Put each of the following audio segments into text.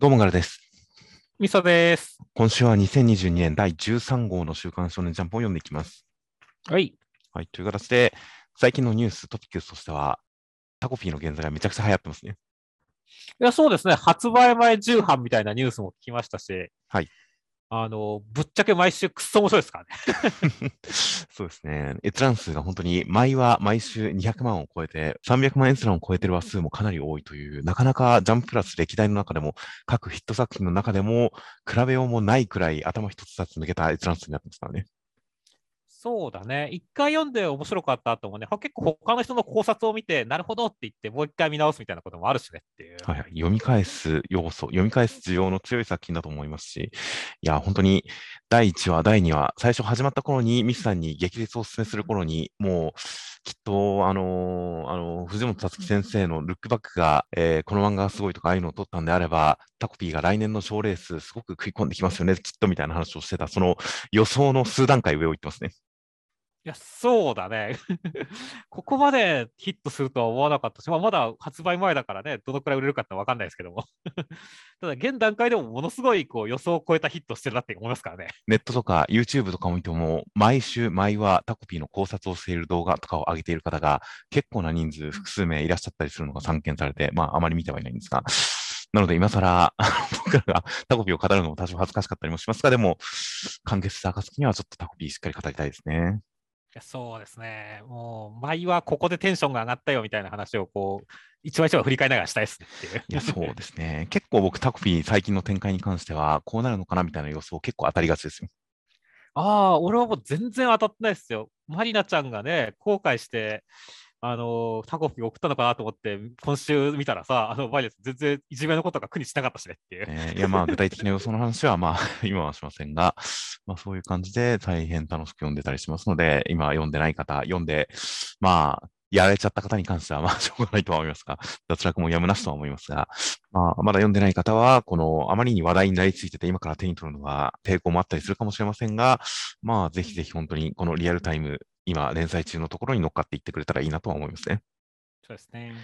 どうもガラです。みそです。今週は2022年第13号の週刊少年ジャンプを読んでいきます。はい。はい。という形で、最近のニュース、トピックスとしては、タコピーの現在がめちゃくちゃ流行ってますね。いや、そうですね。発売前重版みたいなニュースも聞きましたし、はい。あの、ぶっちゃけ毎週くっそ面白いですからね。そうですね。閲覧数が本当に、毎は毎週200万を超えて、300万閲覧を超えてる話数もかなり多いという、なかなかジャンププラス歴代の中でも、各ヒット作品の中でも、比べようもないくらい頭一つずつ抜けた閲覧数になってますからね。そうだね。一回読んで面白かった後もね、結構他の人の考察を見て、なるほどって言って、もう一回見直すみたいなこともあるしねっていう。はいはい。読み返す要素、読み返す需要の強い作品だと思いますし、いや、本当に第1話、第2話、最初始まった頃に、ミスさんに激烈をお勧めする頃に、もう、きっと、あのーあのー藤本つ樹先生のルックバックが、えーこの漫画がすごいとか、ああいうのを撮ったんであれば、タコピーが来年の賞レース、すごく食い込んできますよね、きっとみたいな話をしてた、その予想の数段階上を言ってますね。いや、そうだね。ここまでヒットするとは思わなかったし、まあ、まだ発売前だからね、どのくらい売れるかって分かんないですけども。ただ、現段階でもものすごいこう予想を超えたヒットしてるなって思いますからね。ネットとか YouTube とかを見ても、毎週毎話タコピーの考察をしている動画とかを上げている方が結構な人数、複数名いらっしゃったりするのが散見されて、まああまり見てはいないんですが、なので今更 僕らがタコピーを語るのも多少恥ずかしかったりもしますが、でも、完結した暁にはちょっとタコピーしっかり語りたいですね。そうですね。もう、前はここでテンションが上がったよみたいな話を、こう、一話一話振り返りながらしたいですねっていう。いや、そうですね。結構僕タコピー最近の展開に関しては、こうなるのかなみたいな予想結構当たりがちですよ。ああ、俺はもう全然当たってないですよ。マリナちゃんがね、後悔して、あのタコピー送ったのかなと思って、今週見たらさ、あの、バイレス全然いじめのことが苦にしなかったしねっていう。えーいや、まあ、具体的な予想の話は、まあ、今はしませんが、まあ、そういう感じで大変楽しく読んでたりしますので、今読んでない方、読んで、まあ、やられちゃった方に関しては、まあ、しょうがないとは思いますが、脱落もやむなしとは思いますが、まあ、まだ読んでない方は、この、あまりに話題になりついてて、今から手に取るのは抵抗もあったりするかもしれませんが、まあ、ぜひぜひ本当に、このリアルタイム、今、連載中のところに乗っかっていってくれたらいいなとは思いますね。そうですね。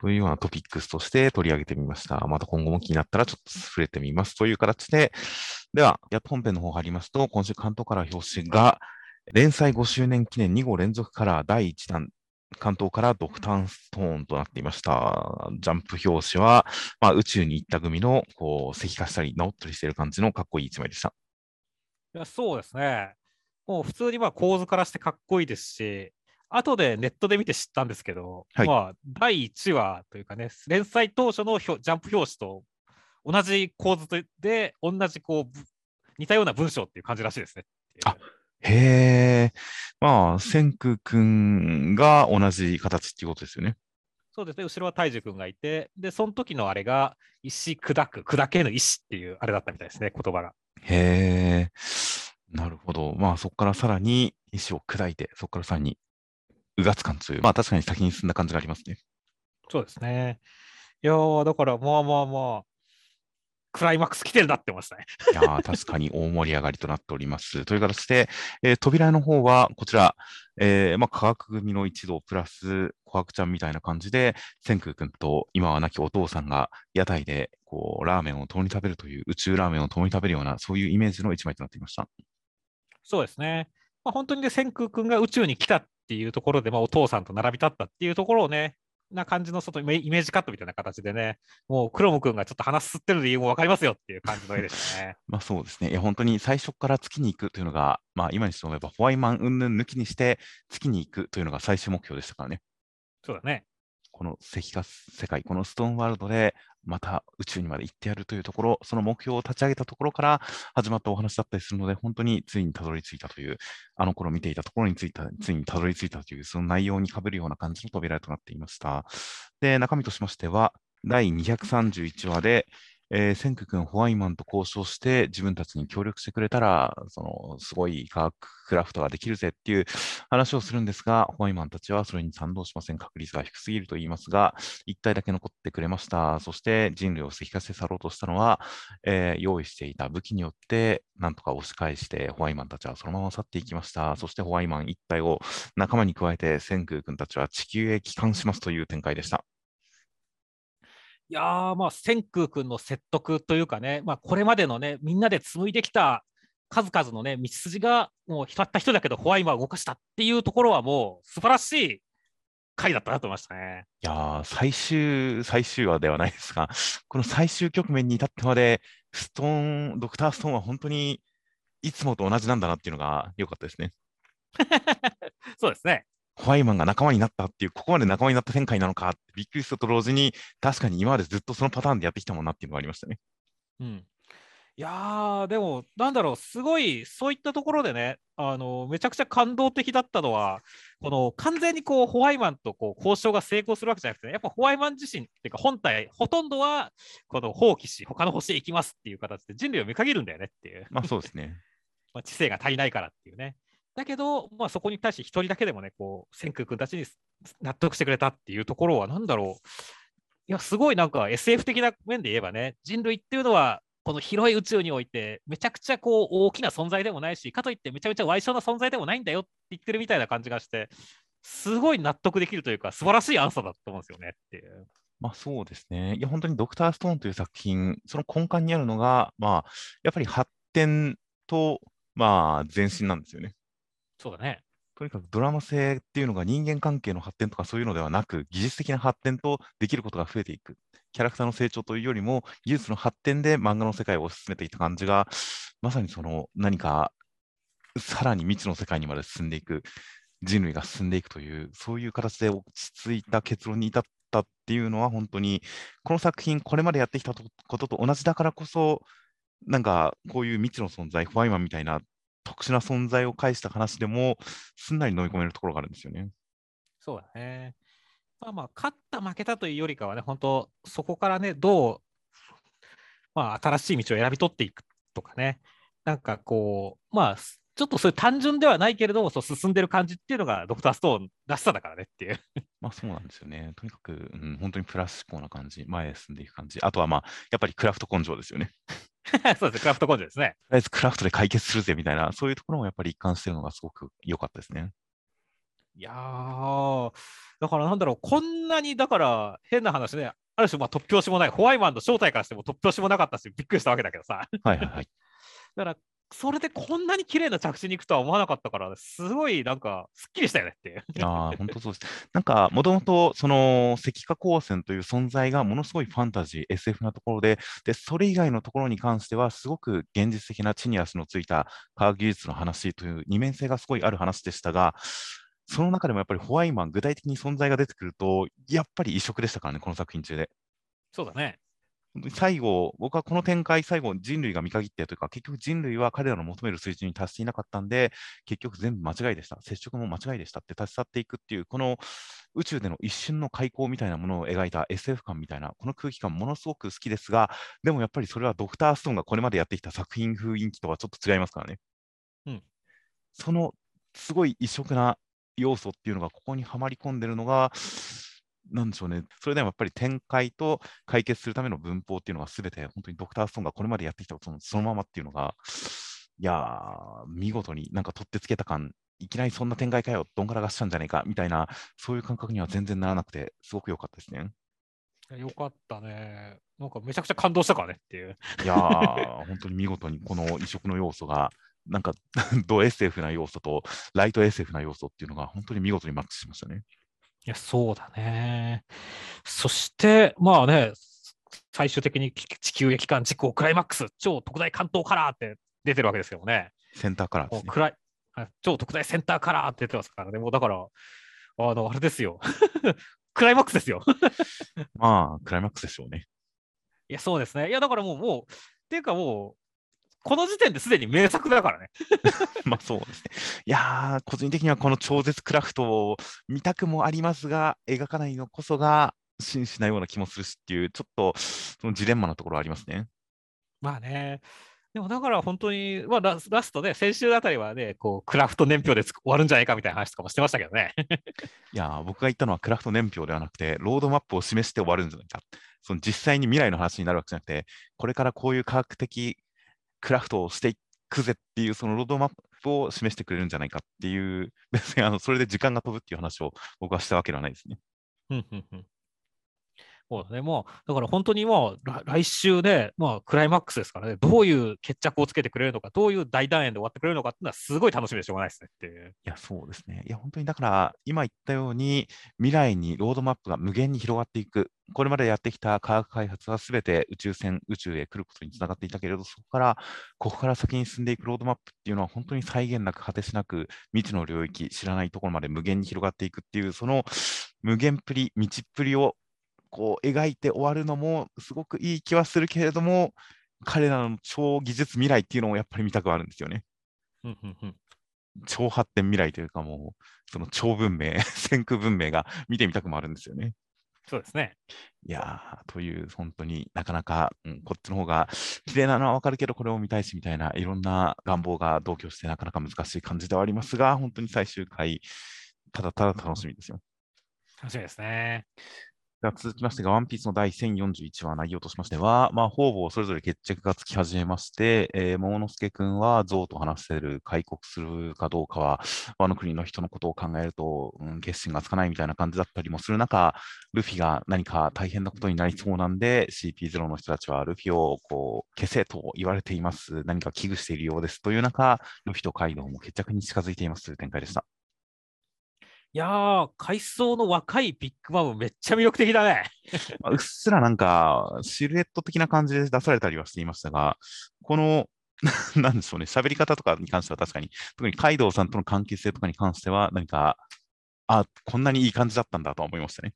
というようなトピックスとして取り上げてみました。また今後も気になったらちょっと触れてみますという形で、では、やっと本編の方入りますと、今週関東から表紙が、連載5周年記念2号連続から第1弾、関東からドクターストーンとなっていました。ジャンプ表紙は、まあ、宇宙に行った組の、こう、石化したり治ったりしている感じのかっこいい一枚でした。いやそうですね。もう普通にまあ構図からしてかっこいいですし、後でネットで見て知ったんですけど、はいまあ第1話というかね、連載当初の表ジャンプ表紙と同じ構図で、同じこうぶ似たような文章っていう感じらしいですね。あへえ、まあ、千空くんが同じ形っていうことですよね。そうですね、後ろは大樹くんがいて、で、その時のあれが、石砕く、砕けぬ石っていうあれだったみたいですね、言葉が。へえ、なるほど。まあ、そこからさらに石を砕いて、そこからさらにうがつ感という、まあ、確かに先に進んだ感じがありますね。そうですね。いやー、だからまあまあまあ、クライマックス来てるなって思いましたね。いやー確かに大盛り上がりとなっております。という形で、えー扉の方はこちら、えーまあ、科学組の一同プラス、琥珀ちゃんみたいな感じで、千空くんと今は亡きお父さんが屋台でこうラーメンを共に食べるという、宇宙ラーメンを共に食べるような、そういうイメージの一枚となっていました。そうですね。まあ、本当にね、千空くんが宇宙に来たっていうところで、まあ、お父さんと並び立ったっていうところをね、な感じの外イメージカットみたいな形でね、もうクロムくんがちょっと鼻すってる理由も分かりますよっていう感じの絵でしたね。まあそうですね。いや、本当に最初から月に行くというのが、まあ今にして思えば、ホワイマン云々抜きにして月に行くというのが最終目標でしたからね。そうだね。この石化世界、このストーンワールドでまた宇宙にまで行ってやるというところ、その目標を立ち上げたところから始まったお話だったりするので、本当についにたどり着いたという、あの頃見ていたところについた、ついにたどり着いたという、その内容にかぶるような感じの扉となっていました。で、中身としましては、第231話で、えー、千空君、ホワイマンと交渉して、自分たちに協力してくれたら、その、すごい科学クラフトができるぜっていう話をするんですが、ホワイマンたちはそれに賛同しません。確率が低すぎると言いますが、一体だけ残ってくれました。そして人類を石化して去ろうとしたのは、えー用意していた武器によって、なんとか押し返して、ホワイマンたちはそのまま去っていきました。そしてホワイマン一体を仲間に加えて、千空君たちは地球へ帰還しますという展開でした。いやー、まあ、千空君の説得というかね、まあ、これまでのね、みんなで紡いできた数々のね、道筋が、もうたった人だけど、ホワイマンを動かしたっていうところは、もう素晴らしい回だったなと思いましたね。いやー、最終、最終話ではないですが、この最終局面に至ってまで、ストーン、ドクターストーンは本当にいつもと同じなんだなっていうのが良かったですね。そうですね。ホワイマンが仲間になったっていう、ここまで仲間になった展開なのかってびっくりすると同時に、確かに今までずっとそのパターンでやってきたもんなっていうのがありましたね。うん。いやー、でも、なんだろう、すごい、そういったところでね、あのめちゃくちゃ感動的だったのは、この完全にこうホワイマンとこう交渉が成功するわけじゃなくて、ね、やっぱホワイマン自身っていうか、本体、ほとんどはこの放棄し、他の星へ行きますっていう形で人類を見限るんだよねっていう。まあそうですね。まあ知性が足りないからっていうね。だけど、まあ、そこに対して一人だけでもね、こう、千空君たちに納得してくれたっていうところは、なんだろう。いや、すごいなんか SF 的な面で言えばね、人類っていうのは、この広い宇宙において、めちゃくちゃこう大きな存在でもないし、かといってめちゃめちゃ賠償な存在でもないんだよって言ってるみたいな感じがして、すごい納得できるというか、素晴らしいアンサーだと思うんですよねっていう。まあそうですね。いや、本当にドクターストーンという作品、その根幹にあるのが、まあ、やっぱり発展と、まあ、前進なんですよね。そうだね。とにかくドラマ性っていうのが人間関係の発展とかそういうのではなく、技術的な発展とできることが増えていく。キャラクターの成長というよりも、技術の発展で漫画の世界を進めていった感じが、まさにその何か、さらに未知の世界にまで進ん。でいく、人類が進ん。でいくという、そういう形で落ち着いた結論に至ったっていうのは、本当に、この作品、これまでやってきたことと同じだからこそ、なん。かこういう未知の存在、ホワイマンみたいな特殊な存在を介した話でも、すんなり飲み込めるところがあるんですよね。そうだね。まあまあ、勝った負けたというよりかはね、本当、そこからね、どう、まあ、新しい道を選び取っていくとかね、なんかこう、まあ、ちょっとそういう単純ではないけれども、そう進んでる感じっていうのが、ドクターストーンらしさだからねっていう。まあそうなんですよね。とにかく、うん、本当にプラス思考な感じ、前へ進んでいく感じ。あとはまあ、やっぱりクラフト根性ですよね。そうです、クラフト根性ですね。とりあえずクラフトで解決するぜみたいな、そういうところもやっぱり一貫してるのがすごく良かったですね。いやー、だからなんだろう、こんなに、だから変な話ね、ある種、まあ突拍子もない、ホワイマンの正体からしても突拍子もなかったし、びっくりしたわけだけどさ。はいはいはい。だから、それでこんなに綺麗な着地に行くとは思わなかったから、すごいなんか、すっきりしたよねっていう。ああ、本当そうです。なんか、もともと、その、石化光線という存在がものすごいファンタジー、SF なところで、で、それ以外のところに関しては、すごく現実的な地に足のついた科学技術の話という二面性がすごいある話でしたが、その中でもやっぱりホワイマン、具体的に存在が出てくると、やっぱり異色でしたからね、この作品中で。そうだね。最後、僕はこの展開、最後、人類が見限ってというか、結局人類は彼らの求める水準に達していなかったんで、結局全部間違いでした、接触も間違いでしたって立ち去っていくっていう、この宇宙での一瞬の開口みたいなものを描いた SF 感みたいな、この空気感、ものすごく好きですが、でもやっぱりそれはドクターストーンがこれまでやってきた作品雰囲気とはちょっと違いますからね。うん、そのすごい異色な要素っていうのがここにはまり込んでるのが、なんでしょうね、それでもやっぱり展開と解決するための文法っていうのがすべて本当にドクターストーンがこれまでやってきたそのそのままっていうのが、いやー、見事になんか取ってつけた感、いきなりそんな展開かよ、どんがらがしちゃうんじゃないかみたいな、そういう感覚には全然ならなくて、すごく良かったですね。よかったね。なんかめちゃくちゃ感動したからねっていう。いやー、本当に見事にこの異色の要素が、なんか ド SF な要素とライト SF な要素っていうのが本当に見事にマッチしましたね。いや、そうだね。そして、まあね、最終的に地球液間事故クライマックス、超特大関東カラーって出てるわけですけどね。センターカラーです、ね、超特大センターカラーって出てますからね。もうだから、あの、あれですよ。クライマックスですよ。まあ、クライマックスでしょうね。いや、そうですね。いや、だからもう、もう、っていうかもう、この時点ですでに名作だからね。まあそうですね。いやー、個人的にはこの超絶クラフトを見たくもありますが、描かないのこそが真摯なような気もするしっていう、ちょっとそのジレンマなところありますね。まあね。でもだから本当に、まあラ、ラストね、先週あたりはね、こうクラフト年表で終わるんじゃないかみたいな話とかもしてましたけどね。いや僕が言ったのはクラフト年表ではなくて、ロードマップを示して終わるんじゃないか。その実際に未来の話になるわけじゃなくて、これからこういう科学的クラフトをしていくぜっていうそのロードマップを示してくれるんじゃないかっていう、別にあのそれで時間が飛ぶっていう話を僕はしたわけではないですね。そうだね、もう、だから本当にもう来週ね、まあ、クライマックスですからね、どういう決着をつけてくれるのか、どういう大団円で終わってくれるのかっていうのは、すごい楽しみでしょうがないですねっていう。いや、そうですね。いや、本当にだから、今言ったように、未来にロードマップが無限に広がっていく。これまでやってきた科学開発はすべて宇宙船、宇宙へ来ることにつながっていたけれど、そこから、ここから先に進んでいくロードマップっていうのは、本当に際限なく、果てしなく、未知の領域、知らないところまで無限に広がっていくっていう、その無限っぷり、道っぷりをこう描いて終わるのもすごくいい気はするけれども、彼らの超技術未来っていうのをやっぱり見たくあるんですよね。うんうんうん超発展未来というか、もう、その超文明、先空文明が見てみたくもあるんですよね。そうですね。いやー、という、本当になかなか、うんこっちの方が綺麗なのはわかるけど、これを見たいしみたいな、いろんな願望が同居して、なかなか難しい感じではありますが、本当に最終回、ただただ楽しみですよ。楽しみですね。では続きましてが、ワンピースの第1041話、内容としましては、まあ、方々それぞれ決着がつき始めまして、えー、桃之助君は象と話せる、開国するかどうかは、和の国の人のことを考えると、うん、決心がつかないみたいな感じだったりもする中、ルフィが何か大変なことになりそうなんで、CP0 の人たちはルフィをこう消せと言われています。何か危惧しているようです。という中、ルフィとカイドウも決着に近づいていますという展開でした。いやー、階層の若いビッグマムめっちゃ魅力的だね。うっすらなんか、シルエット的な感じで出されたりはしていましたが、この、なんでしょうね、喋り方とかに関しては確かに、特にカイドウさんとの関係性とかに関しては、何か、あ、こんなにいい感じだったんだと思いましたね。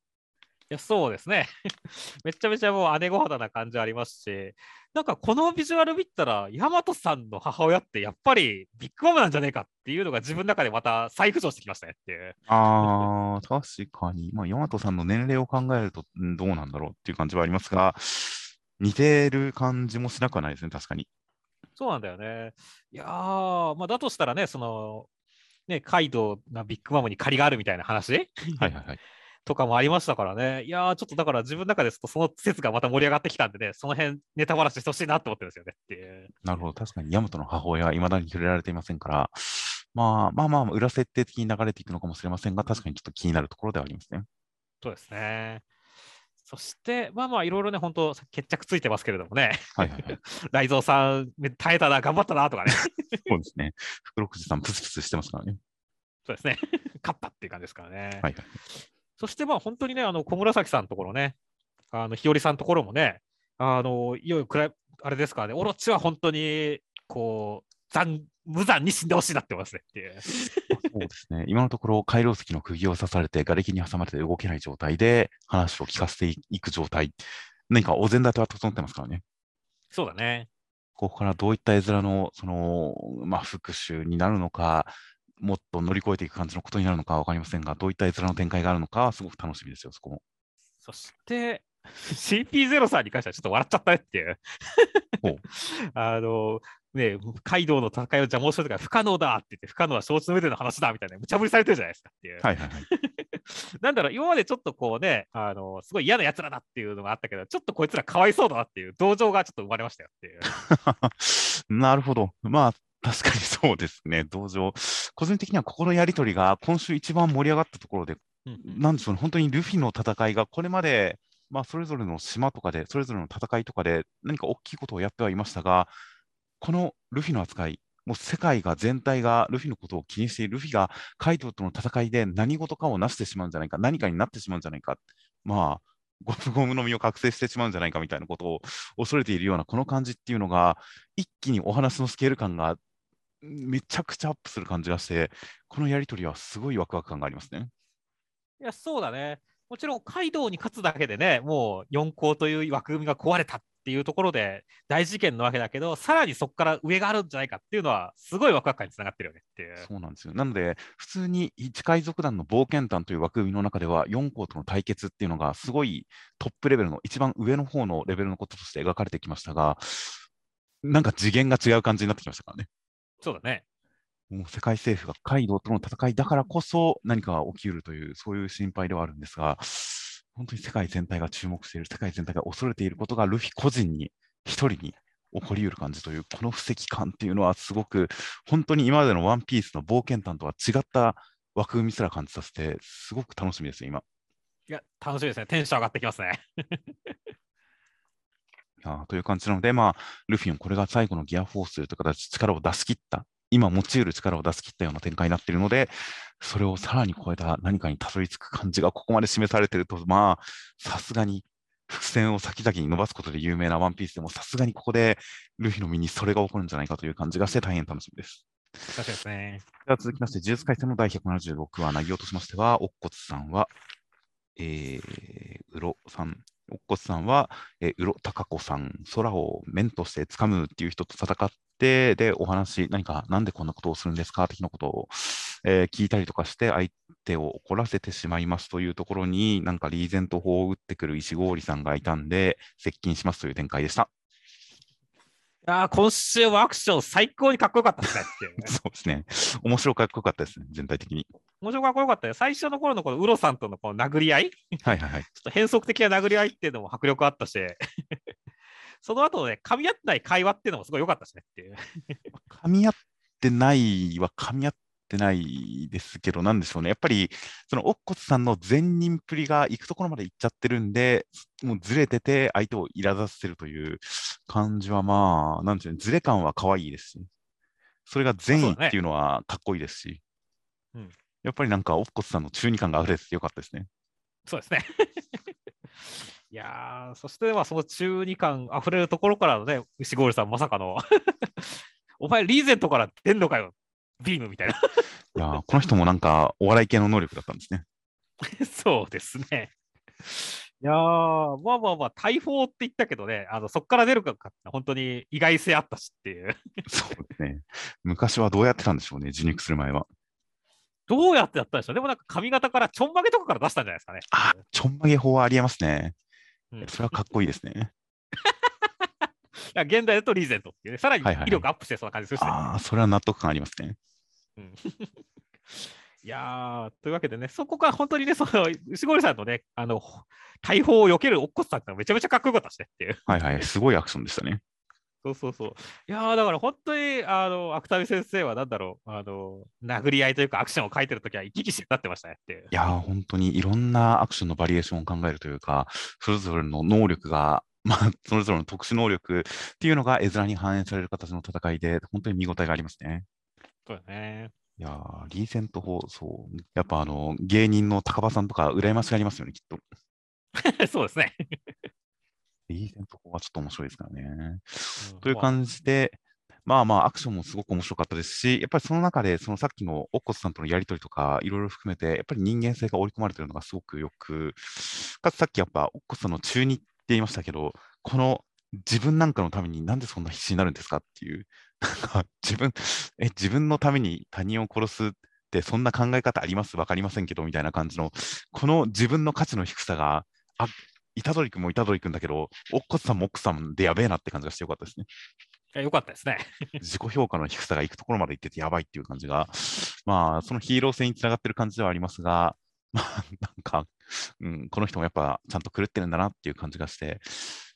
いや、そうですね。めちゃめちゃもう姉御肌な感じありますし、なんかこのビジュアル見たら、ヤマトさんの母親ってやっぱりビッグマムなんじゃねえかっていうのが自分の中でまた再浮上してきましたねっていう。あー、確かに、まあ、ヤマトさんの年齢を考えると、んどうなんだろうっていう感じはありますが、似てる感じもしなくはないですね、確かに。そうなんだよね。いやー、まあ、だとしたらね、その、ね、カイドウなビッグマムに借りがあるみたいな話？はいはいはい。とかもありましたからね。いやー、ちょっとだから自分の中ですとその説がまた盛り上がってきたんでね、その辺ネタバラシしてほしいなって思ってるんですよねっていう。なるほど。確かに、ヤマトの母親は未だに触れられていませんから、まあまあまあ、裏設定的に流れていくのかもしれませんが、確かにちょっと気になるところではありますね。そうですね。そして、まあまあ、いろいろね、本当決着ついてますけれどもね、はいはいはい。雷蔵さん、め耐えたな、頑張ったなとかね、そうですね。福六寺さん、プスプスしてますからね。そうですね、勝ったっていう感じですからね。はいはい。そして、まあ、本当にね、あの小紫さんのところね、あの日和さんのところもね、あのいよいよくらい、あれですからね、オロチは本当に、こう、残無残に死んでほしいなって思いますねっていう。そうですね。今のところ、回廊石の釘を刺されて、瓦礫に挟まれて動けない状態で、話を聞かせていく状態。何かお膳立ては整ってますからね。そうだね。ここからどういった絵面の、その、まあ、復讐になるのか、もっと乗り越えていく感じのことになるのかわかりませんが、どういった絵面の展開があるのかはすごく楽しみですよ、そこも。そして、CP0 さんに関してはちょっと笑っちゃったねっていうほう。あの、ね、カイドウの戦いを邪魔をするとか不可能だって言って、不可能は承知の上での話だみたいな、無茶ぶりされてるじゃないですかっていう。はいはいはい。なんだろう、今までちょっとこうね、あの、すごい嫌な奴らだっていうのがあったけど、ちょっとこいつらかわいそうだなっていう同情がちょっと生まれましたよっていう。なるほど。まあ、確かにそうですね。同情。個人的にはここのやりとりが今週一番盛り上がったところで、なんでしょうね、本当にルフィの戦いがこれまで、まあ、それぞれの島とかで、それぞれの戦いとかで何か大きいことをやってはいましたが、このルフィの扱い、もう世界が全体がルフィのことを気にしている、ルフィがカイドウとの戦いで何事かをなしてしまうんじゃないか、何かになってしまうんじゃないか、まあ、ゴムゴムの実を覚醒してしまうんじゃないかみたいなことを恐れているようなこの感じっていうのが、一気にお話のスケール感がめちゃくちゃアップする感じがして、このやりとりはすごいワクワク感がありますね。いや、そうだね。もちろん、カイドウに勝つだけでね、もう四皇という枠組みが壊れたっていうところで大事件なわけだけど、さらにそこから上があるんじゃないかっていうのは、すごいワクワク感につながってるよねっていう。そうなんですよ。なので、普通に一海賊団の冒険団という枠組みの中では、4校との対決っていうのが、すごいトップレベルの、一番上の方のレベルのこととして描かれてきましたが、なんか次元が違う感じになってきましたからね。そうだね。もう世界政府がカイドウとの戦いだからこそ何かが起きうるという、そういう心配ではあるんですが、本当に世界全体が注目している、世界全体が恐れていることがルフィ個人に、一人に起こりうる感じという、この布石感っていうのはすごく、本当に今までのワンピースの冒険団とは違った枠組みすら感じさせて、すごく楽しみですよ、今。いや、楽しみですね。テンション上がってきますね。いやという感じなので、まあ、ルフィもこれが最後のギアフォースという形、力を出し切った、今持ち得る力を出し切ったような展開になっているので、それをさらに超えた何かにたどり着く感じがここまで示されていると、まあ、さすがに伏線を先々に伸ばすことで有名なワンピースでも、さすがにここでルフィの身にそれが起こるんじゃないかという感じがして大変楽しみです。確かにですね。では続きまして、呪術廻戦の第176話、内容としましては、乙骨さんは、えー、うろさん、おっこさんは、えー、うろたかこさん、空を面として掴むっていう人と戦って、で、お話、何か、なんでこんなことをするんですか的なことを、えー、聞いたりとかして、相手を怒らせてしまいますというところに、なんかリーゼント法を打ってくる石郡さんがいたんで、接近しますという展開でした。や今週はアクション最高にかっこよかったですね そうですね。面白かっこよかったですね、全体的に。面白かっこよかったよ。最初の頃のこのウロさんとのこの殴り合い？はいはいはい。ちょっと変則的な殴り合いっていうのも迫力あったし、その後ね、噛み合ってない会話っていうのもすごい良かったしねっていう。噛み合ってないは噛み合っってないですけど、なんでしょうね。やっぱり、その、おっこつさんの善人っぷりが行くところまで行っちゃってるんで、もうずれてて、相手を苛立たせるという感じは、まあ、なんていうの、ずれ感は可愛いですし、それが善意っていうのはかっこいいですし、うねうん、やっぱりなんか、おっこつさんの中二感が溢れててよかったですね。そうですね。いやそして、まあ、その中二感溢れるところからのね、牛ゴールさん、まさかの お前、リーゼントから出んのかよビームみたいな。いやこの人もなんかお笑い系の能力だったんですね。そうですね。いやー、まあまあまあ、大砲って言ったけどね、あのそこから出るか本当に意外性あったしっていう。そうですね。昔はどうやってたんでしょうね、受肉する前は。どうやってやったんでしょう？でもなんか髪型からちょんまげとかから出したんじゃないですかね。あ、ちょんまげ法はありえますね。うん、それはかっこいいですね。現代だとリーゼントっていうね、さらに威力アップしてそうな感じするし、ね、ああ、それは納得感ありますね。うん、いやというわけでね、そこが本当にね、その牛堀さんのね、あの大砲を避けるおっこさんってめちゃめちゃかっこよかったしねっていう。はいはい、すごいアクションでしたね。そうそうそう。いやだから本当に、あの、芥見先生はなんだろう、あの、殴り合いというかアクションを書いてるときは生き生きしてなってましたねって。いや本当にいろんなアクションのバリエーションを考えるというか、それぞれの能力がまあ、それぞれの特殊能力っていうのが絵面に反映される形の戦いで、本当に見応えがありますね。そうだね。いやリーゼント法、そう。やっぱあの、芸人の高場さんとか、羨ましがありますよね、きっと。そうですね。リーゼント法はちょっと面白いですからね。うん、という感じで、まあまあ、アクションもすごく面白かったですし、やっぱりその中で、そのさっきのオッコスさんとのやりとりとか、いろいろ含めて、やっぱり人間性が織り込まれてるのがすごくよく、かつさっきやっぱ、オッコスさんの中二言いましたけど、この自分なんかのためになんでそんな必死になるんですかっていう、自分、え、自分のために他人を殺すってそんな考え方あります？わかりませんけどみたいな感じの、この自分の価値の低さが、あ、虎杖君も虎杖君だけど、おっこさんも奥さんでやべえなって感じがしてよかったですね。よかったですね。自己評価の低さがいくところまでいっててやばいっていう感じが、まあ、そのヒーロー性につながってる感じではありますが、まあ、なんか、うん、この人もやっぱちゃんと狂ってるんだなっていう感じがして、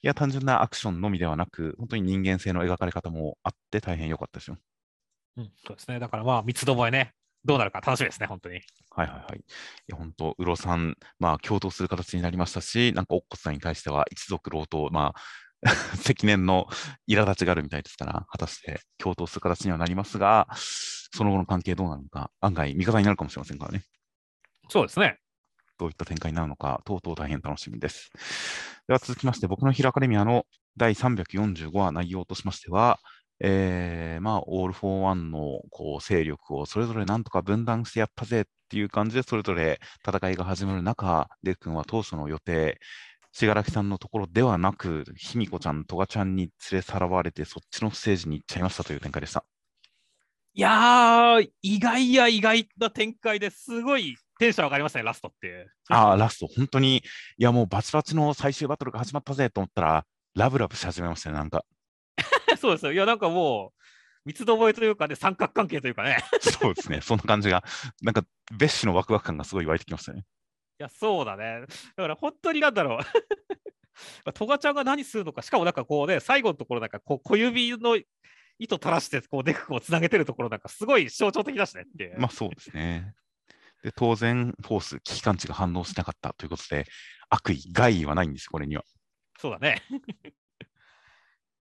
いや、単純なアクションのみではなく、本当に人間性の描かれ方もあって大変良かったですよ。うん、そうですね。だからまあ、三つどもえね、どうなるか楽しみですね、本当に。はいはいはい。いや、本当、うろさん、まあ、共闘する形になりましたし、なんか、おっこさんに対しては一族老頭、まあ、積年の苛立ちがあるみたいですから、果たして共闘する形にはなりますが、その後の関係どうなるのか、案外味方になるかもしれませんからね。そうですね。どういった展開になるのか、とうとう大変楽しみです。では続きまして、僕のヒーローアカデミアの第345話内容としましては、えー、まあ、オール・フォー・ワンのこう勢力をそれぞれなんとか分断してやったぜっていう感じで、それぞれ戦いが始まる中、デク君は当初の予定、死柄木さんのところではなく、ヒミコちゃん、トガちゃんに連れさらわれて、そっちのステージに行っちゃいましたという展開でした。いやー、意外や意外な展開ですごいテンション上がりましたね、ラストって。ああ、ラスト、本当に、いやもうバチバチの最終バトルが始まったぜと思ったら、ラブラブし始めましたね、なんか。そうですよ。いや、なんかもう、三つどもえというかね、三角関係というかね。そうですね、そんな感じが、なんか、別紙のワクワク感がすごい湧いてきましたね。いや、そうだね。だから本当になんだろう。トガちゃんが何するのか、しかもなんかこうね、最後のところなんかこう小指の糸垂らしてこうデクをつなげてるところなんかすごい象徴的だしねって。まあそうですね。で、当然、フォース、危機感知が反応しなかったということで、悪意、害意はないんです、これには。そうだね。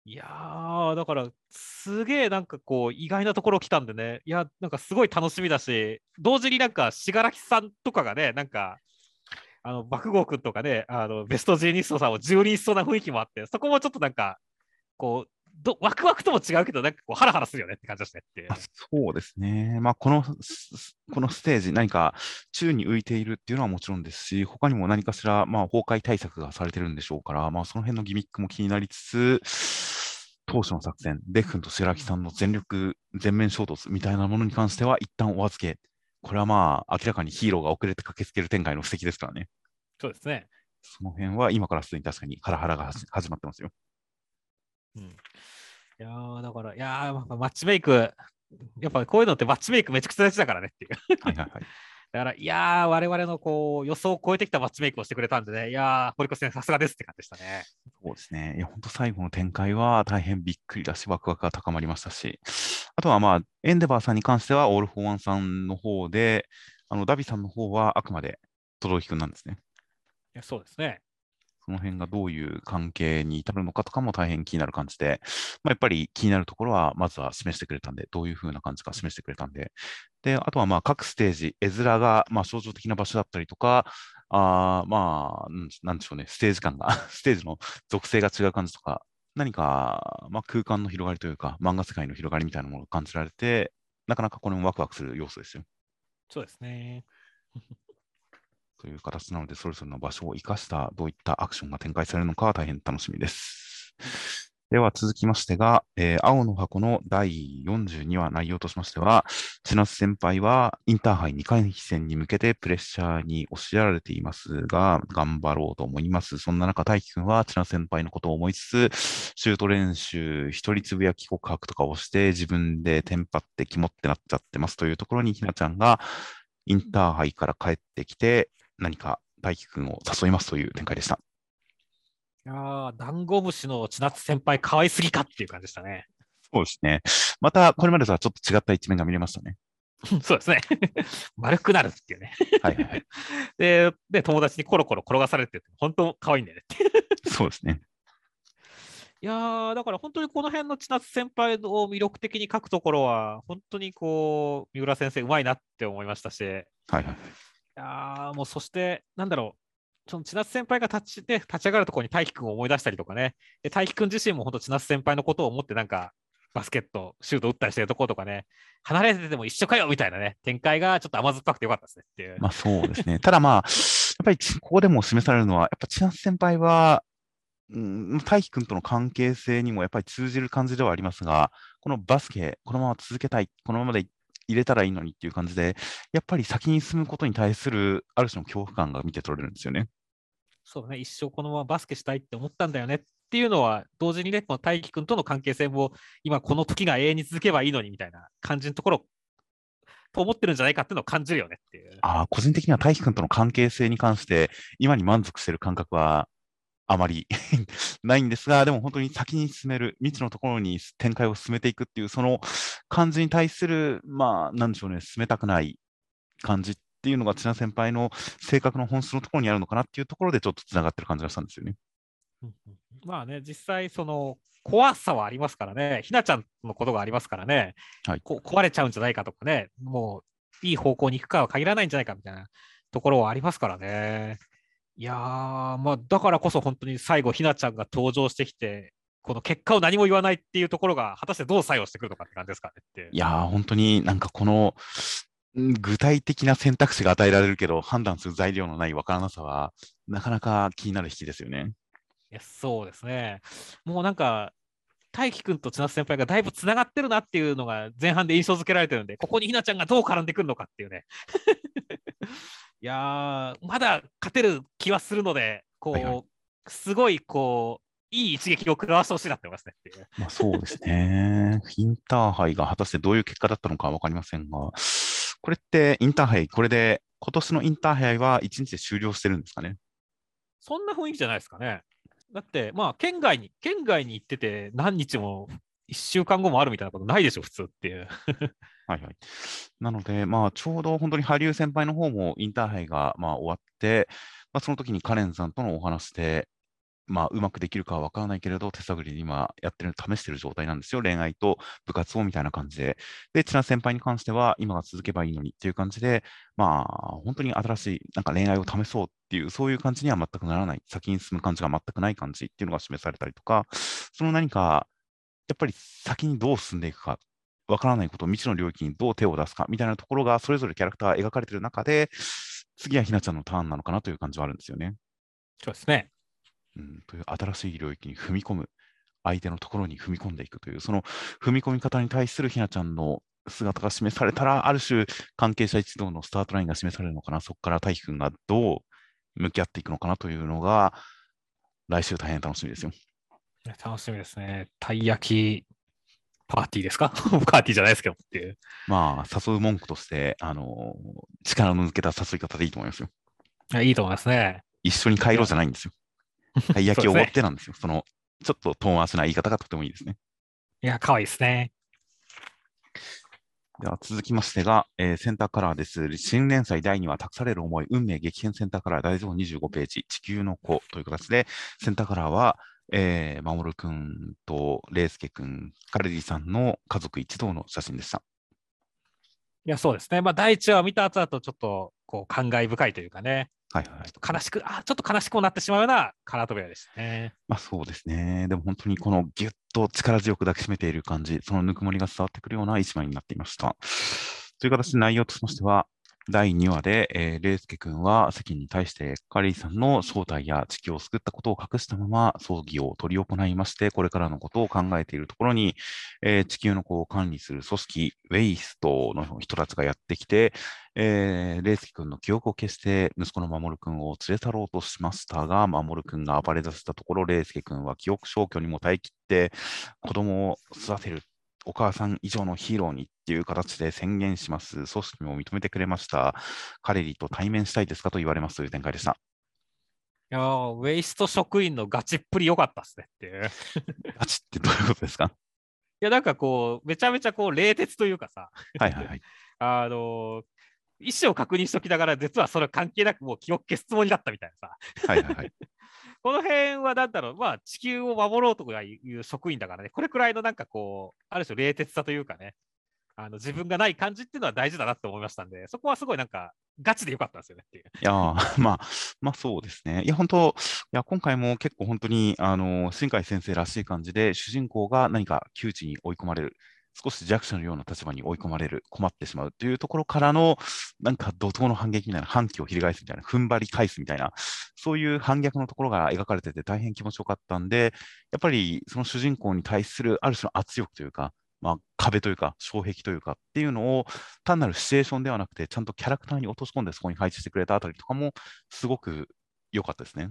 いやー、だから、すげえなんかこう、意外なところ来たんでね、いや、なんかすごい楽しみだし、同時になんか、信楽さんとかがね、なんか、あの、爆豪君とかね、あの、ベストジーニストさんを蹂躙しそうな雰囲気もあって、そこもちょっとなんか、こう、どワクワクとも違うけど、なんかこう、ハラハラするよねって感じですねって。そうですね。まあ、この、すこのステージ、何か宙に浮いているっていうのはもちろんですし、他にも何かしら、まあ、崩壊対策がされてるんでしょうから、まあ、その辺のギミックも気になりつつ、当初の作戦、デフ君と白木さんの全力、全面衝突みたいなものに関しては、一旦お預け。これはまあ、明らかにヒーローが遅れて駆けつける展開の布石ですからね。そうですね。その辺は今からすでに確かにハラハラが始始まってますよ。うん。いやー、だから、いやマッチメイク、やっぱこういうのってマッチメイクめちゃくちゃ大事だからねっていう。はいはいはい。だから、いやー、我々のこう予想を超えてきたマッチメイクをしてくれたんでね、いやー、堀越先生、さすがですって感じでしたね。そうですね。いや、本当最後の展開は大変びっくりだし、ワクワクが高まりましたし、あとはまあ、エンデバーさんに関しては、オール・フォー・ワンさんの方で、あのダビさんの方はあくまで轟くんなんですね。いやそうですね。その辺がどういう関係に至るのかとかも大変気になる感じで、まあ、やっぱり気になるところは、まずは示してくれたんで、どういう風な感じか示してくれたんで、で、あとはまあ各ステージ、絵面がまあ象徴的な場所だったりとか、あまあ、なんでしょうね、ステージ感が、ステージの属性が違う感じとか、何か、まあ、空間の広がりというか、漫画世界の広がりみたいなものを感じられて、なかなかこれもワクワクする要素ですよ。そうですね。という形なので、それぞれの場所を生かしたどういったアクションが展開されるのか大変楽しみです。では続きましてが、えー青の箱の第42話内容としましては、千夏先輩はインターハイ2回戦に向けてプレッシャーに押しやられていますが、頑張ろうと思います。そんな中、大輝くんは千夏先輩のことを思いつつ、シュート練習、一人つぶやき告白とかをして、自分でテンパって肝ってなっちゃってますというところに、ひなちゃんがインターハイから帰ってきて、何か大輝くんを誘いますという展開でした。いやー、ダンゴムシの千夏先輩、可愛すぎかっていう感じでしたね。そうですね。また、これまでとはちょっと違った一面が見れましたね。そうですね。丸くなるっていうね。はいはいはい。で、で友達にコロコロ転がされてて、本当可愛いんだよねって。そうですね。いやー、だから本当にこの辺の千夏先輩を魅力的に書くところは、本当にこう、三浦先生、うまいなって思いましたし、いはいはい。やもうそして、なんだろう、その千夏先輩が立ちで立ち上がるところに大輝くんを思い出したりとかね、で大輝くん自身も本当、千夏先輩のことを思って、なんか、バスケット、シュート打ったりしてるところとかね、離れてても一緒かよみたいなね、展開がちょっと甘酸っぱくてよかったですねっていう。まあそうですね。ただまあ、やっぱりここでも示されるのは、やっぱ千夏先輩は、うん、大輝くんとの関係性にもやっぱり通じる感じではありますが、このバスケ、このまま続けたい、このままで入れたらいいのにっていう感じで、やっぱり先に進むことに対するある種の恐怖感が見て取れるんですよね。そうだね、一生このままバスケしたいって思ったんだよねっていうのは、同時にね、この大輝くんとの関係性も、今この時が永遠に続けばいいのにみたいな感じのところ、と思ってるんじゃないかっていうのを感じるよねっていう。ああ、個人的には大輝くんとの関係性に関して、今に満足している感覚はあまり ないんですが、でも本当に先に進める、未知のところに展開を進めていくっていう、その感じに対する、まあ、なんでしょうね、進めたくない感じっていうのが、千奈先輩の性格の本質のところにあるのかなっていうところで、ちょっとつながってる感じがしたんですよね。まあね、実際、その怖さはありますからね、ひなちゃんのことがありますからね、はい。こ壊れちゃうんじゃないかとかね、もういい方向に行くかは限らないんじゃないかみたいなところはありますからね。いやー、まあ、だからこそ本当に最後、ひなちゃんが登場してきて、この結果を何も言わないっていうところが、果たしてどう作用してくるのかって感じですかねって。いやー、本当になんかこの、ん具体的な選択肢が与えられるけど、判断する材料のないわからなさは、なかなか気になる引きですよね。いやそうですね。もうなんか、大輝くんと千夏先輩がだいぶつながってるなっていうのが前半で印象付けられてるんで、ここにひなちゃんがどう絡んでくるのかっていうね。いやー、まだ勝てる気はするので、こう、はいはいすごいこう、いい一撃を食らわしてほしいなって思いますね。まあそうですね。インターハイが果たしてどういう結果だったのかわかりませんが、これってインターハイ、これで今年のインターハイは1日で終了してるんですかね？そんな雰囲気じゃないですかね。だって、まあ、県外に、県外に行ってて何日も1週間後もあるみたいなことないでしょ、普通っていう。はいはい。なので、まあ、ちょうど本当に羽生先輩の方もインターハイがまあ終わって、まあ、その時にカレンさんとのお話で、まあ、うまくできるかは分からないけれど、手探りで今やってる、試してる状態なんですよ。恋愛と部活をみたいな感じで。で、千奈先輩に関しては、今が続けばいいのにっていう感じで、まあ、本当に新しい、なんか恋愛を試そうっていう、そういう感じには全くならない、先に進む感じが全くない感じっていうのが示されたりとか、その何か、やっぱり先にどう進んでいくか、わからないこと、未知の領域にどう手を出すかみたいなところが、それぞれキャラクターが描かれている中で、次はひなちゃんのターンなのかなという感じはあるんですよね。そうですね。うん、という新しい領域に踏み込む、相手のところに踏み込んでいくという、その踏み込み方に対するひなちゃんの姿が示されたら、ある種、関係者一同のスタートラインが示されるのかな、そこから大輝くんがどう向き合っていくのかなというのが、来週大変楽しみですよ。楽しみですね。たい焼きパーティーですか？パーティーじゃないですけどっていう。まあ、誘う文句として、あの力の抜けた誘い方でいいと思いますよ。いやいいと思いますね。一緒に帰ろうじゃないんですよ。たい焼きをおごってなんですよ。その、ちょっと遠回しな言い方がとてもいいですね。いや、可愛いですね。では続きましてが、えーセンターカラーです。新連載第2話、託される思い、運命激変センターカラー第25ページ、地球の子という形で、センターカラーは、えー、守くんとレイスケくん、カレディさんの家族一同の写真でした。いや、そうですね。まあ、第一話を見た後だと、ちょっと、こう、感慨深いというかね、はいはい。ちょっと悲しく、あ、ちょっと悲しくなってしまうようなカラートベアでしたね。まあそうですね。でも本当にこのぎゅっと力強く抱きしめている感じ、そのぬくもりが伝わってくるような一枚になっていました。という形で内容としましては、第2話で、えー、レイスケ君は世間に対してカリーさんの正体や地球を救ったことを隠したまま葬儀を執り行いまして、これからのことを考えているところに、えー地球の子を管理する組織、ウェイストの人たちがやってきて、えー、レイスケ君の記憶を消して息子の守君を連れ去ろうとしましたが、守君が暴れ出したところ、レイスケ君は記憶消去にも耐え切って子供を育てるお母さん以上のヒーローにっていう形で宣言します。組織も認めてくれました。カレリと対面したいですかと言われますという展開でした。いやーウェイスト職員のガチっぷり良かったですねっていう。ガチってどういうことですか？いや、なんかこう、めちゃめちゃこう、冷徹というかさ、はいはいはい。あのー意思を確認しときながら、実はそれは関係なくもう記憶消すつもりだったみたいなさ。はいはいはい。この辺はなんだろう、まあ地球を守ろうとかいう職員だからね、これくらいのなんかこう、ある種冷徹さというかね、あの自分がない感じっていうのは大事だなって思いましたんで、そこはすごいなんかガチでよかったんですよねっていう。いや まあ、まあそうですね。いや、本当、いや、今回も結構本当に、あの、新海先生らしい感じで、主人公が何か窮地に追い込まれる、少し弱者のような立場に追い込まれる、困ってしまうというところからの、なんか怒涛の反撃みたいな、反旗を翻すみたいな、踏ん張り返すみたいな、そういう反逆のところが描かれてて大変気持ちよかったんで、やっぱりその主人公に対するある種の圧力というか、まあ、壁というか、障壁というかっていうのを、単なるシチュエーションではなくて、ちゃんとキャラクターに落とし込んでそこに配置してくれたあたりとかも、すごく良かったですね。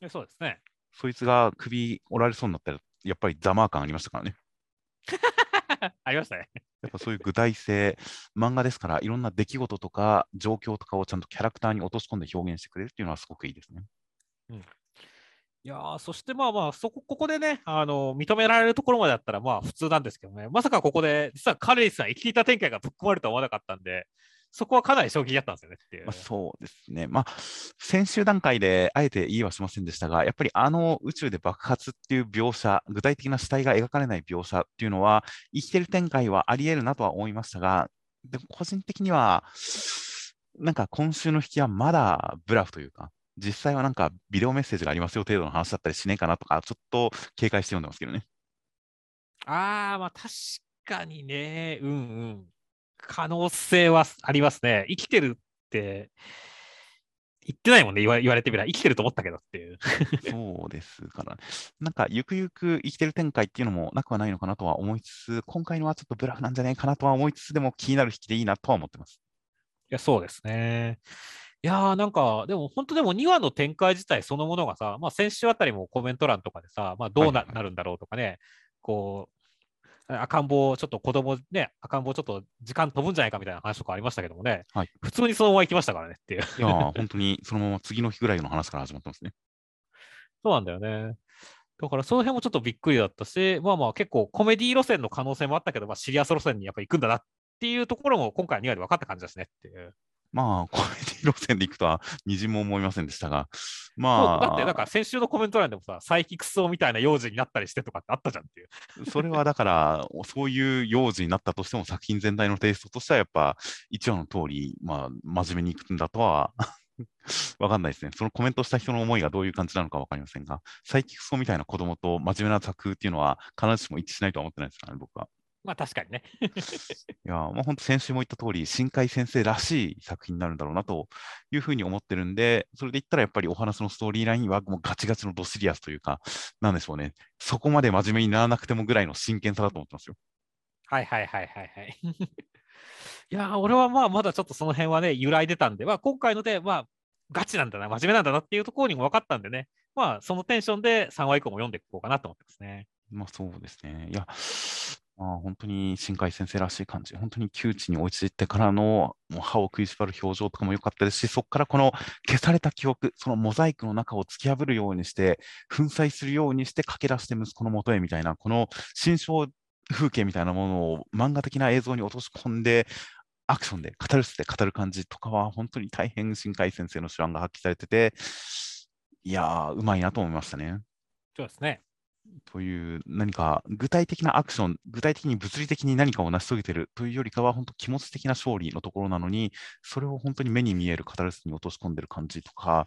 でそうですね。そいつが首折られそうになったら、やっぱりザマー感ありましたからね。ありましたね。やっぱそういう具体性、漫画ですから、いろんな出来事とか状況とかをちゃんとキャラクターに落とし込んで表現してくれるっていうのはすごくいいですね。いやーそしてまあまあ、そこ、ここでね、あの、認められるところまでだったらまあ普通なんですけどね、まさかここで、実はカレリさん生きていた展開がぶっ込まれるとは思わなかったんで、そこはかなり衝撃だったんですよねっていう。まあ、そうですね。まあ、先週段階であえて言いはしませんでしたが、やっぱりあの宇宙で爆発っていう描写、具体的な死体が描かれない描写っていうのは、生きてる展開はあり得るなとは思いましたが、でも個人的には、なんか今週の引きはまだブラフというか、実際はなんかビデオメッセージがありますよ程度の話だったりしねえかなとか、ちょっと警戒して読んでますけどね。ああ、まあ確かにね、うんうん。可能性はありますね。生きてるって言ってないもんね、言わ言われてみれば。生きてると思ったけどっていう。そうですから、なんかゆくゆく生きてる展開っていうのもなくはないのかなとは思いつつ、今回のはちょっとブラフなんじゃないかなとは思いつつ、でも気になる引きでいいなとは思ってます。いや、そうですね。いやーなんか、でも本当でも2話の展開自体そのものがさ、まあ先週あたりもコメント欄とかでさ、まあどうな,、はいはいはいなるんだろうとかね、こう、赤ん坊、ちょっと子供ね、赤ん坊ちょっと時間飛ぶんじゃないかみたいな話とかありましたけどもね、はい普通にそのまま行きましたからねっていう。いやー、本当にそのまま次の日ぐらいの話から始まってますね。そうなんだよね。だからその辺もちょっとびっくりだったし、まあまあ結構コメディ路線の可能性もあったけど、まあ、シリアス路線にやっぱ行くんだなっていうところも今回の2話で分かった感じですねっていう。まあ、コメディ路線で行くとはみじんも思いませんでしたが、まあ、だってなんか先週のコメント欄でもさ、佐伯クソみたいな幼児になったりしてとかってあったじゃんっていう。それはだから、そういう幼児になったとしても、作品全体のテイストとしては、やっぱ、一話の通り、まあ、真面目にいくんだとは、わかんないですね。そのコメントした人の思いがどういう感じなのかわかりませんが、サイキクソみたいな子供と真面目な作風っていうのは、必ずしも一致しないとは思ってないですからね、僕は。まあ確かにね。いやー、まあ、本当先週も言った通り、新海先生らしい作品になるんだろうなというふうに思ってるんで、それで言ったらやっぱりお話のストーリーラインはもうガチガチのドシリアスというか、なんでしょうね、そこまで真面目にならなくてもぐらいの真剣さだと思ってますよ。はいはいはいはいはい。いやー、俺はまあまだちょっとその辺はね、揺らいでたんで、まあ今回ので、まあガチなんだな、真面目なんだなっていうところにも分かったんでね、まあそのテンションで3話以降も読んでいこうかなと思ってますね。まあそうですね。いや、まあ、本当に新海先生らしい感じ、本当に窮地に落ちてからのもう歯を食いしばる表情とかも良かったですし、そこからこの消された記憶、そのモザイクの中を突き破るようにして、粉砕するようにして駆け出して息子の元へみたいな、この心象風景みたいなものを漫画的な映像に落とし込んで、アクションで語るして語る感じとかは、本当に大変新海先生の手腕が発揮されてて、いやー、うまいなと思いましたね。そうですね。という何か具体的なアクション、具体的に物理的に何かを成し遂げているというよりかは、本当気持ち的な勝利のところなのに、それを本当に目に見えるカタルスに落とし込んでる感じとか、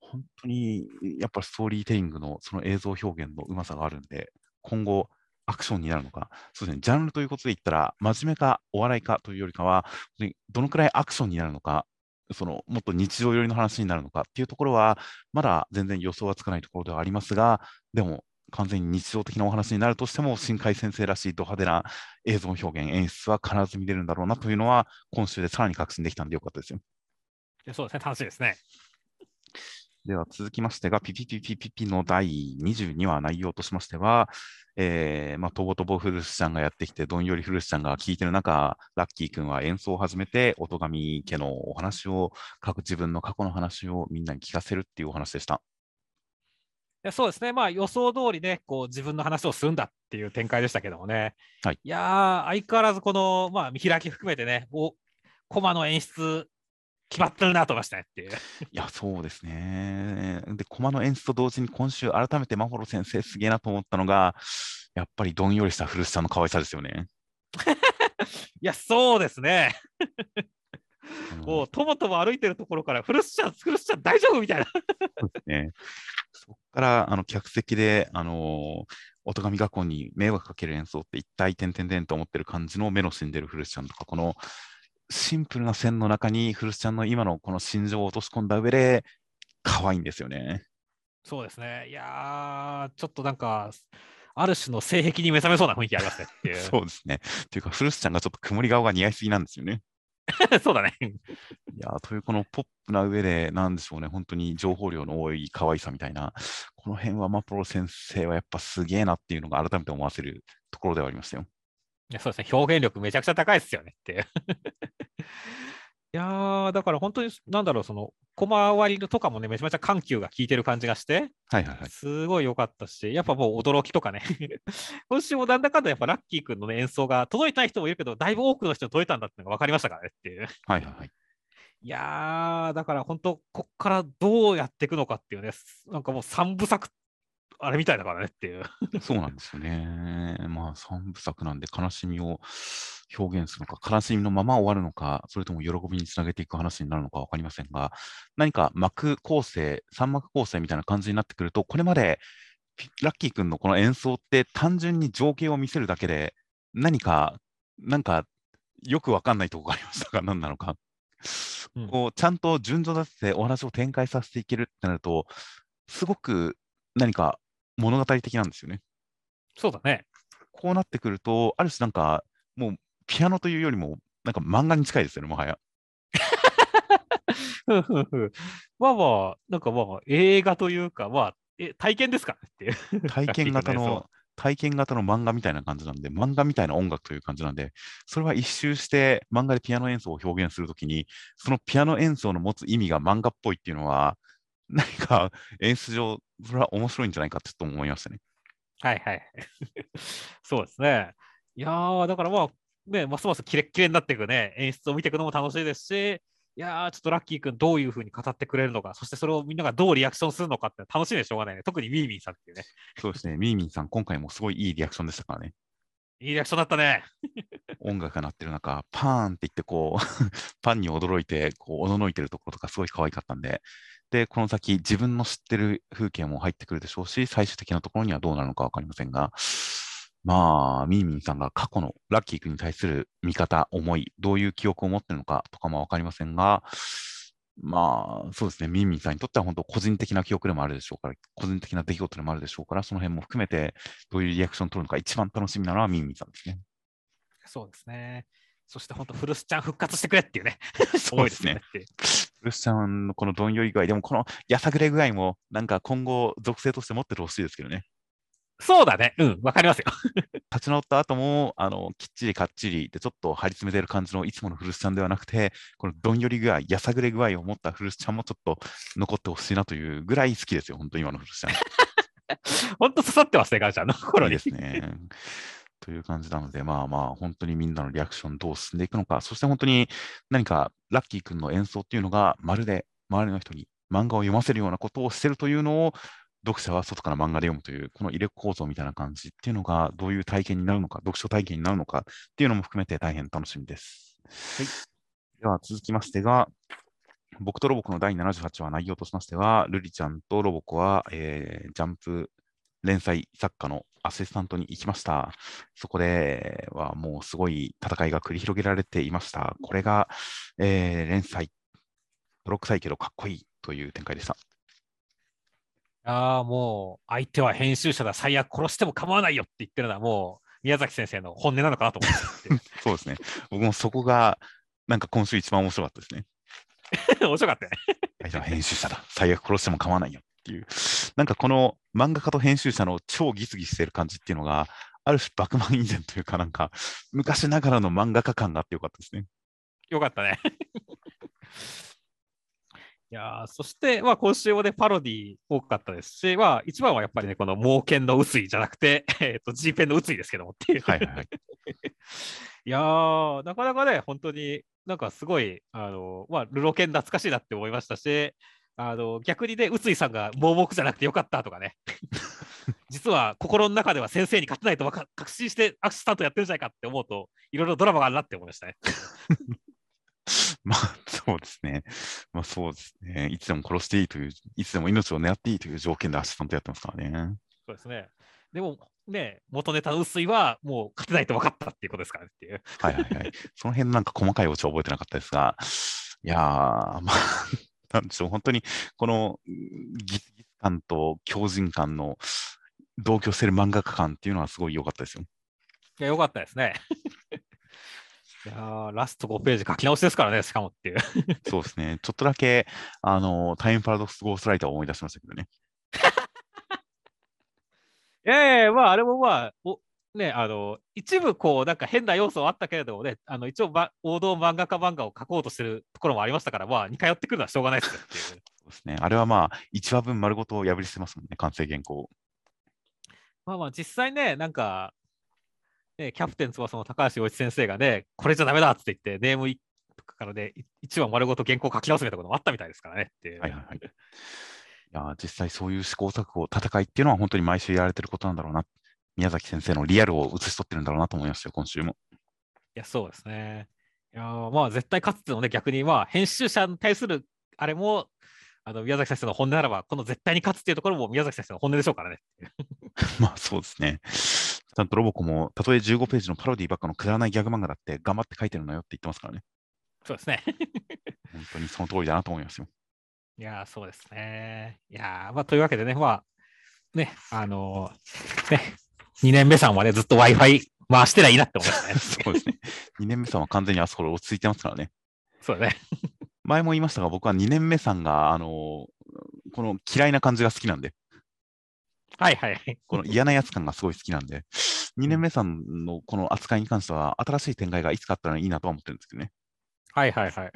本当にやっぱりストーリーテリングのその映像表現のうまさがあるんで、今後、アクションになるのか、そうですね、ジャンルということで言ったら、真面目かお笑いかというよりかは、どのくらいアクションになるのか、そのもっと日常寄りの話になるのかっていうところは、まだ全然予想はつかないところではありますが、でも完全に日常的なお話になるとしても、新海先生らしいド派手な映像表現、演出は必ず見れるんだろうなというのは、今週でさらに確信できたんでよかったですよ。そうですね、楽しいですね。では続きましてが、ピピピピピピの第22話内容としましては、えーまあ、とぼとぼフルスちゃんがやってきて、どんよりフルスちゃんが聞いてる中、ラッキー君は演奏を始めて、音神家のお話を、各自分の過去の話をみんなに聞かせるっていうお話でした。いやそうですね、まあ予想通りね、こう自分の話をするんだっていう展開でしたけどもね。はい、いやー、相変わらずこの、まあ、見開き含めてね、おコマの演出、決まってるなと思いましたねっていう。いや、そうですね。で、駒の演出と同時に今週改めてマホロ先生すげえなと思ったのが、やっぱりどんよりした古巣さんの可愛さですよね。いや、そうですね。うんもうともとも歩いてるところから、フルスちゃん、フルスちゃん大丈夫みたいな。そうですね。そこから、あの、客席で、あのー、音神学校に迷惑かける演奏って一体点々点と思ってる感じの目の死んでる古巣ちゃんとか、このシンプルな線の中に古巣ちゃんの今のこの心情を落とし込んだ上で、可愛いんですよね。そうですね。いやー、ちょっとなんか、ある種の性癖に目覚めそうな雰囲気ありますねっていう。そうですね。っていうか、古巣ちゃんがちょっと曇り顔が似合いすぎなんですよね。そうだね。いやーというこのポップな上で、なんでしょうね、本当に情報量の多い可愛さみたいな、この辺はマプロ先生はやっぱすげえなっていうのが改めて思わせるところではありましたよ。いやそうですね。表現力めちゃくちゃ高いですよねっていう。いやー、だから本当に、なんだろう、その、小回りとかもね、めちゃめちゃ緩急が効いてる感じがして、はいはいはい。すごい良かったし、やっぱもう驚きとかね、今週もなんだかんだやっぱラッキー君の、ね、演奏が届いてない人もいるけど、だいぶ多くの人に届いたんだってのが分かりましたからねっていう。はいはいはい。いやー、だから本当、こっからどうやっていくのかっていうね、なんかもう三部作、あれみたいだからねっていう。そうなんですよね。まあ、三部作なんで悲しみを表現するのか、悲しみのまま終わるのか、それとも喜びにつなげていく話になるのか分かりませんが、何か幕構成、三幕構成みたいな感じになってくると、これまでピラッキー君のこの演奏って単純に情景を見せるだけで、何か、なんか、よく分かんないところがありましたが、何なのか。うんこうちゃんと順序立ててお話を展開させていけるってなると、すごく何か物語的なんですよね。そうだね。こうなってくると、ある種なんか、もうピアノというよりも、なんか漫画に近いですよね、もはや。ふんふんふんまあまあ、なんかまあ、映画というか、まあ、え体験ですかっていう。体験型の、体験型の漫画みたいな感じなんで、漫画みたいな音楽という感じなんで、それは一周して漫画でピアノ演奏を表現するときに、そのピアノ演奏の持つ意味が漫画っぽいっていうのは、何か演出上、それは面白いんじゃないかってちょっと思いましたね。はいはい。そうですね。いやー、だからまあ、ね、ますますキレッキレになっていくね、演出を見ていくのも楽しいですし、いやー、ちょっとラッキー君どういうふうに語ってくれるのか、そしてそれをみんながどうリアクションするのかって楽しみでしょうがないね。特にミーミンさんっていうね。そうですね、ミーミンさん、今回もすごいいいリアクションでしたからね。いいリアクションだったね。音楽が鳴ってる中、パーンって言って、こう、パンに驚いて、こう、おののいてるところとかすごい可愛かったんで、で、この先、自分の知ってる風景も入ってくるでしょうし、最終的なところにはどうなるのかわかりませんが、まあ、ミーミンさんが過去のラッキー君に対する見方、思い、どういう記憶を持ってるのかとかもわかりませんが、まあ、そうですね、ミーミンさんにとっては本当個人的な記憶でもあるでしょうから、個人的な出来事でもあるでしょうから、その辺も含めて、どういうリアクションを取るのか、一番楽しみなのはミーミンさんですね。そうですね。そして本当、フルスちゃん復活してくれっていうね。そうですね。フルスちゃんのこのどんより具合、でもこのやさぐれ具合も、なんか今後、属性として持っててほしいですけどね。そうだね。うん、わかりますよ。立ち直った後も、あの、きっちりかっちりで、ちょっと張り詰めてる感じのいつものフルスちゃんではなくて、このどんより具合、やさぐれ具合を持ったフルスちゃんもちょっと残ってほしいなというぐらい好きですよ、本当今のフルスちゃん。本当刺さってますね、ガーちゃんの心に。ですね。という感じなので、まあまあ、本当にみんなのリアクションどう進んでいくのか、そして本当に何かラッキー君の演奏っていうのが、まるで周りの人に漫画を読ませるようなことをしてるというのを、読者は外から漫画で読むという、この入れ構造みたいな感じっていうのが、どういう体験になるのか、読書体験になるのかっていうのも含めて大変楽しみです。はい、では続きましてが、僕とロボコの第78話内容としましては、ルリちゃんとロボコは、えー、ジャンプ連載作家のアシスタントに行きました。そこではもうすごい戦いが繰り広げられていました。これが、えー、連載、泥臭いけどかっこいいという展開でした。ああ、もう相手は編集者だ、最悪殺しても構わないよって言ってるのは、もう宮崎先生の本音なのかなと思って。そうですね。僕もそこが、なんか今週一番面白かったですね。面白かったね。相手は編集者だ、最悪殺しても構わないよっていう。なんかこの漫画家と編集者の超ギスギスしてる感じっていうのが、ある種、バクマン以前というか、なんか、昔ながらの漫画家感があってよかったですね。よかったね。いやそして、まあ、今週もね、パロディ多かったですし、まあ、一番はやっぱりね、この猛犬の薄いじゃなくて、えっ、ー、と、G ペンの薄いですけどもっていう。はいはい、はい。いやー、なかなかね、本当になんかすごい、あの、まあ、ルロケン懐かしいなって思いましたし、あの、逆にね、臼井さんが盲目じゃなくてよかったとかね。実は心の中では先生に勝てないと確信してアクシタントやってるんじゃないかって思うと、いろいろドラマがあるなって思いましたね。まあ、そうですね。まあ、そうですね。いつでも殺していいという、いつでも命を狙っていいという条件でアシスタントやってますからね。そうですね。でも、ね、元ネタの薄いはもう勝てないと分かったっていうことですからねっていう。はいはいはい。その辺なんか細かいオチは覚えてなかったですが、いやー、まあ、なんでしょう、本当にこのギスギス感と強靭感の同居してる漫画家感っていうのはすごい良かったですよ。いや、良かったですね。いやラスト5ページ書き直しですからね、しかもっていう。そうですね。ちょっとだけ、あの、タイムパラドックスゴーストライターを思い出しましたけどね。いやいや、まあ、あれもまあ、おね、あの、一部こう、なんか変な要素はあったけれどもね、あの、一応、王道漫画家漫画を描こうとしてるところもありましたから、まあ、似通ってくるのはしょうがないですよっていう。そうですね。あれはまあ、1話分丸ごと破り捨てますもんね、完成原稿。まあまあ、実際ね、なんか、ね、キャプテン翼の高橋洋一先生がね、これじゃダメだって言って、ネームとかからね、1話丸ごと原稿書き直すみたいなこともあったみたいですからねってはいはいはい。いや実際そういう試行錯誤、戦いっていうのは本当に毎週やられてることなんだろうな。宮崎先生のリアルを映し取ってるんだろうなと思いましたよ、今週も。いや、そうですね。いやまあ絶対勝つってのね、逆にまあ編集者に対するあれも、あの宮崎先生の本音ならば、この絶対に勝つっていうところも宮崎先生の本音でしょうからね。まあそうですね。ちゃんとロボコも、たとえ15ページのパロディばっかのくだらないギャグ漫画だって頑張って書いてるのよって言ってますからね。そうですね。本当にその通りだなと思いますよ。いやそうですね。いやまあ、というわけでね、まあ、ね、あのー、ね、2年目さんはね、ずっと Wi-Fi 回してりゃいいなって思いましたね。そうですね。2年目さんは完全にあそこで落ち着いてますからね。そうだね。前も言いましたが、僕は2年目さんが、あのー、この嫌いな感じが好きなんで。はいはい。この嫌なやつ感がすごい好きなんで、2年目さんのこの扱いに関しては、新しい展開がいつかあったらいいなとは思ってるんですけどね。はいはいはい。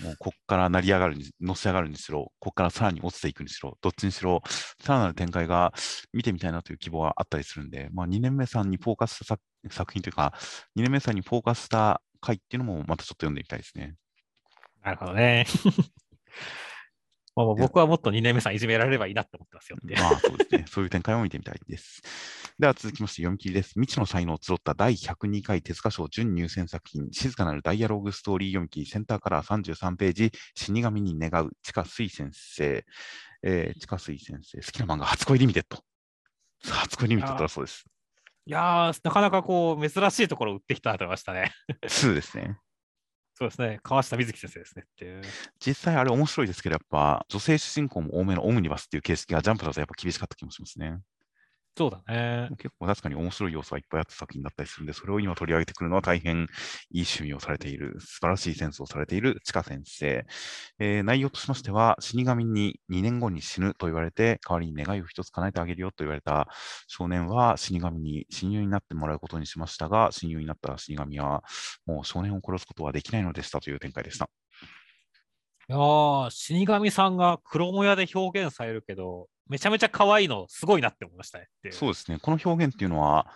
もうこっから成り上がるに、のせ上がるにしろ、こっからさらに落ちていくにしろ、どっちにしろ、さらなる展開が見てみたいなという希望はあったりするんで、まあ、2年目さんにフォーカスした作作品というか、2年目さんにフォーカスした回っていうのもまたちょっと読んでみたいですね。なるほどね。まあ僕はもっと2年目さんいじめられればいいなって思ってますよって。まあそうですね。そういう展開も見てみたいです。では続きまして読み切りです。未知の才能を集った第102回手塚賞準入選作品、静かなるダイアログストーリー読み切り、センターカラー33ページ、死神に願う、地下水先生、えー、地下水先生、好きな漫画、初恋リミテッド。初恋リミテッドだそうです。いやー、なかなかこう、珍しいところを打ってきたと思いましたね。2ですね。そうですね。河下水希先生ですねっていう。実際あれ面白いですけど、やっぱ女性主人公も多めのオムニバスっていう形式がジャンプだとやっぱ厳しかった気もしますね。そうだね。結構確かに面白い要素がいっぱいあった作品だったりするんで、それを今取り上げてくるのは大変いい趣味をされている、素晴らしいセンスをされているチカ先生。えー内容としましては、死神に2年後に死ぬと言われて、代わりに願いを一つ叶えてあげるよと言われた少年は死神に親友になってもらうことにしましたが、親友になった死神はもう少年を殺すことはできないのでしたという展開でした。いやー、死神さんが黒もやで表現されるけど、めちゃめちゃ可愛いの、すごいなって思いましたね。そうですね。この表現っていうのは、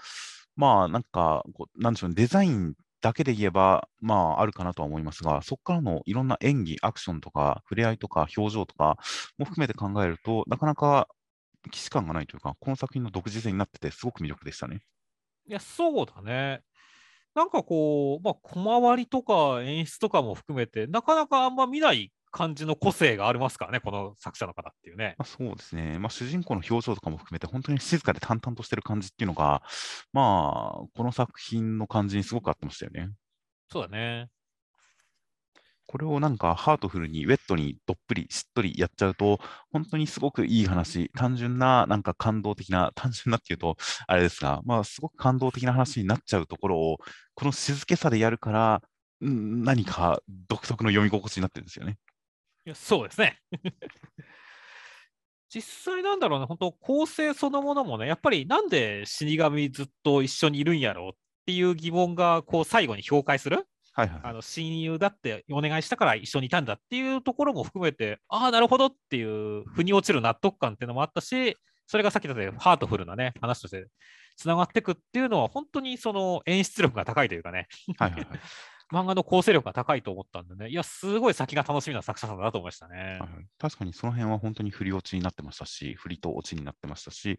まあ、なんか、なんでしょうね、デザインだけで言えば、まあ、あるかなとは思いますが、そこからのいろんな演技、アクションとか、触れ合いとか、表情とかも含めて考えると、なかなか既視感がないというか、この作品の独自性になってて、すごく魅力でしたね。いや、そうだね。なんかこう、まあ、小回りとか演出とかも含めて、なかなかあんま見ない感じの個性がありますからね、この作者の方っていうね。まあ、そうですね。まあ、主人公の表情とかも含めて、本当に静かで淡々としてる感じっていうのが、まあ、この作品の感じにすごく合ってましたよね。そうだね。これをなんかハートフルに、ウェットにどっぷり、しっとりやっちゃうと、本当にすごくいい話、単純な、なんか感動的な、単純なっていうと、あれですが、まあ、すごく感動的な話になっちゃうところを、この静けさでやるから、うん何か独特の読み心地になってるんですよね。いやそうですね。実際なんだろうね、本当構成そのものもね、やっぱりなんで死神ずっと一緒にいるんやろうっていう疑問がこう最後に評価する？はいはい。あの親友だってお願いしたから一緒にいたんだっていうところも含めて、ああ、なるほどっていう、腑に落ちる納得感っていうのもあったし、それがさっき言ったようにハートフルなね、話としてつながっていくっていうのは、本当にその演出力が高いというかね、はいはいはい。漫画の構成力が高いと思ったんでね、いや、すごい先が楽しみな作者さんだなと思いましたねはい。確かにその辺は本当に振り落ちになってましたし、振りと落ちになってましたし、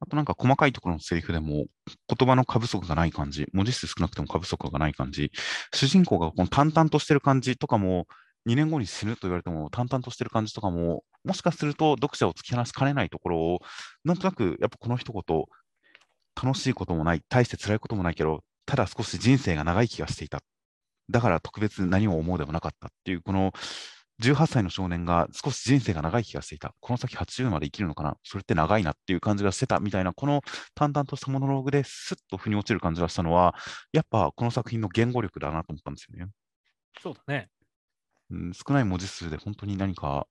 あとなんか細かいところのセリフでも言葉の過不足がない感じ、文字数少なくても過不足がない感じ、主人公がこの淡々としてる感じとかも、2年後に死ぬと言われても淡々としてる感じとかも、もしかすると読者を突き放しかねないところを、なんとなくやっぱこの一言、楽しいこともない、大して辛いこともないけど、ただ少し人生が長い気がしていた。だから特別何も思うでもなかったっていう、この18歳の少年が少し人生が長い気がしていた。この先80まで生きるのかな？それって長いなっていう感じがしてたみたいな、この淡々としたモノローグですっと腑に落ちる感じがしたのは、やっぱこの作品の言語力だなと思ったんですよね。そうだね。うん、少ない文字数で本当に何か、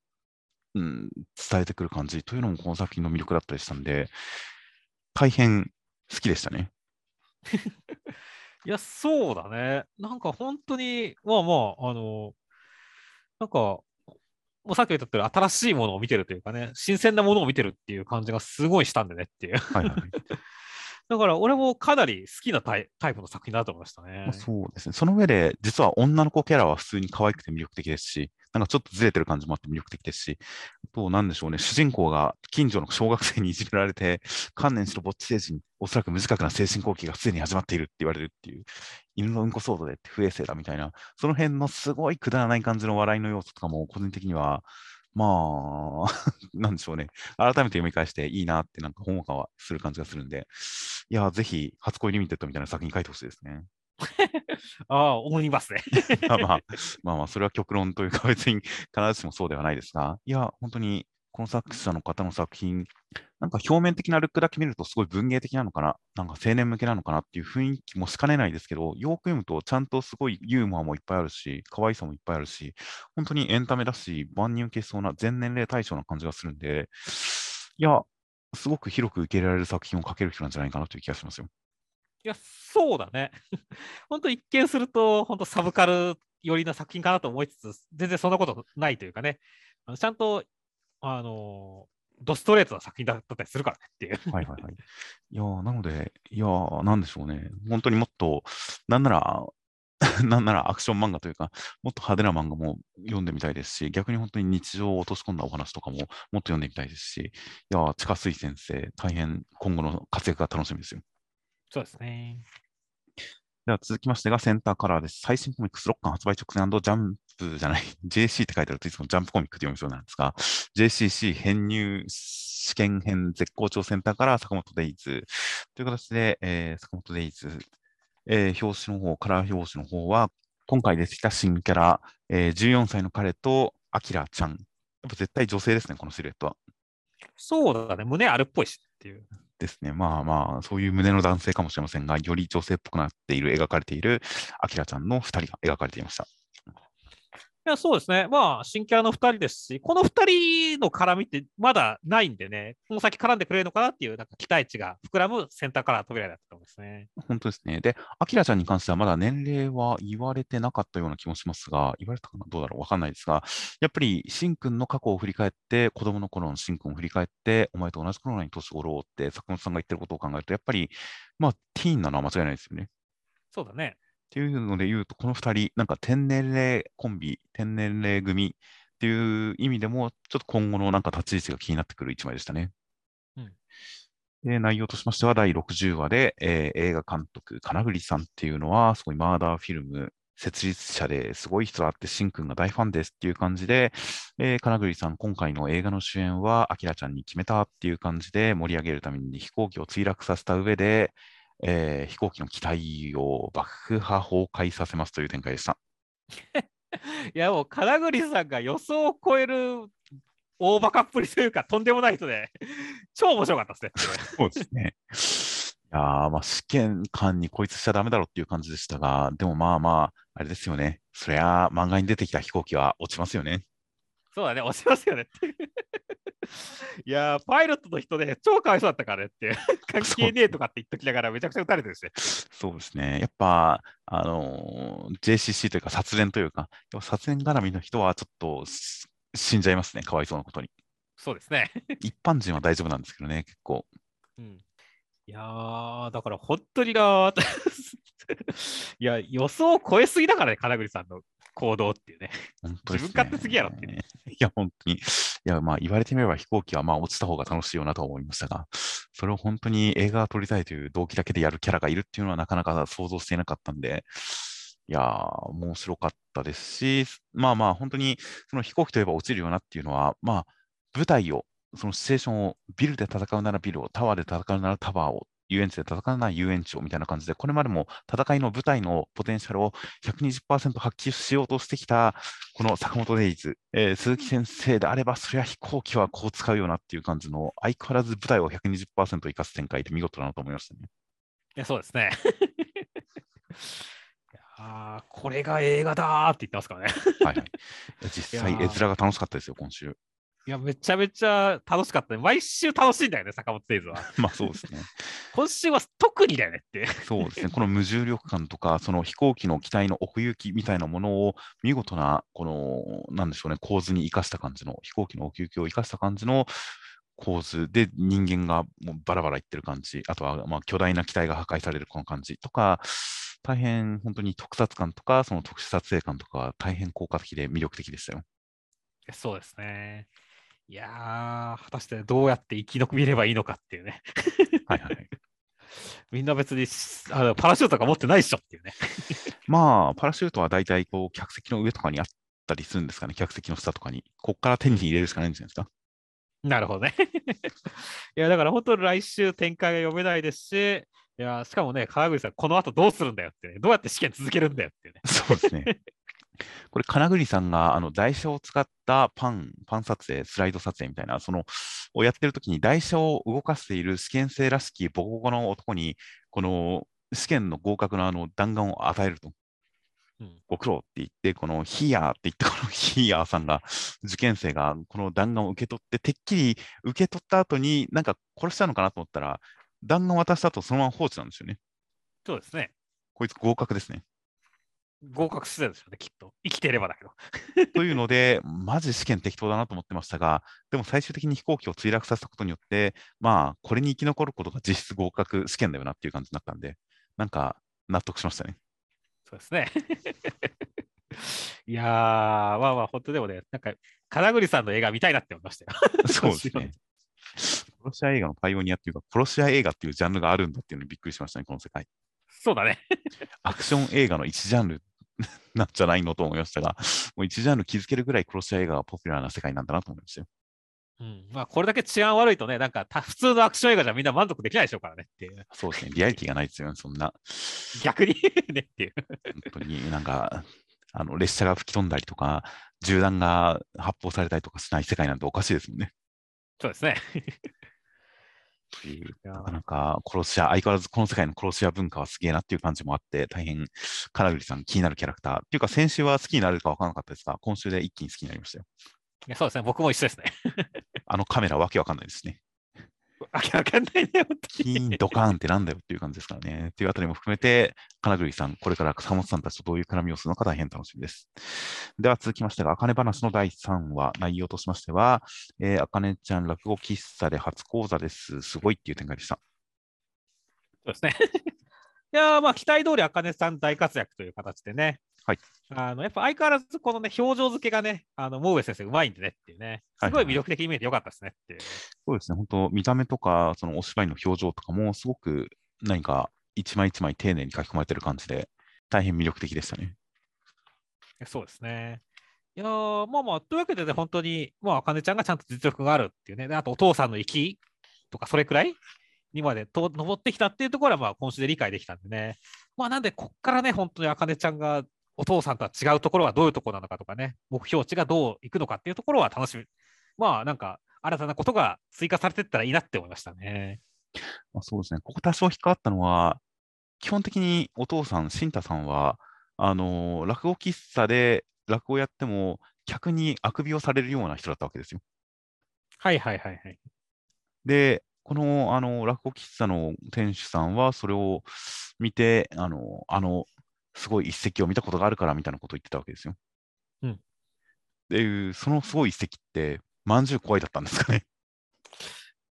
うん、伝えてくる感じというのもこの作品の魅力だったりしたんで、大変好きでしたね。いや、そうだね。なんか本当に、まあまあ、あの、なんか、もうさっき言った通り新しいものを見てるというかね、新鮮なものを見てるっていう感じがすごいしたんでねっていう。はいはい。だから俺もかなり好きなタイプの作品だなと思いましたねまあ、。そうですね。その上で、実は女の子キャラは普通に可愛くて魅力的ですし、なんかちょっとずれてる感じもあって魅力的ですし、あと、なんでしょうね、主人公が近所の小学生にいじめられて、観念しろぼっち星人、おそらく無自覚な精神攻撃がすでに始まっているって言われるっていう、犬のうんこ騒動で不衛生だみたいな、その辺のすごいくだらない感じの笑いの要素とかも、個人的には、まあ、なんでしょうね。改めて読み返していいなって、なんか本化はする感じがするんで、いや、ぜひ、初恋リミテッドみたいな作品書いてほしいですね。ああ、思いますね。まあまあ、まあまあ、それは極論というか、別に必ずしもそうではないですが、いや、本当に、この作者の方の作品、なんか表面的なルックだけ見るとすごい文芸的なのかな、なんか青年向けなのかなっていう雰囲気もしかねないですけど、よく読むとちゃんとすごいユーモアもいっぱいあるし、可愛さもいっぱいあるし、本当にエンタメだし、万人受けそうな全年齢対象な感じがするんで、いや、すごく広く受け入れられる作品を書ける人なんじゃないかなという気がしますよ。いや、そうだね。本当一見すると、本当サブカル寄りな作品かなと思いつつ、全然そんなことないというかね、あのちゃんと、あのドストレートな作品だったりするからねっていう。はいはいはい。いやーなので、いやーなんでしょうね。本当にもっと、なんなら、なんならアクション漫画というか、もっと派手な漫画も読んでみたいですし、逆に本当に日常を落とし込んだお話とかももっと読んでみたいですし、いやー、近水先生、大変今後の活躍が楽しみですよ。そうですね。では続きましてがセンターカラーです。最新コミックス6巻発売直前ジャンプじゃない、JC って書いてあるといつもジャンプコミックって読みそうなんですが、JCC 編入試験編絶好調センターカラー坂本デイズという形で、えー、坂本デイズ、えー、表紙の方、カラー表紙の方は、今回出てきた新キャラ、えー、14歳の彼と、アキラちゃん。やっぱ絶対女性ですね、このシルエットは。そうだね、胸あるっぽいしっていう。ですね。まあまあ、そういう胸の男性かもしれませんが、より女性っぽくなっている、描かれている、アキラちゃんの2人が描かれていました。いや、そうですね。まあ、新キャラの2人ですし、この2人の絡みってまだないんでね、この先絡んでくれるのかなっていうなんか期待値が膨らむセンターカラー扉だったと思いますね。本当ですね。で、アキラちゃんに関してはまだ年齢は言われてなかったような気もしますが、言われたかなどうだろうわかんないですが、やっぱり、しんくんの過去を振り返って、子供の頃のしんくんを振り返って、お前と同じ頃に年頃って坂本さんが言ってることを考えると、やっぱり、まあ、ティーンなのは間違いないですよね。そうだね。っていうので言うと、この2人、なんか天年齢コンビ、天年齢組っていう意味でも、ちょっと今後のなんか立ち位置が気になってくる一枚でしたね。うん、で内容としましては、第60話で、えー、映画監督、金栗さんっていうのは、すごいマーダーフィルム設立者ですごい人だって、しんくんが大ファンですっていう感じで、えー、金栗さん、今回の映画の主演は、あきらちゃんに決めたっていう感じで盛り上げるために飛行機を墜落させた上で、えー、飛行機の機体を爆破崩壊させますという展開でした。いやもう金栗さんが予想を超える大バカっぷりというかとんでもない人で 超面白かったですね。そうですね。いやまあ試験官にこいつしちゃダメだろっていう感じでしたが、でもまあまあ、あれですよね。そりゃ漫画に出てきた飛行機は落ちますよね。そうだね、落ちますよねって。いやパイロットの人ね、超かわいそうだったからねって、関係ねえとかって言っときながら、めちゃくちゃ撃たれてるしね。そうですね。やっぱ、あのー、JCC というか、殺練というか、殺練絡みの人はちょっと死んじゃいますね、かわいそうなことに。そうですね。一般人は大丈夫なんですけどね、結構。うん、いやー、だから本当にないや、予想を超えすぎだからね、金栗さんの行動っていうね。本当ね自分勝手すぎやろっていう。いや、本当に。いや、まあ、言われてみれば飛行機はまあ落ちた方が楽しいよなとは思いましたが、それを本当に映画を撮りたいという動機だけでやるキャラがいるっていうのはなかなか想像していなかったんで、いやー、面白かったですし、まあまあ、本当にその飛行機といえば落ちるよなっていうのは、まあ、舞台を、そのシチュエーションを、ビルで戦うならビルを、タワーで戦うならタワーを、遊園地で戦うなら遊園地をみたいな感じで、これまでも戦いの舞台のポテンシャルを120%発揮しようとしてきた、この坂本デイズ、えー、鈴木先生であれば、そりゃ飛行機はこう使うよなっていう感じの、相変わらず舞台を120%生かす展開で見事だなと思いましたね。いや、そうですね。ああ、これが映画だーって言ってますからね。はいはい。実際、絵面が楽しかったですよ、今週。いや、めちゃめちゃ楽しかったね。毎週楽しいんだよね、坂本デイズは。まあそうですね。今週は特にだよねって。そうですね。この無重力感とか、その飛行機の機体の奥行きみたいなものを見事な、この、なんでしょうね、構図に生かした感じの、飛行機の奥行きを生かした感じの構図で人間がもうバラバラいってる感じ、あとはまあ巨大な機体が破壊されるこの感じとか、大変本当に特撮感とか、その特殊撮影感とか、大変効果的で魅力的でしたよ。そうですね。いやー、果たしてどうやって生き延びればいいのかっていうね。はいはい。みんな別にあのパラシュートとか持ってないっしょっていうね。まあ、パラシュートは大体こう客席の上とかにあったりするんですかね、客席の下とかに。ここから手に入れるしかないんじゃないですか。なるほどね。いや、だから本当来週展開が読めないですし、いや、しかもね、川口さん、この後どうするんだよって、ね、どうやって試験続けるんだよっていうね。そうですね。これ、金栗さんがあの台車を使ったパン、パン撮影、スライド撮影みたいな、その、をやってるときに台車を動かしている試験生らしきボコボコの男に、この試験の合格のあの弾丸を与えると。うん、ご苦労って言って、このヒーヤーって言って、このヒーヤーさんが、受験生がこの弾丸を受け取って、てっきり受け取った後に、なんか殺したのかなと思ったら、弾丸渡した後、そのまま放置なんですよね。そうですね。こいつ合格ですね。合格してたでしょうね、きっと。生きていればだけど。というので、マジ試験適当だなと思ってましたが、でも最終的に飛行機を墜落させたことによって、まあ、これに生き残ることが実質合格試験だよなっていう感じになったんで、なんか納得しましたね。そうですね。いやー、まあまあ、本当でもね、なんか、金栗さんの映画見たいなって思いましたよ。そうですね。殺し屋映画のパイオニアっていうか、殺し屋映画っていうジャンルがあるんだっていうのにびっくりしましたね、この世界。そうだね。アクション映画の一ジャンル なんじゃないのと思いましたが、もう一ジャンル気づけるぐらい殺し屋映画がポピュラーな世界なんだなと思いましたよ。うん、まあ、これだけ治安悪いとね、なんかた普通のアクション映画じゃみんな満足できないでしょうからねっていう。そうですね、リアリティがないですよね、そんな。逆に ねっていう。本当になんか、あの列車が吹き飛んだりとか、銃弾が発砲されたりとかしない世界なんておかしいですもんね。そうですね。という、なかなか殺し屋、相変わらずこの世界の殺し屋文化はすげえなっていう感じもあって、大変、金栗さん気になるキャラクター。っていうか、先週は好きになれるか分からなかったですが、今週で一気に好きになりましたよ。いやそうですね、僕も一緒ですね。あのカメラわけわかんないですね。わけわかんないね、本当キーン、に。ドカーンってなんだよっていう感じですからね。っていうあたりも含めて、金栗さん、これから坂本さんたちとどういう絡みをするのか大変楽しみです。では続きましてが、あかね話の第3話、内容としましては、えー、あかねちゃん落語喫茶で初講座です。すごいっていう展開でした。そうですね。いやーまあ期待通り、あかねさん大活躍という形でね。はい。あのやっぱ相変わらずこのね、表情付けがね、あの、モーウェ先生うまいんでねっていうね。すごい魅力的に見えてよかったですねっていう。そうですね、本当、見た目とか、そのお芝居の表情とかも、すごく何か一枚一枚丁寧に書き込まれてる感じで、大変魅力的でしたね。そうですね。いやーまあまあ、というわけでね、本当に、まあ、あかねちゃんがちゃんと実力があるっていうね、であとお父さんの生きとか、それくらいにまでと登ってきたっていうところは、まあ、今週で理解できたんでね。まあ、なんで、こっからね、本当にあかねちゃんがお父さんとは違うところはどういうところなのかとかね、目標値がどういくのかっていうところは楽しみ。まあ、なんか、新たなことが追加されていったらいいなって思いましたね。まあ、そうですね、ここ多少引っかかったのは、基本的にお父さん、慎太さんは、あのー落語喫茶で落語やっても、客にあくびをされるような人だったわけですよ。はいはいはいはい。で、この、あの落語喫茶の店主さんは、それを見て、あの、あの、すごい一席を見たことがあるからみたいなことを言ってたわけですよ。うん。っていう、そのすごい一席って、まんじゅう怖いだったんですかね。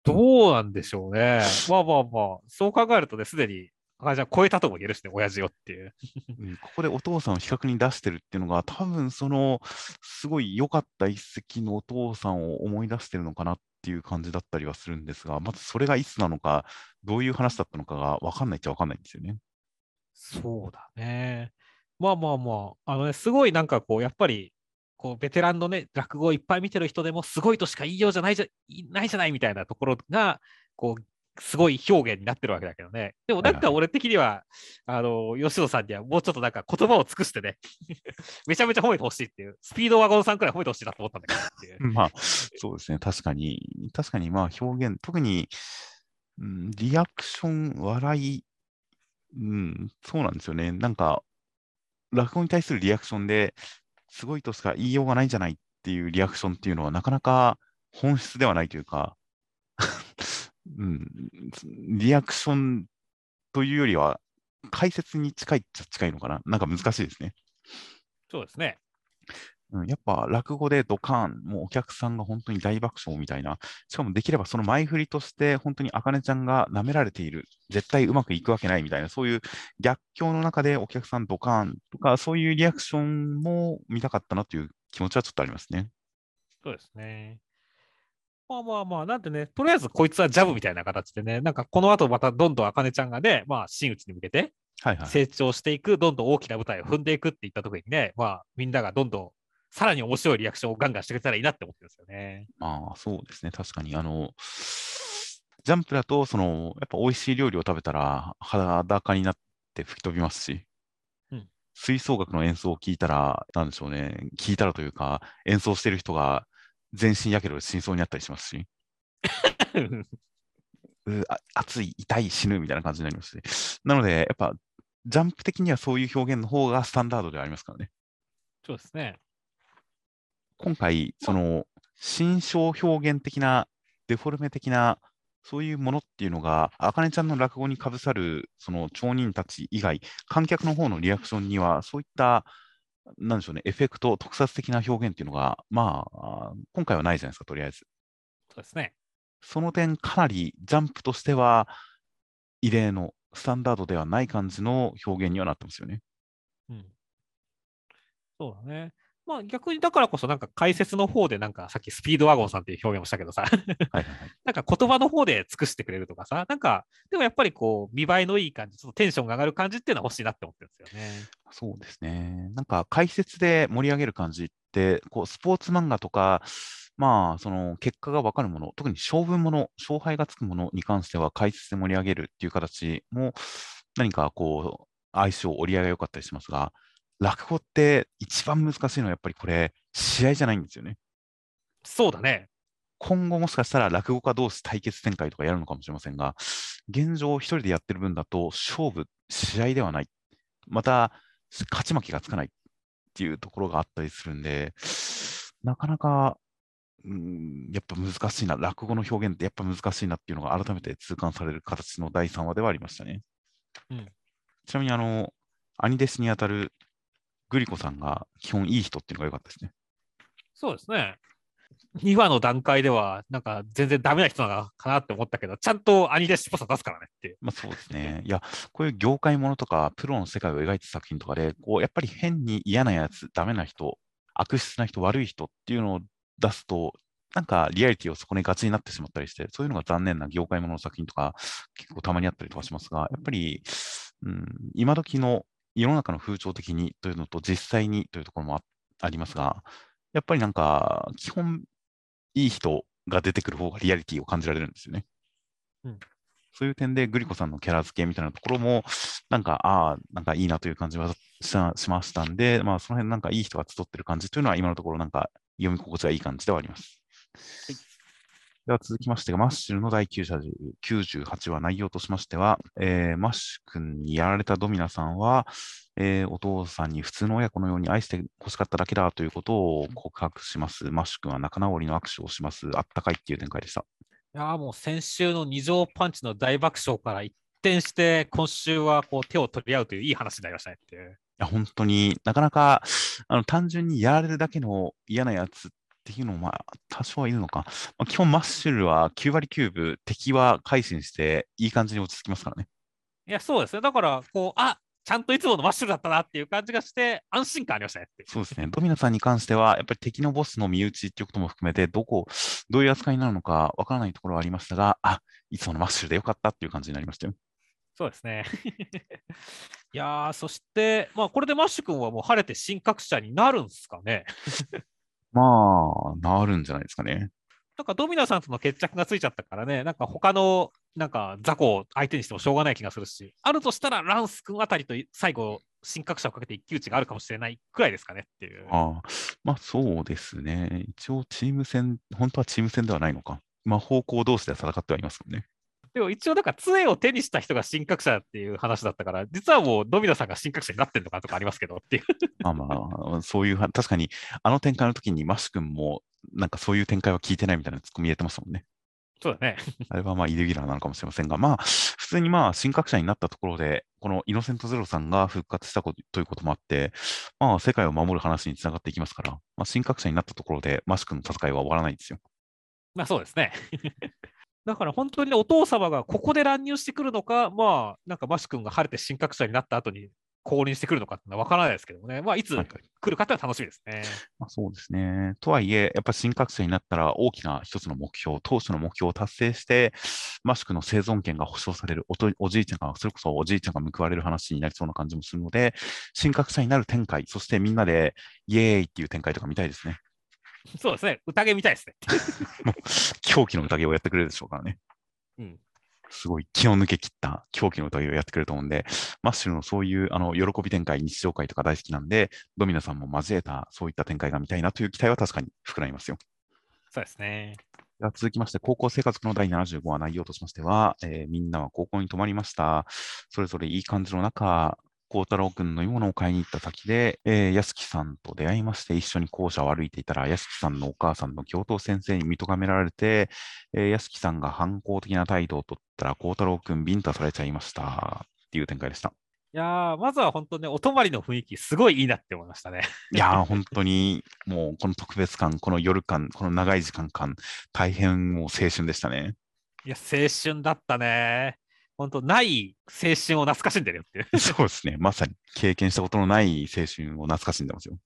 どうなんでしょうね。まあまあまあ、そう考えるとね、すでに、あじゃあ超えたとも言えるしね、親父をっていう。うんここでお父さんを比較に出してるっていうのが、多分その、すごい良かった一席のお父さんを思い出してるのかなっていう感じだったりはするんですが、まずそれがいつなのか、どういう話だったのかが分かんないっちゃ分かんないんですよね。そうだね。まあまあまあ、あのね、すごいなんかこう、やっぱり、こう、ベテランのね、落語をいっぱい見てる人でも、すごいとしか言いようじゃないじゃいないじゃないみたいなところが、こう、すごい表現になってるわけだけどね。でもなんか俺的には、あの、吉野さんにはもうちょっとなんか言葉を尽くしてね、めちゃめちゃ褒めてほしいっていう、スピードワゴンさんくらい褒めてほしいなと思ったんだけど。まあ、そうですね。確かに、確かにまあ表現、特に、うん、リアクション、笑い、うん、そうなんですよね。なんか、落語に対するリアクションで、すごいとしか言いようがないんじゃないっていうリアクションっていうのは、なかなか本質ではないというか、うん、リアクションというよりは、解説に近いっちゃ近いのかな。なんか難しいですね。そうですね。うん、やっぱ落語でドカーン、もうお客さんが本当に大爆笑みたいな、しかもできればその前振りとして、本当にあかねちゃんが舐められている、絶対うまくいくわけないみたいな、そういう逆境の中でお客さんドカーンとか、そういうリアクションも見たかったなという気持ちはちょっとありますね。そうですね。まあまあまあ、なんてね、とりあえずこいつはジャブみたいな形でね、なんかこの後またどんどんあかねちゃんがね、まあ真打ちに向けてはいはい。成長していく、どんどん大きな舞台を踏んでいくっていったところにね、まあみんながどんどんさらに面白いリアクションをガンガンしてくれたらいいなって思ってるんですよね。まあそうですね、確かに。あの、ジャンプだと、その、やっぱ美味しい料理を食べたら裸になって吹き飛びますし、うん吹奏楽の演奏を聞いたら、なんでしょうね、聞いたらというか、演奏してる人が全身やけどで真相にあったりしますし、熱い、痛い、死ぬみたいな感じになりますし、なので、やっぱ、ジャンプ的にはそういう表現の方がスタンダードではありますからね。そうですね。今回、その、心象表現的な、デフォルメ的な、そういうものっていうのが、あかねちゃんの落語にかぶさる、その町人たち以外、観客の方のリアクションには、そういった、なんでしょうね、エフェクト、特撮的な表現っていうのが、まあ、今回はないじゃないですか、とりあえず。そうですね。その点、かなりジャンプとしては、異例のスタンダードではない感じの表現にはなってますよね。うん。そうだね。まあ逆にだからこそなんか解説の方でなんかさっきスピードワゴンさんっていう表現をしたけどさはい、なんか言葉の方で尽くしてくれるとかさ、なんかでもやっぱりこう見栄えのいい感じ、ちょっとテンションが上がる感じっていうのは欲しいなって思ってるんですよね。そうですね。なんか解説で盛り上げる感じって、こうスポーツ漫画とか、まあ、その結果が分かるもの、特に勝負もの、勝敗がつくものに関しては解説で盛り上げるっていう形も何かこう相性、折り合いが良かったりしますが、落語って一番難しいのはやっぱりこれ、試合じゃないんですよね。そうだね。今後もしかしたら落語家同士対決展開とかやるのかもしれませんが、現状一人でやってる分だと勝負、試合ではない。また、勝ち負けがつかないっていうところがあったりするんで、なかなか、うん、やっぱ難しいな、落語の表現ってやっぱ難しいなっていうのが改めて痛感される形の第3話ではありましたね。うん、ちなみに、あの、兄弟子にあたるグリコさんが基本いい人っていうのが良かったですね。そうですね。2話の段階では、なんか全然ダメな人なのかなって思ったけど、ちゃんと兄弟子っぽさ出すからねって。まあそうですね。いや、こういう業界ものとか、プロの世界を描いた作品とかで、こうやっぱり変に嫌なやつ、ダメな人、悪質な人、悪い人っていうのを出すと、なんかリアリティをそこにガチになってしまったりして、そういうのが残念な業界ものの作品とか、結構たまにあったりとかしますが、やっぱり、うん、今時の世の中の風潮的にというのと実際にというところもありますが、やっぱりなんか、基本、いい人が出てくる方がリアリティを感じられるんですよね。うん、そういう点で、グリコさんのキャラ付けみたいなところも、なんか、ああ、なんかいいなという感じはしましたんで、まあ、その辺なんかいい人が集ってる感じというのは、今のところなんか読み心地がいい感じではあります。はいでは続きましてマッシュルの第98話内容としましては、えー、マッシュ君にやられたドミナさんは、えー、お父さんに普通の親子のように愛してほしかっただけだということを告白します。マッシュ君は仲直りの握手をします。あったかいっていう展開でした。いやもう先週の二乗パンチの大爆笑から一転して、今週はこう手を取り合うといういい話になりましたねっていう。いや本当になかなかあの単純にやられるだけの嫌なやつっていうのも、まあ、多少はいるのか。まあ、基本、マッシュルは9割9分、敵は改心して、いい感じに落ち着きますからね。いや、そうですね。だから、こう、あちゃんといつものマッシュルだったなっていう感じがして、安心感ありましたねそうですね。ドミナさんに関しては、やっぱり敵のボスの身内っていうことも含めて、どこ、どういう扱いになるのかわからないところはありましたが、あいつものマッシュルでよかったっていう感じになりましたよ。そうですね。いやそして、まあ、これでマッシュ君はもう晴れて新格者になるんですかね。まあ、なるんじゃないですかね。なんかドミナさんとの決着がついちゃったからね、なんか他のなんか雑魚を相手にしてもしょうがない気がするし、あるとしたらランス君あたりと最後、新格者をかけて一騎打ちがあるかもしれないくらいですかねっていう。ああ、まあそうですね。一応チーム戦、本当はチーム戦ではないのか。まあ方向同士で戦ってはいますもんね。でも一応、なんか杖を手にした人が神格者っていう話だったから、実はもうドミノさんが神格者になってるのかとかありますけどっていう。まあまあ、そういう、確かに、あの展開の時にマッシュ君も、なんかそういう展開は聞いてないみたいなツッコミ入れてましたもんね。そうだね。あれはまあイレギュラーなのかもしれませんが、まあ、普通にまあ、神覚者になったところで、このイノセントゼロさんが復活したことということもあって、まあ、世界を守る話につながっていきますから、まあ、神覚者になったところで、マッシュ君の戦いは終わらないですよ。まあそうですね。だから本当に、ね、お父様がここで乱入してくるのか、まあ、なんかマッシュ君が晴れて神覚者になった後に降臨してくるのかってのは分からないですけどもね、まあ、いつ来るかっては楽しみですね。はい、まあ、そうですね。とはいえ、やっぱり神格者になったら大きな一つの目標、当初の目標を達成して、マシュクの生存権が保障されるおと、おじいちゃんが、それこそおじいちゃんが報われる話になりそうな感じもするので、神格者になる展開、そしてみんなでイエーイっていう展開とか見たいですね。そうですね。宴みたいですね。狂気の宴をやってくれるでしょうからね。うん。すごい気を抜け切った狂気の宴をやってくれると思うんで、マッシュルのそういうあの喜び展開、日常会とか大好きなんで、ドミナさんも交えたそういった展開が見たいなという期待は確かに膨らみますよ。そうですね。では続きまして、高校生活の第75話内容としましては、えー、みんなは高校に泊まりました。それぞれいい感じの中、孝太郎君の芋のを買いに行った先で、えー、安木さんと出会いまして、一緒に校舎を歩いていたら、安木さんのお母さんの教頭先生に見とがめられて、えー、安木さんが反抗的な態度を取ったら、孝太郎君、ビンタされちゃいましたっていう展開でした。いやまずは本当ね、お泊まりの雰囲気、すごいいいなって思いましたね。いや本当にもうこの特別感、この夜感、この長い時間感、大変もう青春でしたね。いや、青春だったね。本当、ない青春を懐かしんでるよって。そうですね。まさに経験したことのない青春を懐かしんでますよ。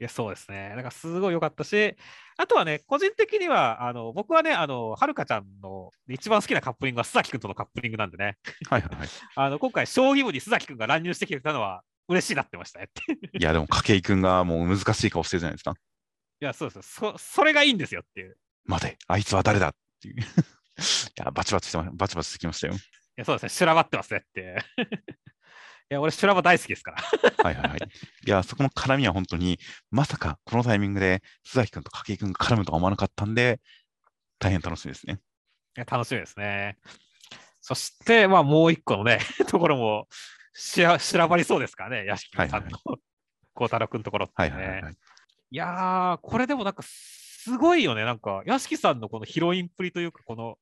いや、そうですね。なんかすごい良かったし、あとはね、個人的には、あの僕はね、あのはるかちゃんの一番好きなカップリングは須崎君とのカップリングなんでね。はいはいはい。あの今回、将棋部に須崎君が乱入してきてたのは嬉しいなってましたね。いや、でも、筧君がもう難しい顔してるじゃないですか。いや、そうですそ。それがいいんですよっていう。待て、あいつは誰だっていう。いや、バチバチしてまバチバチしてきましたよ。や、そうですね、修羅場ってますねって。いや、俺、修羅場大好きですから。はいはいはい。いや、そこの絡みは本当に、まさかこのタイミングで須崎君と筧君が絡むとは思わなかったんで、大変楽しみですね。いや、楽しみですね。そして、まあ、もう一個のね、ところもしら、しらばりそうですからね、屋敷さんの孝太郎君のところってね。はいはいはい、いやー、これでもなんか、すごいよね。なんか、屋敷さんのこのヒロインっぷりというか、この、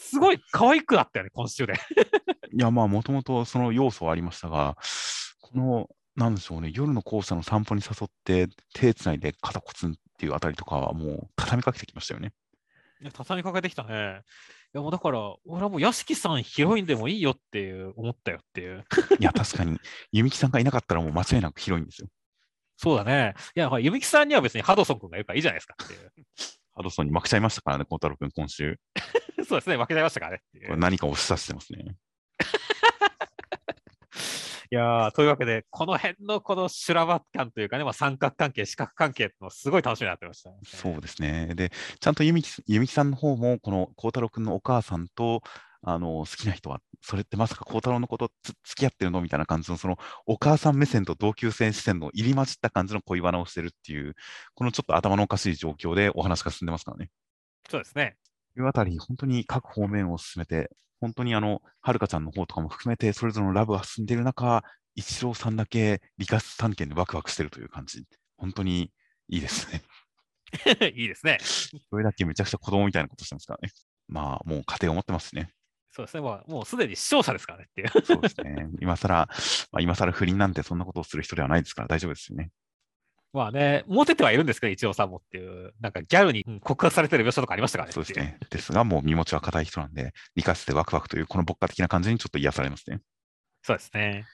すごい可愛くなったよね、今週で。いや、まあ、もともとその要素はありましたが、この、なんでしょうね、夜の校舎の散歩に誘って、手つないで肩コツンっていうあたりとかは、もう畳みかけてきましたよね。いや、畳みかけてきたね。いや、もうだから、俺はもう屋敷さんヒロインでもいいよっていう思ったよっていう。いや、確かに、弓木さんがいなかったらもう間違いなくヒロインですよ。そうだね。いや、弓木さんには別にハドソン君がいるからいいじゃないですかっていう。ハドソンに負けちゃいましたからね、孝太郎君、今週。そうですね、負けちゃいましたからね。これ何かを示唆してますね。いやというわけで、この辺のこの修羅場感というかね、まあ、三角関係、四角関係のすごい楽しみになってました、ね、そうですね。で、ちゃんと弓木さんの方も、この孝太郎君のお母さんと、あの好きな人は、それってまさか孝太郎のことつ付き合ってるのみたいな感じの、そのお母さん目線と同級生視線の入り混じった感じの恋バナをしてるっていう、このちょっと頭のおかしい状況でお話が進んでますからね。そうですね。いうあたり、本当に各方面を進めて、本当にあの、はるかちゃんの方とかも含めて、それぞれのラブが進んでいる中、一郎さんだけ理科探検でワクワクしてるという感じ、本当にいいですね。いいですね。それだけめちゃくちゃ子供みたいなことしてますからね。まあ、もう家庭を持ってますしね。そうですね、もうもうすでに視聴者ですからねっていう。そうですね。今更、まあ、今更不倫なんてそんなことをする人ではないですから大丈夫ですよね。まあね、モテてはいるんですけど、一応さんもっていう、なんかギャルに告白されてる描写とかありましたからね。そうですね。ですが、もう身持ちは固い人なんで、理解してワクワクという、この牧歌的な感じにちょっと癒されますね。そうですね。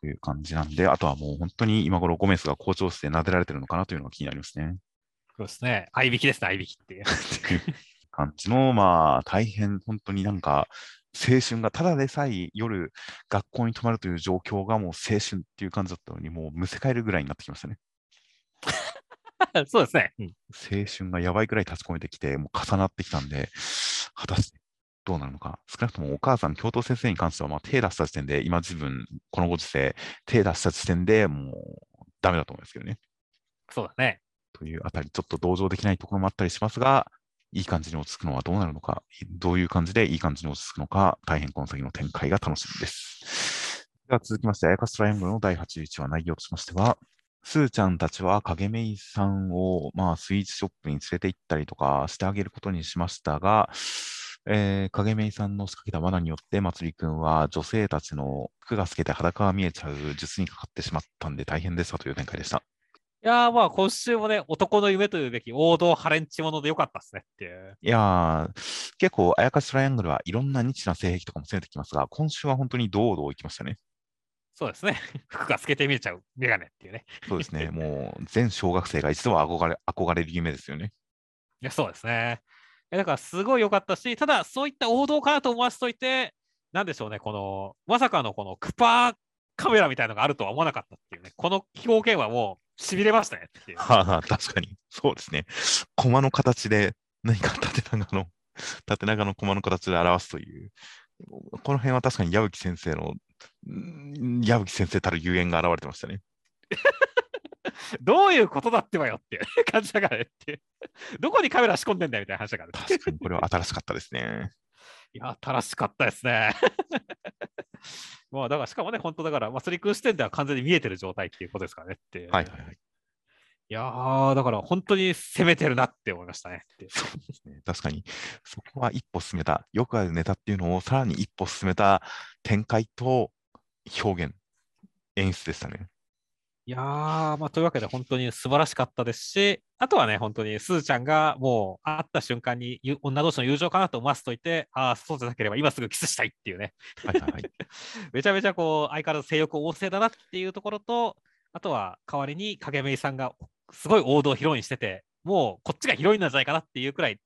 という感じなんで、あとはもう本当に今頃ゴメスが校長室で撫でられてるのかなというのが気になりますね。そうですね。合いびきですね、合いびきっていう。感じの、まあ、大変本当になんか、青春がただでさえ夜学校に泊まるという状況がもう青春っていう感じだったのに、もうむせ返るぐらいになってきましたね。そうですね、うん。青春がやばいくらい立ち込めてきて、もう重なってきたんで、果たしてどうなるのか。少なくともお母さん、教頭先生に関しては、まあ、手出した時点で、今自分、このご時世、手出した時点でもうダメだと思いますけどね。そうだね。というあたり、ちょっと同情できないところもあったりしますが、いい感じに落ち着くのはどうなるのか、どういう感じでいい感じに落ち着くのか、大変この先の展開が楽しみです。では続きまして、あやかしトライアングルの第81話内容としましては、スーちゃんたちは影芽衣さんを、まあ、スイーツショップに連れて行ったりとかしてあげることにしましたが、えー、影芽衣さんの仕掛けた罠によって、まつりくんは女性たちの服が透けて裸が見えちゃう術にかかってしまったんで大変でしたという展開でした。いやーまあ今週もね、男の夢というべき王道ハレンチものでよかったですねっていう。いやー、結構、あやかしトライアングルはいろんなニッチな性癖とかも攻めてきますが、今週は本当に堂々いきましたね。そうですね。服が透けて見えちゃうメガネっていうね。そうですね。もう、全小学生が一度は憧れ憧れる夢ですよね。いや、そうですね。だから、すごい良かったし、ただ、そういった王道かなと思わせといて、なんでしょうね、この、まさかのこのクパーカメラみたいなのがあるとは思わなかったっていうね、この表現はもう、しびれましたねっていう。はあ、確かに。そうですね。コマの形で、何か縦長の、縦長のコマの形で表すという。この辺は確かに矢吹先生の矢吹先生たる遊園が現れてましたね。どういうことだってばよって 感じだからねって。どこにカメラ仕込んでんだよみたいな話だから、ね。確かにこれは新しかったですね。いや、新しかったですね。まあ、だから、しかもね、本当だから、まあ、スリ君視点では完全に見えてる状態っていうことですからねって。はいはいはい。いやー、だから本当に攻めてるなって思いましたね。そうですね。確かに、そこは一歩進めた、よくあるネタっていうのをさらに一歩進めた展開と表現、演出でしたね。いやー、まあ、というわけで本当に素晴らしかったですし、あとはね、本当にすずちゃんがもう会った瞬間にゆ女同士の友情かなと思わせといて、ああ、そうじゃなければ今すぐキスしたいっていうね、はいはいはい。めちゃめちゃこう相変わらず性欲旺盛だなっていうところと、あとは代わりに影芽衣さんがすごい王道ヒロインしてて、もうこっちがヒロインなんじゃないかなっていうくらい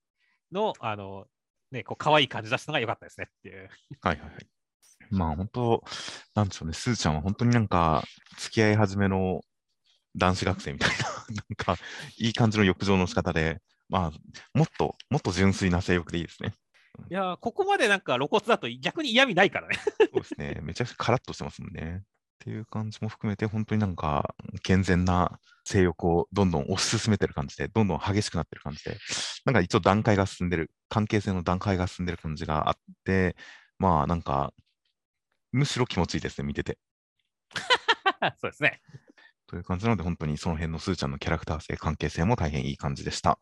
の、あの、ね、こう可愛い感じ出したのが良かったですねっていう。はいはいはい。まあ本当、なんでしょうね、すずちゃんは本当になんか、付き合い始めの男子学生みたいな、なんか、いい感じの浴場の仕方で、まあ、もっと、もっと純粋な性欲でいいですね。いやー、ここまでなんか露骨だと逆に嫌味ないからね。そうですね。めちゃくちゃカラッとしてますもんね。っていう感じも含めて、本当になんか、健全な性欲をどんどん推し進めてる感じで、どんどん激しくなってる感じで、なんか一応段階が進んでる、関係性の段階が進んでる感じがあって、まあなんか、むしろ気持ちいいですね、見てて。そうですね。という感じなので、本当にその辺のスーちゃんのキャラクター性、関係性も大変いい感じでした。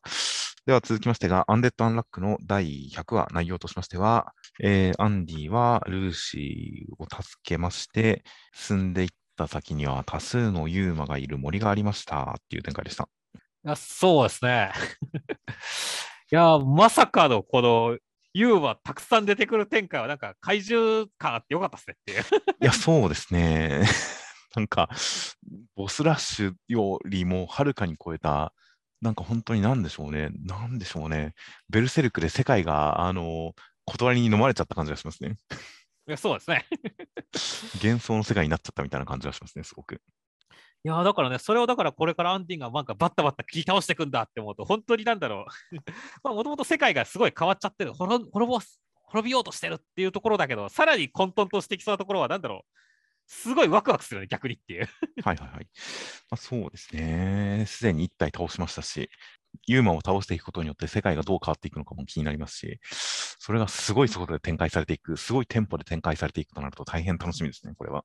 では続きましてが、アンデッド・アンラックの第100話、内容としましては、えーアンディはルーシーを助けまして、進んでいった先には多数のユーマがいる森がありましたっていう展開でした。いやそうですね。いやー、まさかのこの、ユーマたくさん出てくる展開は、なんか怪獣感あってよかったっすねっていう。いや、そうですね。なんか、ボスラッシュよりもはるかに超えた、なんか本当になんでしょうね。なんでしょうね。ベルセルクで世界が、あの、断りに飲まれちゃった感じがしますね。いやそうですね。幻想の世界になっちゃったみたいな感じがしますね、すごく。いやーだからね、それをだからこれからアンディがなんかバッタバッタ切り倒していくんだって思うと、本当になんだろう。まあ、もともと世界がすごい変わっちゃってる、滅滅ぼす滅びようとしてるっていうところだけど、さらに混沌としてきそうなところは、なんだろう。すごいワクワクするよね、逆にっていう。はいはいはい。まあ、そうですね。すでに一体倒しましたし、ユーマを倒していくことによって世界がどう変わっていくのかも気になりますし、それがすごい速度で展開されていく、すごいテンポで展開されていくとなると大変楽しみですね、これは。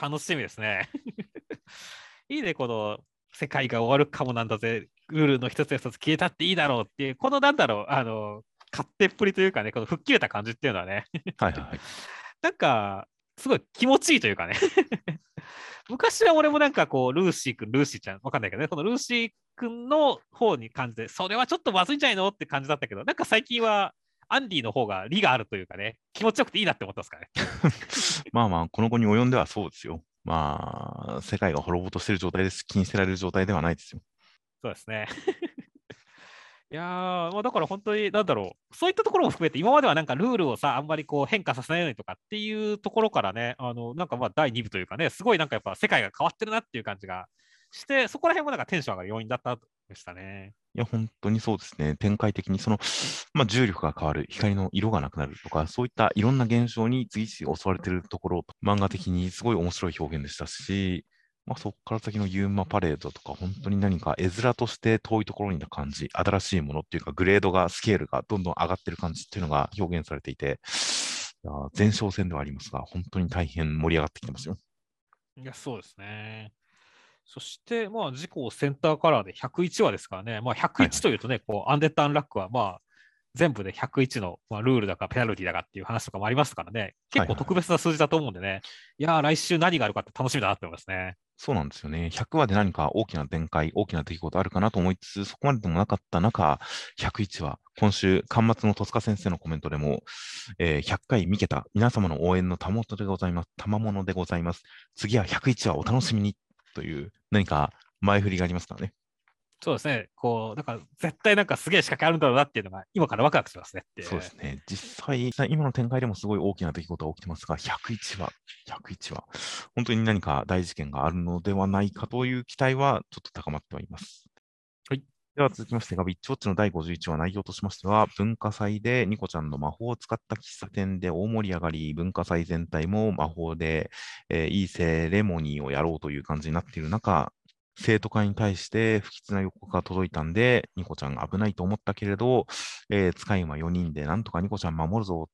楽しみですね。いいね、この世界が終わるかもなんだぜ、ルールの一つや一つ消えたっていいだろうっていう、このなんだろう、あの、勝手っぷりというかね、この吹っ切れた感じっていうのはね、はいはいはい。なんか、すごい気持ちいいというかね。昔は俺もなんかこう、ルーシー君、ルーシーちゃん、わかんないけどね、このルーシー君の方に感じで、それはちょっとまずいんじゃないのって感じだったけど、なんか最近はアンディの方が利があるというかね、気持ちよくていいなって思ってますからね。まあまあ、この後に及んではそうですよ。まあ、世界が滅ぼうとしている状態です。気にしてられる状態ではないですよ。そうですね。いや、まあ、だから本当に、なんだろう、そういったところも含めて、今まではなんかルールをさ、あんまりこう変化させないようにとかっていうところからね、あのなんかまあ第2部というかね、すごいなんかやっぱ世界が変わってるなっていう感じがして、そこら辺もなんかテンション上がる要因だったでしたね。いや、本当にそうですね。展開的に、その、まあ、重力が変わる、光の色がなくなるとか、そういったいろんな現象に次々襲われてるところ、漫画的にすごい面白い表現でしたし、まあ、そこから先のユーマパレードとか、本当に何か絵面として遠いところにいた感じ、新しいものっていうか、グレードが、スケールがどんどん上がってる感じっていうのが表現されていて、いや前哨戦ではありますが、本当に大変盛り上がってきてますよ。いや、そうですね。そして、まあ、自己センターカラーで101話ですからね、まあ、101というとね、こうアンデッド・アンラックは、まあ、全部で101の、まあ、ルールだかペナルティだかっていう話とかもありますからね、結構特別な数字だと思うんでね、いやー、来週何があるかって楽しみだなって思いますね。そうなんですよね。100話で何か大きな展開、大きな出来事あるかなと思いつつ、そこまででもなかった中、101話、今週、端末の戸塚先生のコメントでも、えー100回見けた皆様の応援の賜物でございます。賜物でございます。次は101話お楽しみにという、何か前振りがありますからね。そうですね、こう、だから絶対なんかすげえ仕掛けあるんだろうなっていうのが、今からワクワクしますねって。そうですね。実際、今の展開でもすごい大きな出来事が起きてますが、101話、101話、本当に何か大事件があるのではないかという期待はちょっと高まってはいます。はい。では続きましてが、ビッチウォッチの第51話内容としましては、文化祭でニコちゃんの魔法を使った喫茶店で大盛り上がり、文化祭全体も魔法で、えーいいセレモニーをやろうという感じになっている中、生徒会に対して不吉な予告が届いたんで、ニコちゃん危ないと思ったけれど、えー使い魔4人でなんとかニコちゃん守るぞ、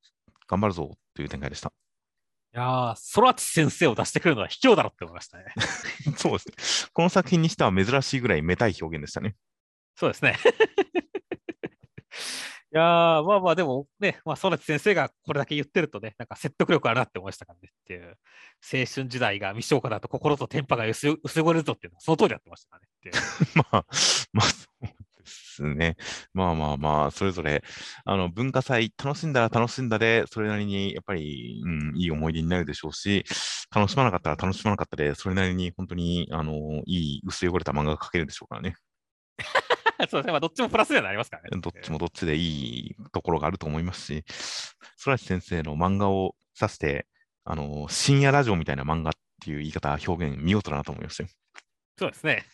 頑張るぞという展開でした。やー、空知先生を出してくるのは卑怯だろって思いましたね。そうですね。この作品にしては珍しいぐらいめたい表現でしたね。そうですね。いやー、まあまあ、でもね、まあ、空知先生がこれだけ言ってるとね、なんか説得力あるなって思いましたからねっていう、青春時代が未消化だと心とテンパが薄薄汚れるぞっていうのは、その通りやってましたからねっていう。まあ、まあ、そうですね。まあまあまあ、それぞれ、あの、文化祭、楽しんだら楽しんだで、それなりに、やっぱり、うん、いい思い出になるでしょうし、楽しまなかったら楽しまなかったで、それなりに本当に、あの、いい薄汚れた漫画が描けるでしょうからね。そうですね、まあ、どっちもプラスにはなりますからね。どっちもどっちでいいところがあると思いますし、空知先生の漫画を指して、あの、深夜ラジオみたいな漫画っていう言い方、表現、見事だなと思いましたよ。そうですね。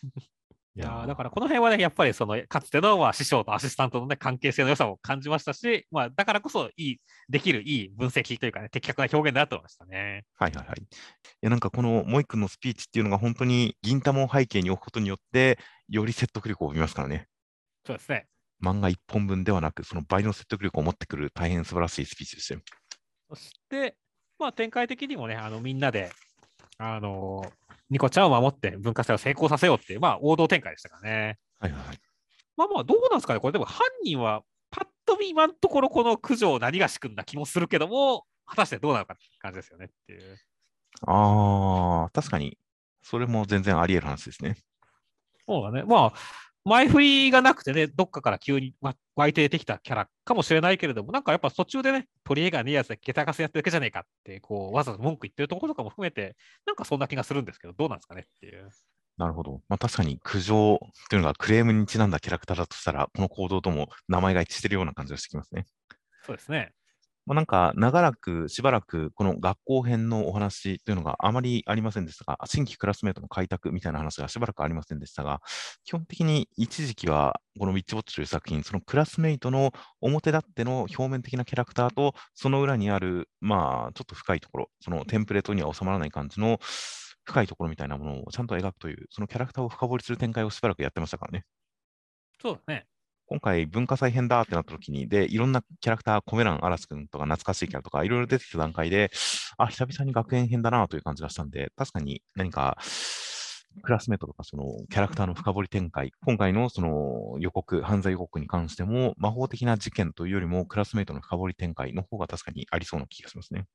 いいやーだからこの辺はね、やっぱりそのかつてのまあ師匠とアシスタントの、ね、関係性の良さを感じましたし、まあ、だからこそいい、できるいい分析というかね、的確な表現だと思いましたね。はいはいはい。いや、なんかこの萌君のスピーチっていうのが本当に銀玉を背景に置くことによって、より説得力を生みますからね。そうですね。漫画一本分ではなく、その倍の説得力を持ってくる大変素晴らしいスピーチでしたよ。そして、まあ、展開的にもね、あのみんなで、あのニコちゃんを守って文化祭を成功させようっていう、まあ、王道展開でしたからね。はいはいはい。まあまあ、どうなんですかね、これでも犯人は、パッと見今のところこの九条何がし君な気もするけども、果たしてどうなのかって感じですよねっていう。ああ、確かに、それも全然あり得る話ですね。そうだね。まあ、前振りがなくてね、どっかから急にわ湧いて出てきたキャラかもしれないけれども、なんかやっぱ途中でね、取り柄がねえやつで下駄かせやってるだけじゃねえかって、こう、わざわざ文句言ってるところとかも含めて、なんかそんな気がするんですけど、どうなんですかねっていう。なるほど。まあ確かに苦情というのがクレームにちなんだキャラクターだとしたら、この行動とも名前が一致してるような感じがしてきますね。そうですね。まあ、なんか長らくしばらくこの学校編のお話というのがあまりありませんでしたが、新規クラスメートの開拓みたいな話がしばらくありませんでしたが、基本的に一時期はこのウィッチウォッチという作品、そのクラスメイトの表立っての表面的なキャラクターと、その裏にある、まあちょっと深いところ、そのテンプレートには収まらない感じの深いところみたいなものをちゃんと描くという、そのキャラクターを深掘りする展開をしばらくやってましたからね。そうだね。今回、文化祭編だってなった時に、で、いろんなキャラクター、コメ欄嵐くんとか懐かしいキャラとか、いろいろ出てきた段階で、あ、久々に学園編だなという感じがしたんで、確かに何か、クラスメートとか、そのキャラクターの深掘り展開、今回のその予告、犯罪予告に関しても、魔法的な事件というよりも、クラスメートの深掘り展開の方が確かにありそうな気がしますね。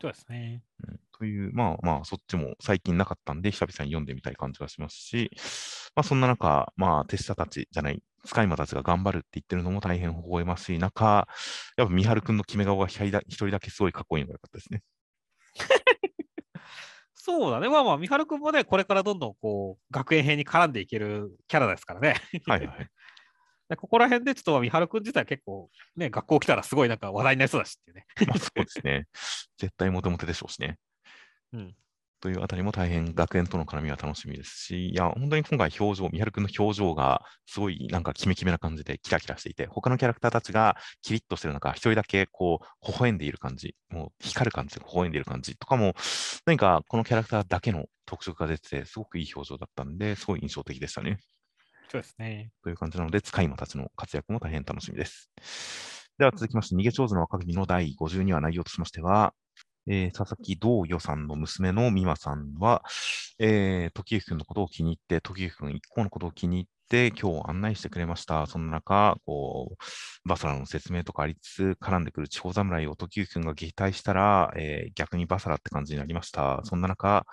そうですね。うんという、まあまあ、そっちも最近なかったんで、久々に読んでみたい感じがしますし、まあそんな中、まあ手下たちじゃない、使い魔たちが頑張るって言ってるのも大変微笑ましい中、やっぱ三春くんの決め顔が一人だ一人だけすごいかっこいいのが良かったですね。そうだね。まあまあ、三春君もね、これからどんどんこう、学園編に絡んでいけるキャラですからね。はいはい。でここら辺でちょっと三春君自体結構ね、学校来たらすごいなんか話題になりそうだしっていうね。まあそうですね。絶対モテモテでしょうしね。うん。というあたりも大変学園との絡みは楽しみですし、いや、本当に今回表情、三春くんの表情がすごいなんかキメキメな感じでキラキラしていて、他のキャラクターたちがキリッとしてる中、一人だけこう、微笑んでいる感じ、もう光る感じで微笑んでいる感じとかも、何かこのキャラクターだけの特色が出てて、すごくいい表情だったんで、すごい印象的でしたね。そうですね。という感じなので、使い魔たちの活躍も大変楽しみです。では続きまして、逃げ上手の若君の第52話内容としましては、えー佐々木道与さんの娘の美馬さんは、えー時行くんのことを気に入って、時行くん一行のことを気に入って、今日案内してくれました。そんな中、こう、バサラの説明とかありつつ、絡んでくる地方侍を時行くんが撃退したら、えー逆にバサラって感じになりました。そんな中、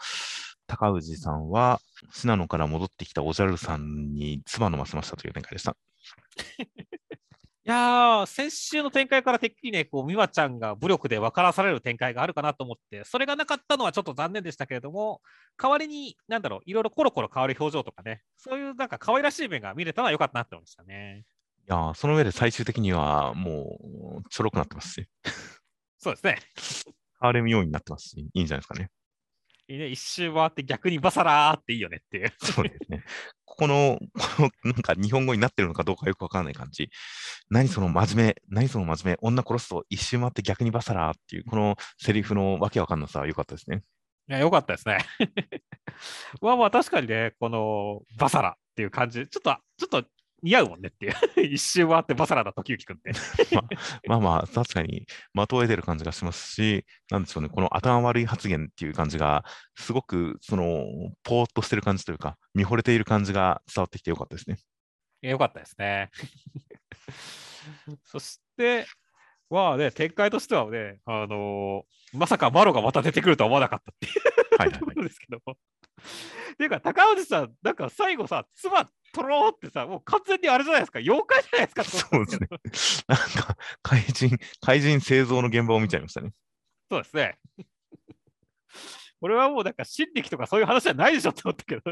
高氏さんは、信濃から戻ってきたおじゃるさんに唾飲ませましたという展開でした。いやー、先週の展開からてっきりね、こう、美和ちゃんが武力で分からされる展開があるかなと思って、それがなかったのはちょっと残念でしたけれども、代わりに、なんだろう、いろいろコロコロ変わる表情とかね、そういうなんか可愛らしい面が見れたのは良かったなって思いましたね。いやーその上で最終的にはもうちょろくなってますし、そうですね。ハーレム要因になってますし、いいんじゃないですかね。いいね、一周回って逆にバサラーっていいよねっていう。そうですね。ここの、この なんか日本語になってるのかどうかよくわからない感じ。何その真面目、何その真面目、女殺すと一周回って逆にバサラーっていう、このセリフのわけわかんなさは良かったですね。いや、良かったですね。まあまあ、確かにね、このバサラっていう感じ、ちょっと、ちょっと似合うもんねっていう。一周回ってバサラだ時行くんって。まあまあ、確かに的を得てる感じがしますし、なんでしょうね、この頭悪い発言っていう感じが、すごく、その、ぽーっとしてる感じというか、見惚れている感じが伝わってきてよかったですね。よかったですね。そして、まあね、展開としてはね、あのーまさかマロがまた出てくるとは思わなかったっていうはい。ところですけども。っ ていうか、高藤さん、なんか最後さ、妻取ろうってさ、もう完全にあれじゃないですか、妖怪じゃないですかと思ったんですけどなんか、怪人、怪人製造の現場を見ちゃいましたね。そうですね。俺はもうなんか心力とかそういう話じゃないでしょって思ったけど。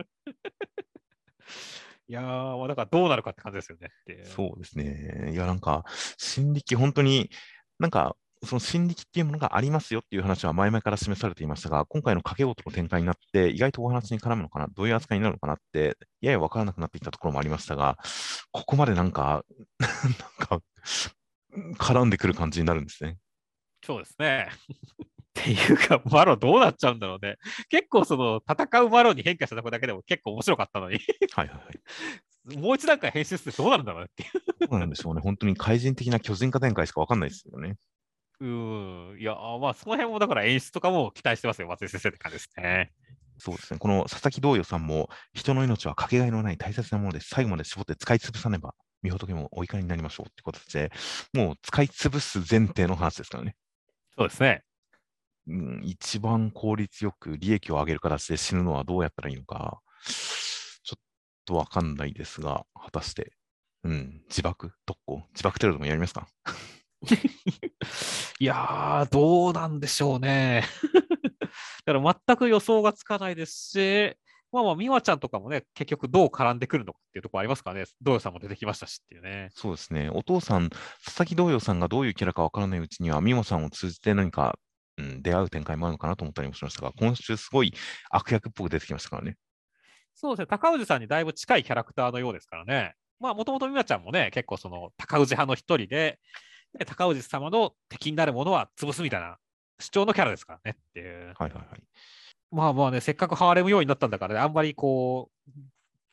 いやー、もうだからどうなるかって感じですよね。そうですね。いや、なんか、心力、本当に、なんか、その心力っていうものがありますよっていう話は前々から示されていましたが、今回の掛け事の展開になって、意外とお話に絡むのかな、どういう扱いになるのかなって、やや分からなくなってきたところもありましたが、ここまでなんか、なんか、絡んでくる感じになるんですね。そうですね。っていうか、マロどうなっちゃうんだろうね。結構その戦うマロに変化したとこだけでも結構面白かったのに、はいはいはい。もう一段階編集してどうなるんだろうねっていう。どうなんでしょうね。本当に怪人的な巨人化展開しか分かんないですよね。うーん。いや、まあその辺もだから演出とかも期待してますよ、松井先生って感じですね。そうですね。この佐々木道与さんも、人の命はかけがえのない大切なもので、最後まで絞って使い潰さねば、見仏もお怒りになりましょうってことで、もう使い潰す前提の話ですからね。そうですね。うん、一番効率よく利益を上げる形で死ぬのはどうやったらいいのか、ちょっとわかんないですが、果たして、うん、自爆？特攻？自爆テロでもやりますか？いやー、どうなんでしょうね。だから全く予想がつかないですし、まあまあ、美和ちゃんとかもね、結局どう絡んでくるのかっていうところありますからね。道さんも出てきましたしっていうね。そうですね。お父さん、佐々木道与さんがどういうキャラかわからないうちには、美穂さんを通じて何か、うん、出会う展開もあるのかなと思ったりもしましたが、今週すごい悪役っぽく出てきましたからね。そうですね、高氏さんにだいぶ近いキャラクターのようですからね。まあ、もともと美和ちゃんもね、結構その高氏派の一人で、で高氏様の敵になるものは潰すみたいな主張のキャラですからねっていう。はいはいはい。まあまあね、せっかくハーレムようになったんだからね、あんまりこう、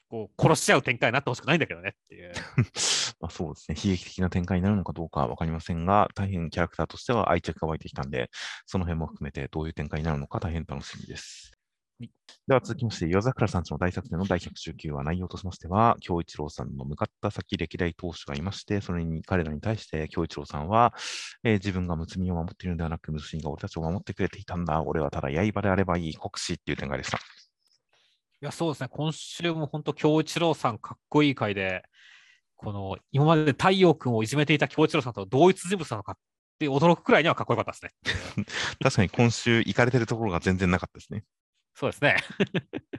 こう殺し合う展開になってほしくないんだけどねっていう。まあ、そうですね。悲劇的な展開になるのかどうかわかりませんが、大変キャラクターとしては愛着が湧いてきたんで、その辺も含めてどういう展開になるのか大変楽しみです。はいでは続きまして、夜桜さんちの大作戦の第119話内容としましては、京一郎さんの向かった先歴代当主がいまして、それに彼らに対して京一郎さんは、えー自分が睦みを守っているのではなく、睦みが俺たちを守ってくれていたんだ。俺はただ刃であればいい国士っていう展開でした。いや、そうですね、今週も本当、京一郎さん、かっこいい回で、この今まで太陽君をいじめていた京一郎さんと同一人物なのかって驚くくらいにはかっこよかったですね。確かに今週行かれてるところが全然なかったですね。そうですね。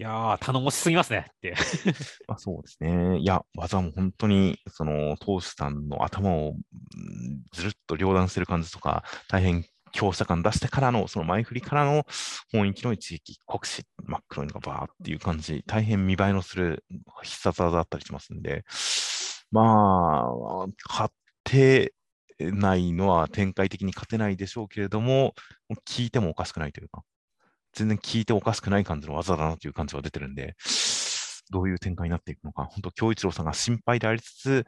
いやー、頼もしすぎますねって。あ、そうですね。いや、技も本当に、その、投手さんの頭をずるっと両断してる感じとか、大変強者感出してからの、その前振りからの本域の一撃、国士、真っ黒いのがバーっていう感じ、大変見栄えのする必殺技だったりしますんで、まあ、勝てないのは展開的に勝てないでしょうけれども、聞いてもおかしくないというか、全然聞いておかしくない感じの技だなという感じは出てるんで、どういう展開になっていくのか、本当、京一郎さんが心配でありつつ、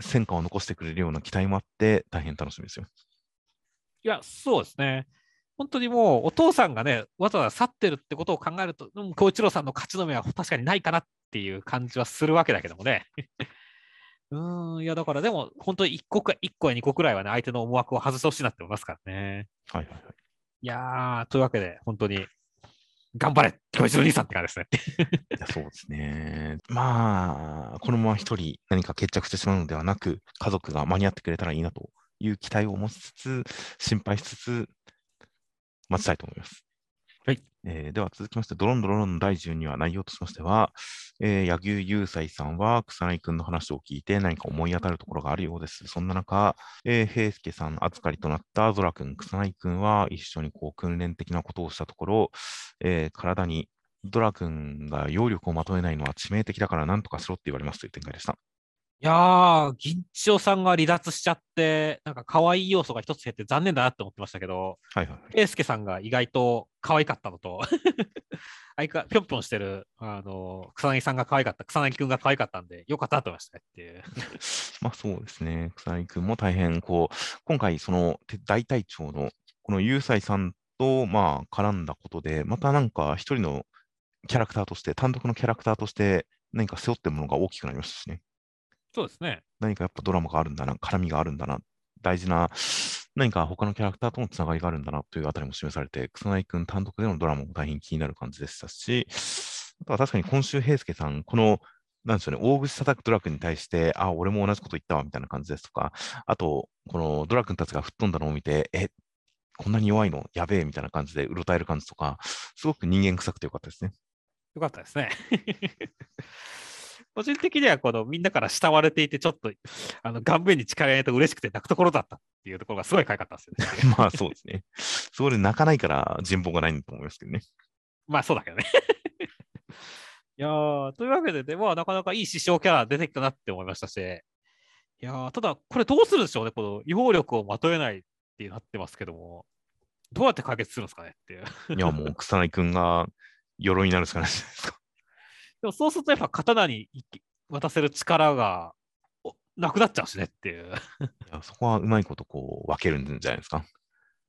戦果を残してくれるような期待もあって、大変楽しみですよ。いや、そうですね。本当にもう、お父さんがね、わざわざ去ってるってことを考えると、うん、京一郎さんの勝ちの目は確かにないかなっていう感じはするわけだけどもね。うーん、いや、だからでも、本当に1個か、1個や2個くらいはね、相手の思惑を外してほしいなって思いますからね。はいはいはい。いやー、というわけで、本当に、頑張れ、京一郎兄さんって感じですね。そうですね。まあ、このまま一人何か決着してしまうのではなく、家族が間に合ってくれたらいいなという期待を持ちつつ、心配しつつ、待ちたいと思います。はい。えーでは続きまして、ドロンドロン第12話、内容としましては、えー、柳生雄斎さんは草薙くんの話を聞いて何か思い当たるところがあるようです。そんな中、えー、平介さん預かりとなったゾラくん、草薙くんは一緒にこう訓練的なことをしたところ、えー体にドラ君が揚力をまとえないのは致命的だから何とかしろって言われますという展開でした。いやー、銀千代さんが離脱しちゃって、なんか可愛い要素が一つ減って残念だなって思ってましたけど、はいはい。英介さんが意外と可愛かったのと、相かぴょんぴょんしてる、あの、草薙さんが可愛かった、草薙くんが可愛かったんで、よかったと思いましたねっていう。まあそうですね。草薙君も大変、こう、今回、そのて大隊長のこのユーサイさんと、まあ、絡んだことで、またなんか一人のキャラクターとして、単独のキャラクターとして、何か背負ってるものが大きくなりましたしね。そうですね。何かやっぱドラマがあるんだな、絡みがあるんだな、大事な、何か他のキャラクターとのつながりがあるんだなというあたりも示されて、草薙君単独でのドラマも大変気になる感じでしたし、あとは確かに今週、平介さん、この、なんでしょうね、大口叩くドラ君に対して、あ、俺も同じこと言ったわみたいな感じですとか、あと、このドラ君たちが吹っ飛んだのを見て、え、こんなに弱いの？やべえみたいな感じでうろたえる感じとか、すごく人間臭くてよかったですね。よかったですね。個人的にはこのみんなから慕われていて、ちょっとあの顔面に力入れて嬉しくて泣くところだったっていうところがすごい可愛かったですよね。まあそうですね。そこで泣かないから人望がないんだと思いますけどね。まあそうだけどね。いやーというわけでね、まあなかなかいい師匠キャラ出てきたなって思いましたし、いやーただこれどうするんでしょうね、この違法力をまとえないってなってますけども、どうやって解決するんですかねっていう。いや、もう草薙君が鎧になるしかないじゃないですか。でもそうするとやっぱ刀に渡せる力がおなくなっちゃうしねっていう。いやそこはうまいことこう分けるんじゃないですか。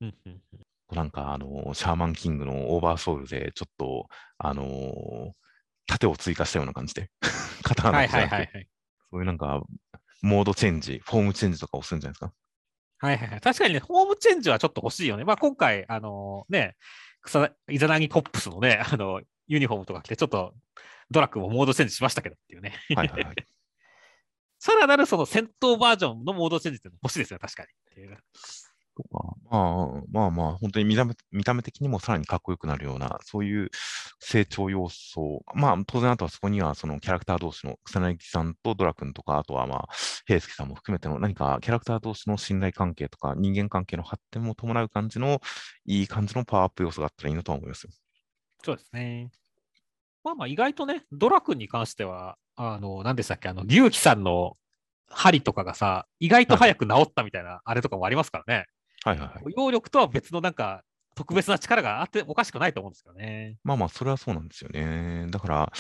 うんうんなんか、あの、シャーマンキングのオーバーソウルで、ちょっと、あのー盾を追加したような感じで、刀はいはいはいはい。そういうなんか、モードチェンジ、フォームチェンジとかをするんじゃないですか。はいはいはい。確かにね、フォームチェンジはちょっと欲しいよね。まあ今回、あのね、草イザナギコップスのね、あの、ユニフォームとか着て、ちょっとドラッグもモードチェンジしましたけどっていうね。はいはいはい。さらなるその戦闘バージョンのモードチェンジって欲しいですよ、確かにまあまあまあ、本当に見た目見た目的にもさらにかっこよくなるような、そういう成長要素、まあ当然あとはそこにはそのキャラクター同士の草薙さんとドラ君とか、あとはまあ平介さんも含めての何かキャラクター同士の信頼関係とか人間関係の発展も伴う感じのいい感じのパワーアップ要素があったらいいなとは思いますよ。そうですね。まあまあ意外とね、ドラ君に関しては、あの、何でしたっけ、あの、龍騎さんの針とかがさ、意外と早く治ったみたいな、あれとかもありますからね。はいはいはい。揚力とは別のなんか、特別な力があっておかしくないと思うんですけどね。まあまあ、それはそうなんですよね。だから、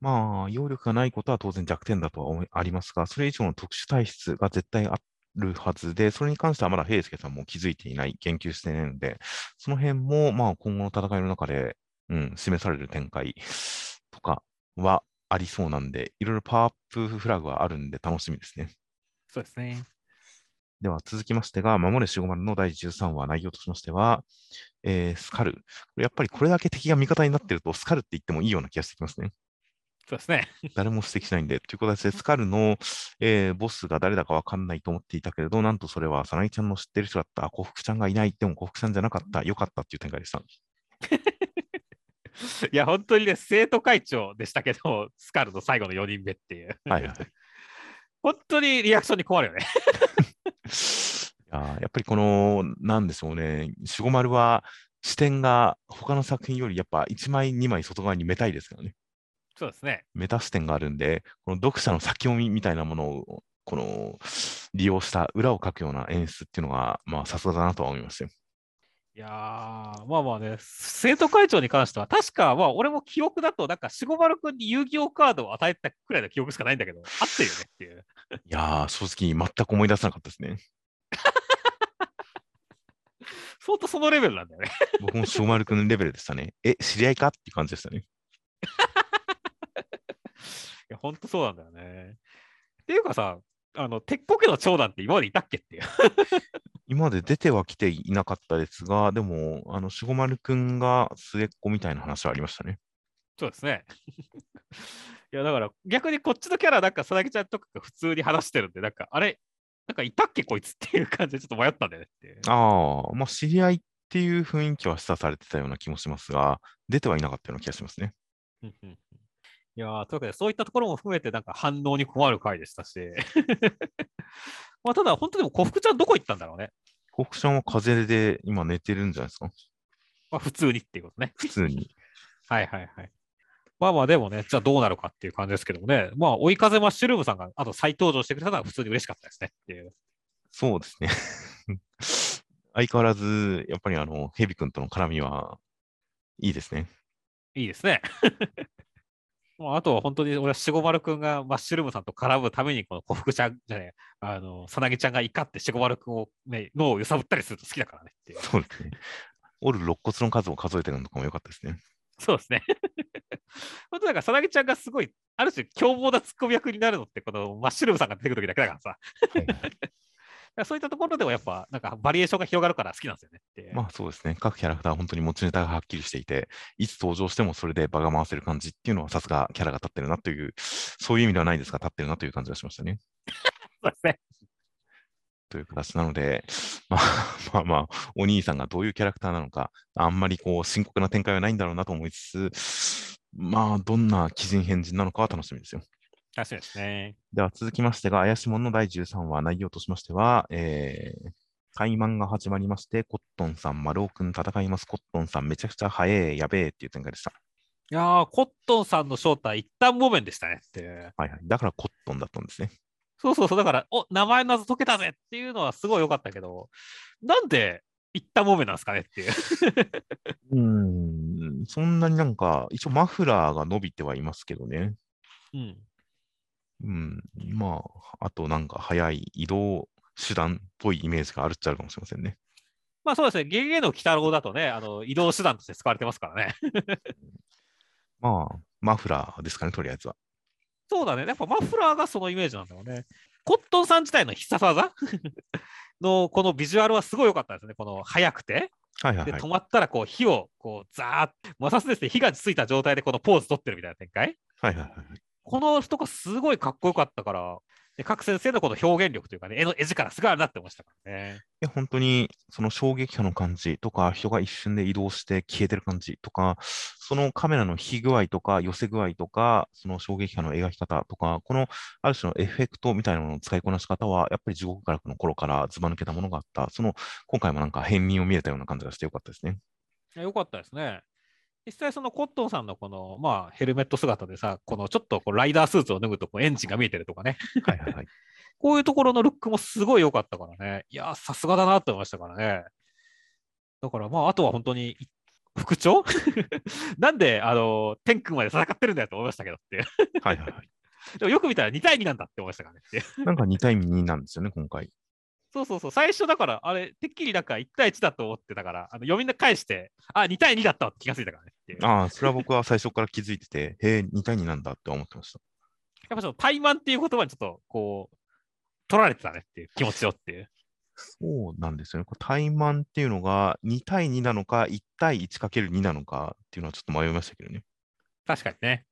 まあ、揚力がないことは当然弱点だとは思いありますが、それ以上の特殊体質が絶対あるはずで、それに関してはまだ平介さんも気づいていない、言及していないので、その辺も、まあ、今後の戦いの中で、うん、示される展開とかはありそうなんで、いろいろパワーアップフラグはあるんで楽しみですね。そうですね。では続きましてが、守れ守護丸の第13話、内容としましては、えースカル。やっぱりこれだけ敵が味方になってると、スカルって言ってもいいような気がしてきますね。そうですね。誰も指摘しないんで。という形で、スカルの、えーボスが誰だかわかんないと思っていたけれど、なんとそれは、さなぎちゃんの知ってる人だった。幸福ちゃんがいない。でも幸福ちゃんじゃなかった。よかったっていう展開でした。いや、本当にね、生徒会長でしたけど、スカルの最後の4人目っていう。はいはい。本当にリアクションに困るよね。いやーやっぱりこの、なんでしょうね、守護丸は視点が他の作品よりやっぱ1枚、2枚外側にめたいですからね。そうですね。メタ視点があるんで、この読者の先読みみたいなものを、この利用した裏を書くような演出っていうのが、まあさすがだなとは思いましたよ。いやー、まあまあね、生徒会長に関しては、確か、まあ、俺も記憶だと、なんか、しごまるくんに遊戯王カードを与えたくらいの記憶しかないんだけど、合ってるよねっていう。いやー、正直全く思い出せなかったですね。相当そのレベルなんだよね。僕も小丸くんレベルでしたね。え、知り合いかっていう感じでしたね。いや、本当そうなんだよね。っていうかさ、あの、鉄コ家の長男って今までいたっけっていう。今まで出てはきていなかったですが、でも、あの、しごまるくんが末っ子みたいな話はありましたね。そうですね。いや、だから逆にこっちのキャラ、なんか、さなぎちゃんとかが普通に話してるんで、なんか、あれ、なんかいたっけこいつっていう感じでちょっと迷ったんだよねっていう。ああ、まあ、知り合いっていう雰囲気は示唆されてたような気もしますが、出てはいなかったような気がしますね。いやーというわけで、そういったところも含めて、なんか反応に困る回でしたし。まあ、ただ、本当でも、小福ちゃんどこ行ったんだろうね。幸福ちゃんは風邪で今寝てるんじゃないですか？まあ、普通にっていうことね。普通に。はいはいはい。まあまあでもね、じゃあどうなるかっていう感じですけどもね、まあ追い風マッシュルームさんがあと再登場してくれたのは普通に嬉しかったですねっていう。そうですね。相変わらず、やっぱりあの、ヘビ君との絡みはいいですね。いいですね。あとは本当に俺はしごまるくんがマッシュルームさんと絡むために、この小福ちゃんじゃねあの、さなぎちゃんが怒ってしごまるくんをね、脳を揺さぶったりすると好きだからねっていう。そうですね。おる肋骨の数を数えてるのとかも良かったですね。そうですね。本当だから、さなぎちゃんがすごい、ある種凶暴なツッコミ役になるのって、このマッシュルームさんが出てくる時だけだからさ。はいそういったところでもやっぱ、なんかバリエーションが広がるから好きなんですよねって。まあそうですね。各キャラクター本当に持ちネタがはっきりしていて、いつ登場してもそれで場が回せる感じっていうのはさすがキャラが立ってるなという、そういう意味ではないですが、立ってるなという感じがしましたね。そうですね。という形なので、まあまあまあ、お兄さんがどういうキャラクターなのか、あんまりこう深刻な展開はないんだろうなと思いつつ、まあ、どんな鬼人変人なのかは楽しみですよ。確かにですね。では続きましてが、怪しもんの第13話、内容としましては、えー、開幕が始まりまして、コットンさん、丸尾くん戦います。コットンさん、めちゃくちゃ早え、やべえっていう展開でした。いやー、コットンさんの正体、一旦木綿でしたねって。はいはい。だからコットンだったんですね。そうそうそう、だから、お名前の謎解けたぜっていうのはすごい良かったけど、なんで一旦木綿なんですかねっていう。うーん、そんなになんか、一応マフラーが伸びてはいますけどね。うん。うん、まあ、あとなんか早い移動手段っぽいイメージがあるっちゃあるかもしれませんね。まあそうですね、ゲゲゲの鬼太郎だとね、あの移動手段として使われてますからね。まあ、マフラーですかね、とりあえずは。そうだね、やっぱマフラーがそのイメージなんだよね。コットンさん自体の必殺技？のこのビジュアルはすごい良かったですね。この速くて、ではいはいはい。止まったらこう火をこうザーッ、摩擦ですね、火がついた状態でこのポーズ取ってるみたいな展開。はいはいはい。この人がすごいかっこよかったから、で各先生のこの表現力というかね、絵の絵力すごいなって思いましたからね。いや、本当に、その衝撃波の感じとか、人が一瞬で移動して消えてる感じとか、そのカメラの引き具合とか、寄せ具合とか、その衝撃波の描き方とか、このある種のエフェクトみたいなものの使いこなし方は、やっぱり地獄からの頃からずば抜けたものがあった。その、今回もなんか片鱗を見れたような感じがしてよかったですね。よかったですね。実際そのコットンさんのこの、まあ、ヘルメット姿でさ、このちょっとこうライダースーツを脱ぐとこうエンジンが見えてるとかね、はいはいはい。こういうところのルックもすごい良かったからね。いやー、さすがだなって思いましたからね。だからまあ、あとは本当に、副長？なんで、あの、天空まで戦ってるんだよと思いましたけどっていう。はいはいはい。でもよく見たら2対2なんだって思いましたからね。なんか2対2なんですよね、今回。そうそうそう、最初だから、あれ、てっきりなんか1対1だと思ってたから、あの読み返して、あ、2対2だったわって気がついたからねああ、それは僕は最初から気づいてて、へえ、2対2なんだって思ってました。ぱちょっと怠慢っていう言葉にちょっと、こう、取られてたねっていう気持ちよっていう。そうなんですよね。これ怠慢っていうのが2対2なのか、1対 1×2 なのかっていうのはちょっと迷いましたけどね。確かにね。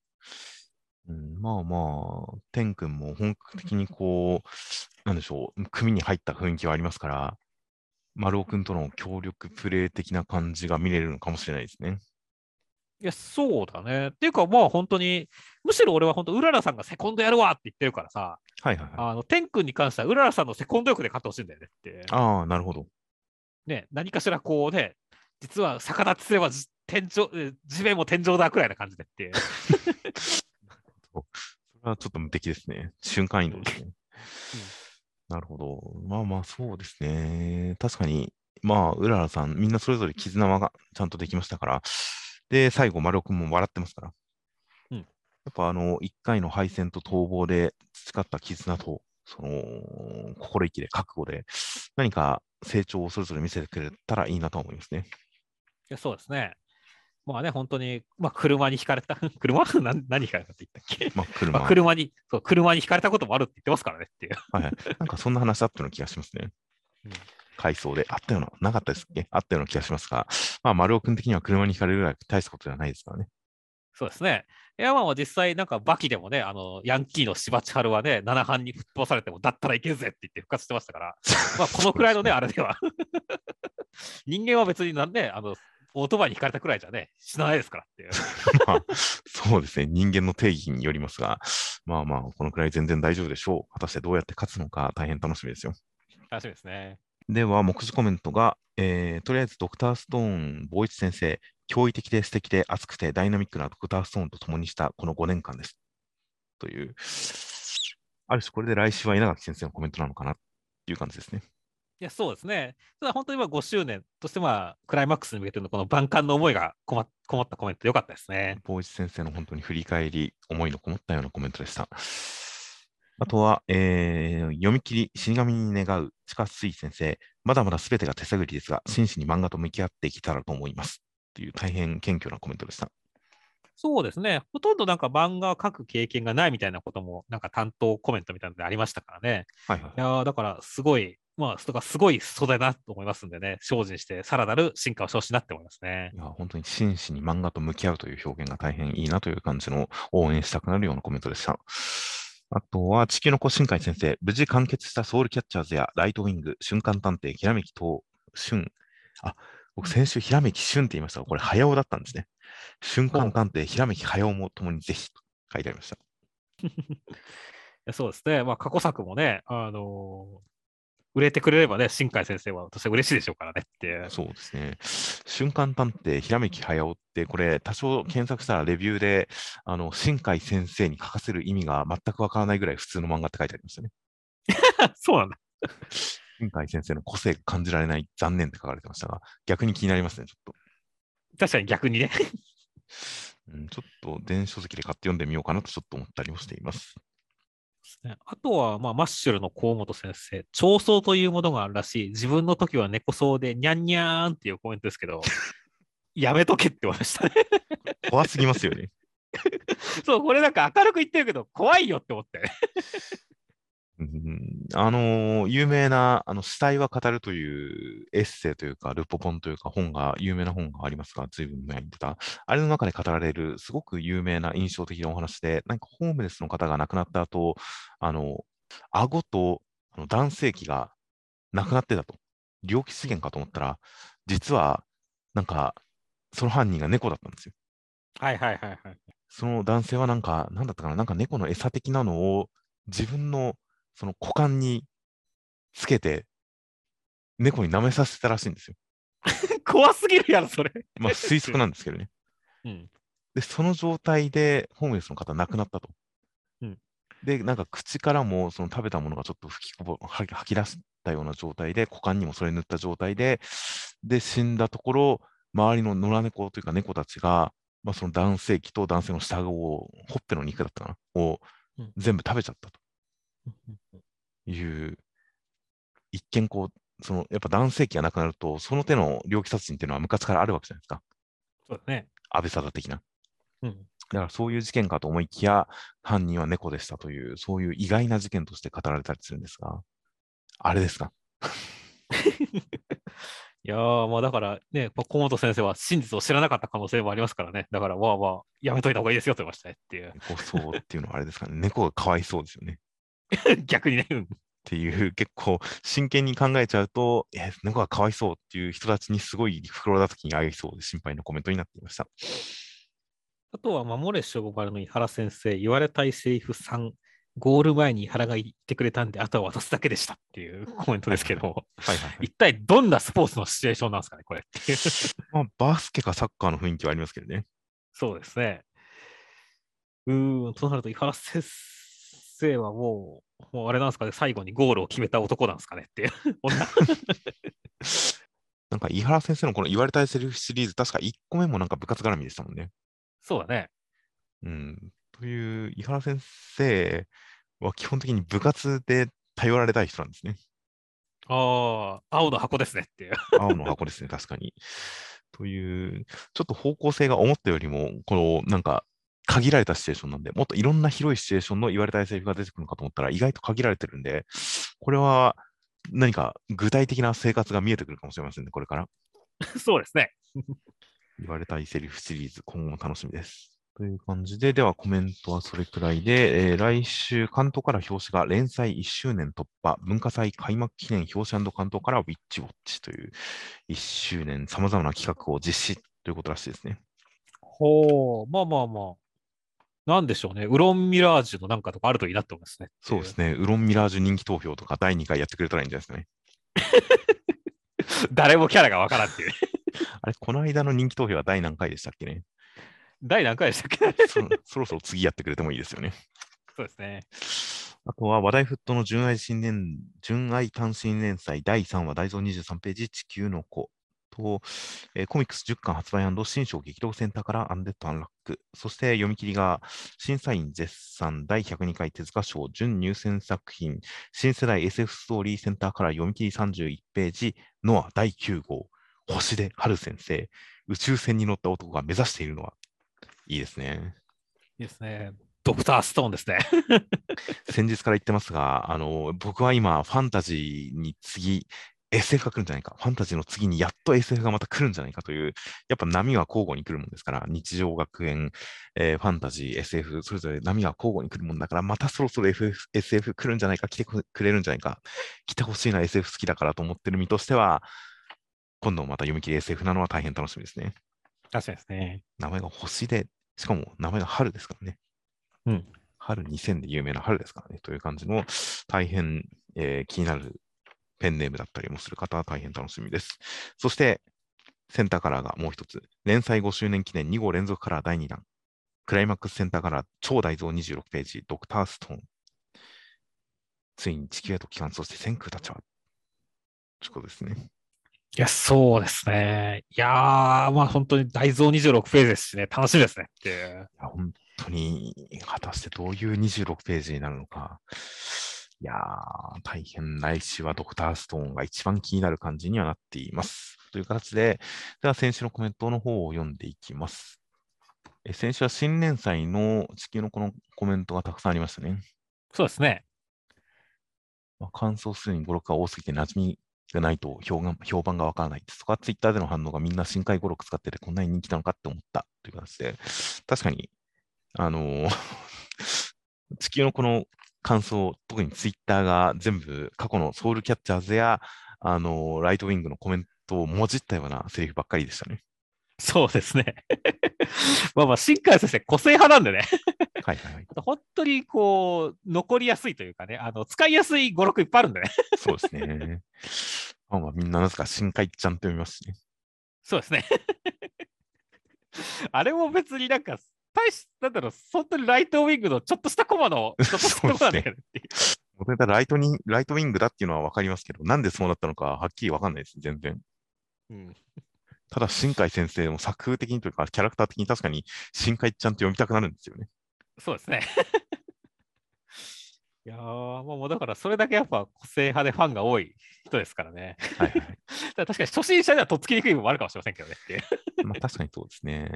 うん、まあまあ、天君も本格的にこう、なんでしょう、組に入った雰囲気はありますから、丸尾君との協力プレー的な感じが見れるのかもしれないですね。いや、そうだね。っていうか、まあ本当に、むしろ俺は本当、うららさんがセコンドやるわって言ってるからさ、はいはいはい。あの、天君に関してはうららさんのセコンド力で勝ってほしいんだよねって。ああ、なるほど。ね、何かしらこうね、実は逆立ちすればじ天井、え地面も天井だくらいな感じでって。それはちょっと無敵ですね。瞬間移動ですね。なるほど。まあまあ、そうですね。確かに、まあ、うららさん、みんなそれぞれ絆がちゃんとできましたから、で、最後、丸尾君も笑ってますから。うんやっぱ、あの、一回の敗戦と逃亡で培った絆と、その、心意気で、覚悟で、何か成長をそれぞれ見せてくれたらいいなと思いますね。いやそうですね。まあね、本当に、まあ、車にひかれた、車？何何ひかれたって言ったっけ、まあ、車。まあ、車にそう、車にひかれたこともあるって言ってますからねっていう。はいはい。なんかそんな話あったような気がしますね。うん回想で。あったような、なかったですっけ？あったような気がしますが、まあ、丸尾君的には車にひかれるぐらい大したことじゃないですからね。そうですね。いや、まあ実際、なんかバキでもね、あの、ヤンキーの柴千春はね、七班に吹っ飛ばされても、だったらいけるぜって言って復活してましたから、まあこのくらいのね、あれでは。人間は別になんで、あの、オートバイにひかれたくらいじゃね、死なないですからっていう。まあ、そうですね。人間の定義によりますが、まあまあ、このくらい全然大丈夫でしょう。果たしてどうやって勝つのか大変楽しみですよ。楽しみですね。では、目次コメントが、えーとりあえずドクターストーン、坊一先生、驚異的で素敵で熱くてダイナミックなドクターストーンと共にしたこの5年間です。という、ある種これで来週は稲垣先生のコメントなのかなっていう感じですね。いや、そうですね。ただ本当にまあ5周年としてまあクライマックスに向けてのこの万感の思いがこまこもったコメント、よかったですね。坊一先生の本当に振り返り、思いのこもったようなコメントでした。あとは、えー読み切り、死神に願う、地下水先生、まだまだすべてが手探りですが、真摯に漫画と向き合っていけたらと思います。という大変謙虚なコメントでした。そうですね。ほとんどなんか漫画を描く経験がないみたいなことも、なんか担当コメントみたいなのでありましたからね。はいはいい。やーだからすごい、まあ、とかすごい素材だなと思いますんでね、精進してさらなる進化をしてほしいなって思いますねい。や本当に真摯に漫画と向き合うという表現が大変いいなという感じの応援したくなるようなコメントでした。あとは、地球の子新海先生、無事完結したソウルキャッチャーズやライトウィング、瞬間探偵、ひらめき等、瞬。あ、僕先週ひらめき瞬って言いましたが、これ早尾だったんですね。瞬間探偵、ひらめき早尾もともにぜひと書いてありました。そうですね。まあ、過去作もね、あのー売れてくれればね、新海先生は私は嬉しいでしょうからねって。そうですね。瞬間探偵、ひらめき早尾って、これ、多少検索したらレビューで、あの、新海先生に書かせる意味が全くわからないぐらい普通の漫画って書いてありましたね。そうなんだ。新海先生の個性が感じられない、残念って書かれてましたが、逆に気になりますね、ちょっと。確かに逆にね。うん、ちょっと電子書籍で買って読んでみようかなとちょっと思ったりもしています。あとは、まあ、マッシュルの河本先生、長草というものがあるらしい。自分の時は猫草で、にゃんにゃーんっていうコメントですけど、やめとけって言われましたね。怖すぎますよね。そう、これなんか明るく言ってるけど、怖いよって思って。うん、あのー有名な、あの、死体は語るというエッセイというか、ルポポンというか本が、有名な本がありますが、随分前に出た。あれの中で語られる、すごく有名な印象的なお話で、なんかホームレスの方が亡くなった後、あの、顎とあの男性器がなくなってたと。猟奇資源かと思ったら、実は、なんか、その犯人が猫だったんですよ。はいはいはいはい。その男性はなんか、なんだったかな、なんか猫の餌的なのを自分のその股間につけて、猫に舐めさせたらしいんですよ。怖すぎるやろ、それ。まあ推測なんですけどね。うん。で、その状態でホームレスの方亡くなったと。うんで、なんか口からもその食べたものがちょっと吹きこぼ吐き吐き出したような状態で、股間にもそれ塗った状態で、で、死んだところ、周りの野良猫というか猫たちが、まあ、その男性器と男性の下顎を、ほっぺの肉だったかな、をうん全部食べちゃったという、一見こう、そのやっぱ男性器がなくなると、その手の猟奇殺人っていうのは昔からあるわけじゃないですか。そうだね。安倍貞的な。うん。だからそういう事件かと思いきや、犯人は猫でしたという、そういう意外な事件として語られたりするんですが、あれですか？いやー、まあだからね、まあ、河本先生は真実を知らなかった可能性もありますからね。だから、まあまあ、やめといた方がいいですよと言いましたねっていう。猫そうっていうのはあれですかね。猫がかわいそうですよね。逆にね、うんっていう、結構真剣に考えちゃうと、え、猫がかわいそうっていう人たちにすごい袋叩きに合いそうで心配なコメントになっていました。あとは、守れ小丸の井原先生、言われたいセリフ3、ゴール前に井原が言ってくれたんで、あとは渡すだけでしたっていうコメントですけど、はいはい、はい。一体どんなスポーツのシチュエーションなんですかね、これっていう。まあ、バスケかサッカーの雰囲気はありますけどね。そうですね。うーん、となると、井原先生はもう、もうあれなんですかね、最後にゴールを決めた男なんですかねっていう。女なんか、井原先生のこの言われたいセリフシリーズ、確か1個目もなんか部活絡みでしたもんね。そうだね。うん。という、井原先生は基本的に部活で頼られたい人なんですね。ああ、青の箱ですねっていう。青の箱ですね、確かに。という、ちょっと方向性が思ったよりも、この、なんか、限られたシチュエーションなんで、もっといろんな広いシチュエーションの言われたいセリフが出てくるのかと思ったら、意外と限られてるんで、これは何か具体的な生活が見えてくるかもしれませんね、これから。そうですね。言われたいセリフシリーズ、今後も楽しみです。という感じで、ではコメントはそれくらいで、えー来週、関東から表紙が連載1周年突破、文化祭開幕記念表紙関東からウィッチウォッチという1周年、さまざまな企画を実施ということらしいですね。ほう、まあまあまあ。なんでしょうね。ウロンミラージュのなんかとかあるといいなって思いますね。そうですね、ウロンミラージュ人気投票とか第2回やってくれたらいいんじゃないですかね。誰もキャラがわからんっていう。あれ、この間の人気投票は第何回でしたっけね第何回でしたっけ？そそろそろ次やってくれてもいいですよね。そうですね。あとは、話題沸騰の純愛新年、純愛単身連載第3話、大蔵23ページ、地球の子と、えーコミックス10巻発売新章激動センターからアンデッド・アンラック。そして読み切りが、審査員絶賛第102回手塚賞準入選作品、新世代 SF ストーリーセンターから読み切り31ページ、ノア第9号、星出春先生、宇宙船に乗った男が目指しているのは、いいですね。いいですね。ドクターストーンですね。先日から言ってますが、あの、僕は今、ファンタジーに次、SF が来るんじゃないか、ファンタジーの次にやっと SF がまた来るんじゃないかという、やっぱ波は交互に来るもんですから、日常学園、えーファンタジー、SF、それぞれ波が交互に来るもんだから、またそろそろ FF SF 来るんじゃないか、来てくれるんじゃないか、来てほしいな、SF 好きだからと思ってる身としては、今度また読み切り SF なのは大変楽しみですね。確かにですね。名前が星で、しかも名前が春ですからね。うん。春2000で有名な春ですからね。という感じの大変、えー気になるペンネームだったりもする方は大変楽しみです。そして、センターカラーがもう一つ。連載5周年記念2号連続カラー第2弾。クライマックスセンターカラー超大蔵26ページ、ドクターストーン。ついに地球へと帰還、そして先空たちは。ということですね。いや、そうですね。いやー、まあ本当に大蔵26ページですしね、楽しみですねっていう。いや、本当に、果たしてどういう26ページになるのか。いやー、大変来週はドクターストーンが一番気になる感じにはなっています。という形で、では先週のコメントの方を読んでいきます。え先週は新連載の地球のこのコメントがたくさんありましたね。そうですね。まあ、感想数に語録が多すぎて馴染みがないと評判評判がわからないですとか、ツイッターでの反応がみんな深海語録使っててこんなに人気なのかって思ったという形で、確かに、あのー 地球のこの感想、特にツイッターが全部過去のソウルキャッチャーズや、あのーライトウィングのコメントをもじったようなセリフばっかりでしたね。そうですね。まあまあ、新海先生、個性派なんでね。はいはいはい。本当にこう、残りやすいというかね、あの使いやすい語録いっぱいあるんでね。そうですね。ファンはみんななぜか深海ちゃんと読みますしね。そうですね。あれも別になんか、大し、なんだろう、本当にライトウィングのちょっとしたコマの、ちょっとしたコマだけどっていう。ライトにライトウィングだっていうのはわかりますけど、なんでそうなったのかはっきりわかんないです、全然。うんただ、新海先生も作風的にというか、キャラクター的に確かに新海ちゃんと読みたくなるんですよね。そうですね。いやー、もうだからそれだけやっぱ個性派でファンが多い人ですからね。はいはい。確かに初心者ではとっつきにくい部分もあるかもしれませんけどね。まあ、確かにそうですね。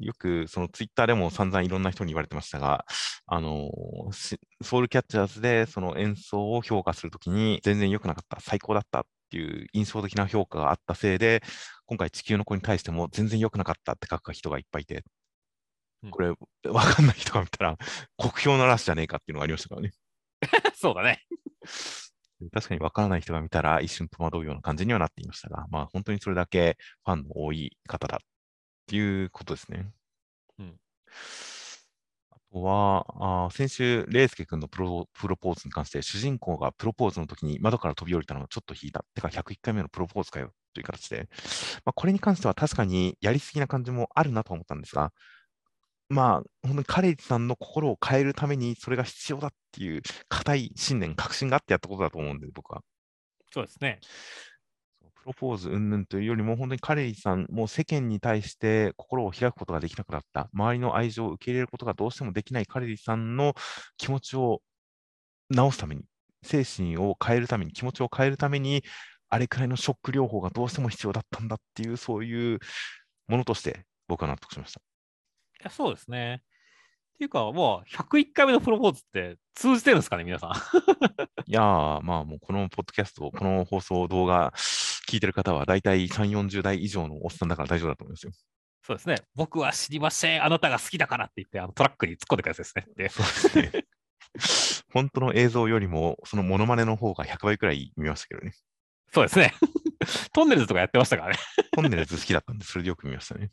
よくそのツイッターでも散々いろんな人に言われてましたが、あのしソウルキャッチャーズでその演奏を評価するときに全然良くなかった、最高だったっていう印象的な評価があったせいで、今回地球の子に対しても全然良くなかったって書く人がいっぱいいてうん、これ、わかんない人が見たら、酷評の嵐じゃねえかっていうのがありましたからね。そうだね。確かにわからない人が見たら一瞬戸惑うような感じにはなっていましたが、まあ本当にそれだけファンの多い方だっていうことですね。うんあとは、あー先週、レイスケ君のプロプロポーズに関して、主人公がプロポーズの時に窓から飛び降りたのがちょっと引いた。てか、101回目のプロポーズかよという形で、まあ、これに関しては確かにやりすぎな感じもあるなと思ったんですが、まあ、本当にカレイジさんの心を変えるためにそれが必要だっていう固い信念、確信があってやったことだと思うんで、僕は。そうですね。プロポーズ云々というよりも、本当にカレイさん、もう世間に対して心を開くことができなくなった、周りの愛情を受け入れることがどうしてもできないカレイさんの気持ちを直すために、精神を変えるために、気持ちを変えるために、あれくらいのショック療法がどうしても必要だったんだっていう、そういうものとして僕は納得しました。いやそうですね。っていうか、もう101回目のプロポーズって通じてるんですかね、皆さん。いやー、まあもうこのポッドキャスト、この放送、動画、聞いてる方は大体3、40代以上のおっさんだから大丈夫だと思いますよ。そうですね。僕は知りません。あなたが好きだからって言って、あのトラックに突っ込んでくるやつですね。で そうですね。本当の映像よりも、そのモノマネの方が100倍くらい見ましたけどね。そうですね。トンネルズとかやってましたからね。トンネルズ好きだったんで、それでよく見ましたね。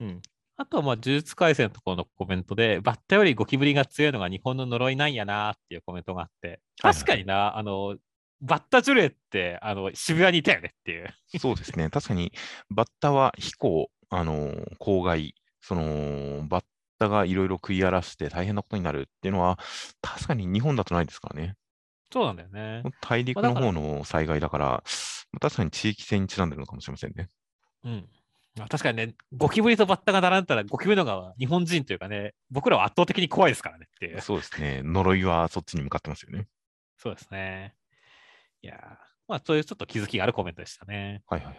うん。あとは、まあ、呪術廻戦のところのコメントで、バッタよりゴキブリが強いのが日本の呪いなんやなっていうコメントがあって、はいはい確かにな、あの、バッタジュレってあの渋谷にいたよねっていう。そうですね。確かに、バッタは飛行、あの郊外、その、バッタがいろいろ食い荒らして大変なことになるっていうのは、確かに日本だとないですからね。そうなんだよね。大陸の方の災害だから、まあ、確かに地域性にちなんでるのかもしれませんね。うん。確かにね、ゴキブリとバッタが並んだら、ゴキブリのが日本人というかね、僕らは圧倒的に怖いですからねっていう。そうですね。呪いはそっちに向かってますよね。そうですね。いやまあ、そういうちょっと気づきがあるコメントでしたね。はいはいはい。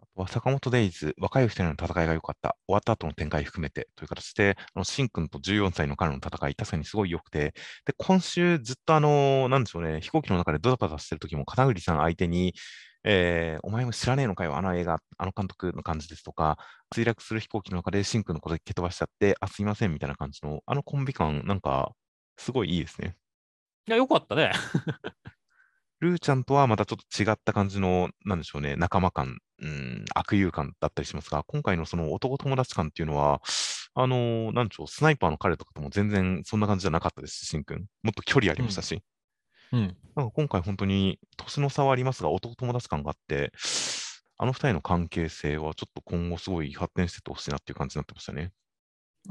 あとは坂本デイズ、若い人の戦いが良かった、終わった後の展開含めてという形で、あのシン君と14歳の彼の戦い、確かにすごい良くて、で今週ずっとあの、なんでしょうね、飛行機の中でドタバタしてる時も、片栗さん相手に、えー、お前も知らねえのかよ、あの映画、あの監督の感じですとか、墜落する飛行機の中でシン君のこと蹴飛ばしちゃって、あ、すいませんみたいな感じの、あのコンビ感、なんか、すごいいいですね。いや、よかったね。ルーちゃんとはまたちょっと違った感じの、なんでしょうね、仲間感、うん、悪友感だったりしますが、今回のその男友達感っていうのは、あのー、なんでしょう、スナイパーの彼とかとも全然そんな感じじゃなかったですし、しんくん。もっと距離ありましたし。うん。なんか今回本当に年の差はありますが、男友達感があって、あの二人の関係性はちょっと今後すごい発展してってほしいなっていう感じになってましたね。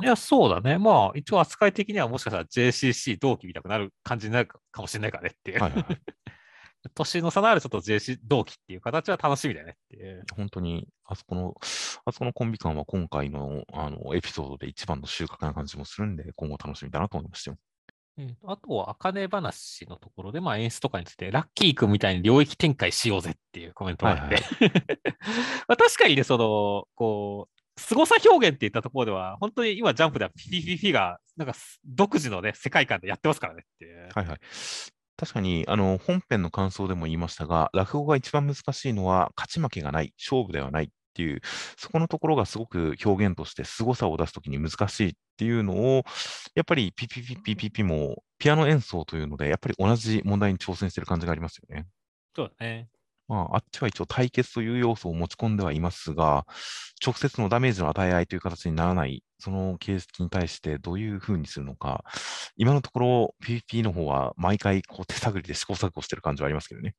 いや、そうだね。まあ、一応扱い的にはもしかしたら JCC 同期みたくなる感じになるかもしれないからねっていう。はいはいはい 年の差のあるちょっと JC 同期っていう形は楽しみだよねっていう。本当に、あそこの、あそこのコンビ感は今回のあのエピソードで一番の収穫な感じもするんで、今後楽しみだなと思いましたよ。あとは、あかね話のところで、まあ、演出とかについて、ラッキー君みたいに領域展開しようぜっていうコメントがあって、まあ確かにね、その、こう、凄さ表現っていったところでは、本当に今、ジャンプではピピピピが、なんか独自のね、世界観でやってますからねっていう。はいはい。確かに、あの、本編の感想でも言いましたが、落語が一番難しいのは、勝ち負けがない、勝負ではないっていう、そこのところがすごく表現として凄さを出すときに難しいっていうのを、やっぱりピピピピピピも、ピアノ演奏というので、やっぱり同じ問題に挑戦してる感じがありますよね。そうだね。まあ、あっちは一応対決という要素を持ち込んではいますが、直接のダメージの与え合いという形にならない、その形式に対してどういうふうにするのか、今のところ PVP の方は毎回こう手探りで試行錯誤してる感じはありますけどね。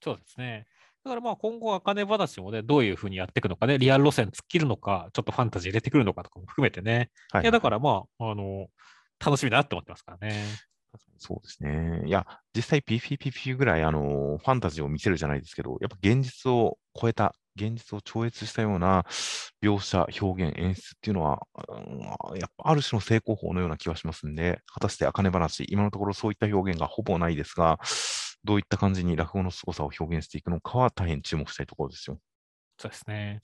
そうですね。だからまあ今後、あかね話もね、どういうふうにやっていくのかね、リアル路線突っ切るのか、ちょっとファンタジー入れてくるのかとかも含めてね。はい、いや、だからまあ、あの、楽しみだって思ってますからね。そうですね。いや、実際 PPPP ぐらい、あの、ファンタジーを見せるじゃないですけど、やっぱ現実を超えた、現実を超越したような描写、表現、演出っていうのは、うん、やっぱある種の成功法のような気はしますんで、果たして茜話、今のところそういった表現がほぼないですが、どういった感じに落語の凄さを表現していくのかは大変注目したいところですよ。そうですね。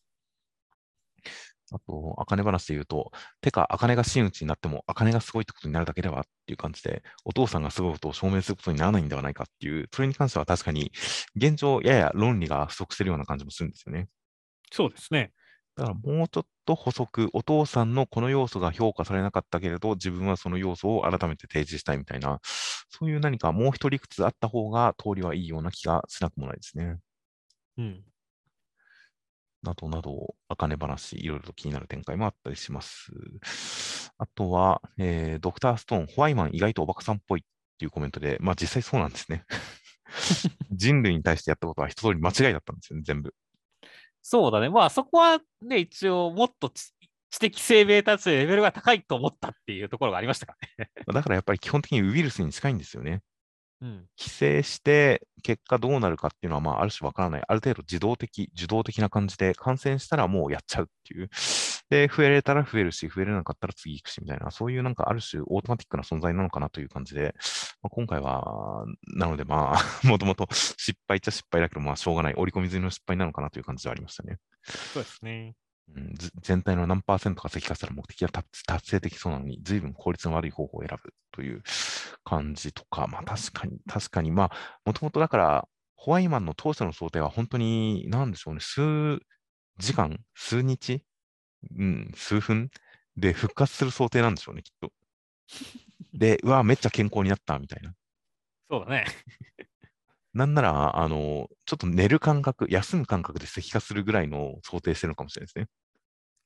あと、あかね話で言うと、てか、あかねが真打ちになっても、あかねがすごいってことになるだけではっていう感じで、お父さんがすごいことを証明することにならないんではないかっていう、それに関しては確かに、現状、やや論理が不足してるような感じもするんですよね。そうですね。だからもうちょっと補足、お父さんのこの要素が評価されなかったけれど、自分はその要素を改めて提示したいみたいな、そういう何かもう一理屈あった方が通りはいいような気がしなくもないですね。うん。などなど、あかね話、いろいろと気になる展開もあったりします。あとは、えー、ドクターストーン、ホワイマン意外とおバカさんっぽいっていうコメントで、まあ実際そうなんですね。人類に対してやったことは一通り間違いだったんですよね、全部。そうだね。まあそこはね、一応もっと知的生命体レベルが高いと思ったっていうところがありましたからね。だからやっぱり基本的にウイルスに近いんですよね。うん、規制して結果どうなるかっていうのは、まあ、ある種わからない。ある程度自動的、受動的な感じで感染したらもうやっちゃうっていう。で、増えれたら増えるし、増えれなかったら次行くしみたいな、そういうなんかある種オートマティックな存在なのかなという感じで、まあ、今回は、なのでまあ、もともと失敗っちゃ失敗だけど、まあしょうがない。織り込み済みの失敗なのかなという感じでありましたね。そうですね。うん、全体の何パーセントか石化したら目的が達成できそうなのに、随分効率の悪い方法を選ぶという感じとか、まあ確かに、確かに、まあ、もともとだから、ホワイマンの当初の想定は本当に、なんでしょうね、数時間、数日、うん、数分で復活する想定なんでしょうね、きっと。で、うわ、めっちゃ健康になったみたいな。そうだね。なんなら、あの、ちょっと寝る感覚、休む感覚で石化するぐらいの想定してるのかもしれないですね。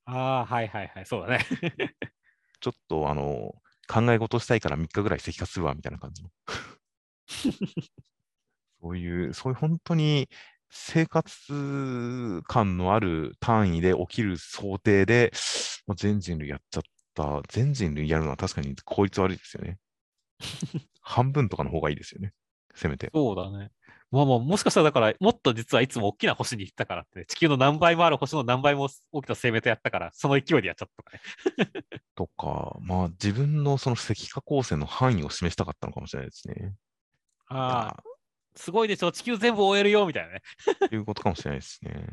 ああ、はいはいはい、そうだね。ちょっと、あの、考え事したいから3日ぐらい石化するわ、みたいな感じの。そういう、そういう本当に生活感のある単位で起きる想定で、まあ全人類やっちゃった。全人類やるのは確かに効率悪いですよね。半分とかの方がいいですよね。せめて。そうだね。まあまあ、もしかしたらだから、もっと実はいつも大きな星に行ったからってね、地球の何倍もある星の何倍も大きな生命とやったから、その勢いでやっちゃったとかね。とか、まあ自分のその石化光線の範囲を示したかったのかもしれないですね。ああ、すごいでしょ、地球全部終えるよ、みたいなね。ということかもしれないですね。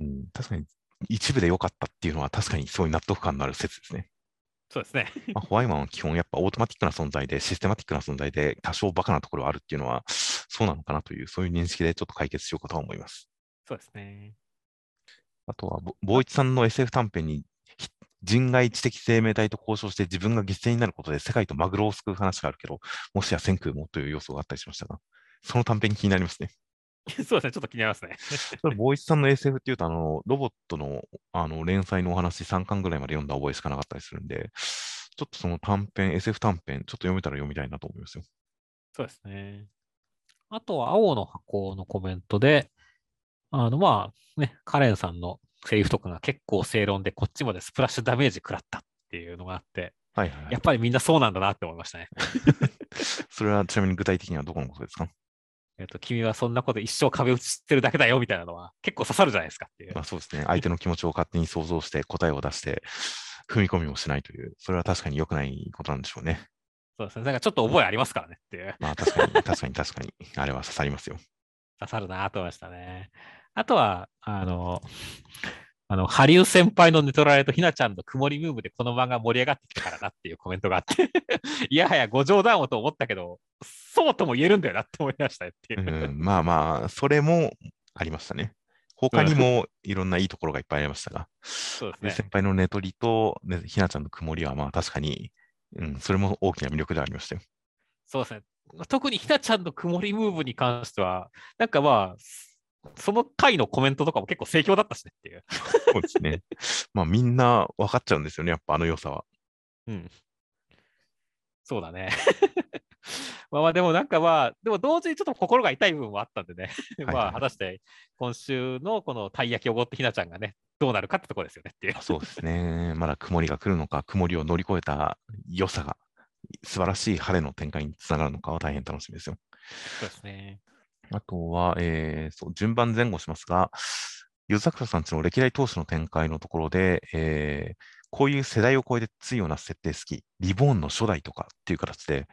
うん、確かに一部で良かったっていうのは確かにそういう納得感のある説ですね。そうですね。まあ、ホワイマンは基本やっぱオートマティックな存在で、システマティックな存在で、多少バカなところはあるっていうのは、そうなのかなという、そういう認識でちょっと解決しようかとは思います。そうですね。あとは、ぼ坊一さんの SF 短編に、ひ人外知的生命体と交渉して自分が犠牲になることで世界とマグロを救う話があるけど、もしや千空もという要素があったりしましたが、その短編気になりますね。そうですね、ちょっと気になりますね。それ、坊一さんの SF っていうと、あの、ロボットのあの連載のお話3巻ぐらいまで読んだ覚えしかなかったりするんで、ちょっとその短編、SF 短編、ちょっと読めたら読みたいなと思いますよ。そうですね。あとは、青の箱のコメントで、あの、まあ、ね、カレンさんのセリフとかが結構正論で、こっちまでスプラッシュダメージ食らったっていうのがあって、はいはい、はいやっぱりみんなそうなんだなって思いましたね。それはちなみに具体的にはどこのことですか？えっと、君はそんなこと一生壁打ちしてるだけだよみたいなのは結構刺さるじゃないですかっていうま。あそうですね。相手の気持ちを勝手に想像して答えを出して、踏み込みもしないという、それは確かに良くないことなんでしょうね。そうですね。なんかちょっと覚えありますからねっていう。まあ確かに、確かに確かに、あれは刺さりますよ。刺さるなと思いましたね。あとは、あの、あの、ハリウ先輩のネトラレとひなちゃんの曇りムーブでこの漫画盛り上がってきたからなっていうコメントがあって、いやはやご冗談をと思ったけど、そうとも言えるんだよなって思いましたよっていうう。ん、まあまあ、それもありましたね。他にもいろんないいところがいっぱいありましたが、そうですね。先輩のネトリと、ね、ひなちゃんの曇りはまあ確かに、うん、それも大きな魅力ではありましたよ。そうですね。特にひなちゃんの曇りムーブに関しては、なんかまあ、その回のコメントとかも結構盛況だったしねっていう。そうですね。まあみんな分かっちゃうんですよね、やっぱあの良さは。うん。そうだね。まあまあでもなんかまあ、でも同時にちょっと心が痛い部分もあったんでね。まあ果たして今週のこのたい焼きおごってひなちゃんがね、どうなるかってところですよねっていう。そうですね。まだ曇りが来るのか、曇りを乗り越えた良さが、素晴らしい晴れの展開につながるのかは大変楽しみですよ。そうですね。あとは、えーそう順番前後しますが、湯桜さんちの歴代投手の展開のところで、えーこういう世代を超えて対をな設定好き、リボーンの初代とかっていう形で、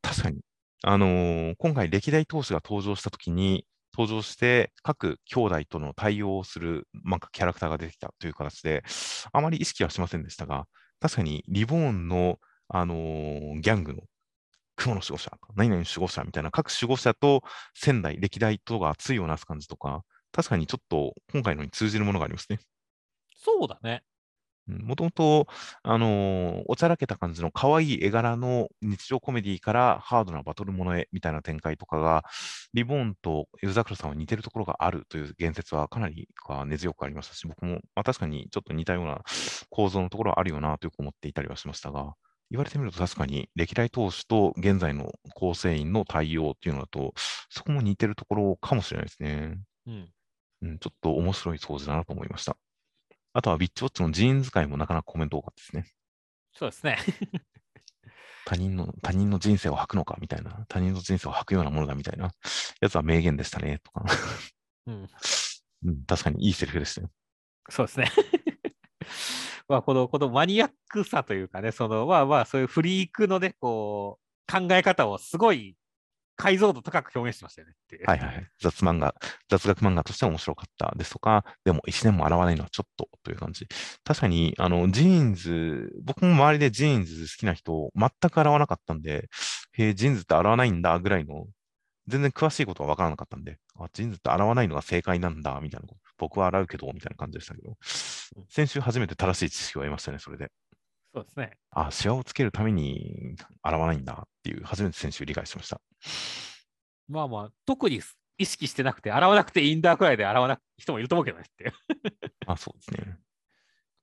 確かに、あのー今回歴代投手が登場したときに、登場して各兄弟との対応をするなんかキャラクターが出てきたという形で、あまり意識はしませんでしたが、確かにリボーンの、あのーギャングの雲の守護者、何々守護者みたいな各守護者と仙台、歴代とが対をなす感じとか、確かにちょっと今回のに通じるものがありますね。そうだね。もともと、あのーおちゃらけた感じの可愛い絵柄の日常コメディからハードなバトルものへみたいな展開とかが、リボーンとユザクロさんは似てるところがあるという言説はかなりあ根強くありましたし、僕も、まあ、確かにちょっと似たような構造のところはあるよなとよく思っていたりはしましたが、言われてみると確かに歴代投手と現在の構成員の対応っていうのだと、そこも似てるところかもしれないですね。うん。うん、ちょっと面白い掃除だなと思いました。あとは、ビッチウォッチのジーン使いもなかなかコメント多かったですね。そうですね。他人の、他人の人生を吐くのかみたいな、他人の人生を吐くようなものだみたいなやつは名言でしたね、とか。うん。うん、確かにいいセリフでしたよ。そうですね。まあ、この、このマニアックさというかね、その、まあまあ、そういうフリークのね、こう、考え方をすごい解像度高く表現してましたよねって。はいはい。雑漫画、雑学漫画として面白かったですとか、でも一年も洗わないのはちょっとという感じ。確かに、あの、ジーンズ、僕も周りでジーンズ好きな人、全く洗わなかったんで、へえ、ジーンズって洗わないんだぐらいの、全然詳しいことは分からなかったんで、あ、ジーンズって洗わないのが正解なんだ、みたいなこと。僕は洗うけど、みたいな感じでしたけど、先週初めて正しい知識を得ましたね、それで。そうですね。あ、シワをつけるために洗わないんだっていう、初めて先週理解しました。まあまあ、特に意識してなくて、洗わなくていいんだくらいで洗わなく人もいると思うけどねっていう。あ、そうですね。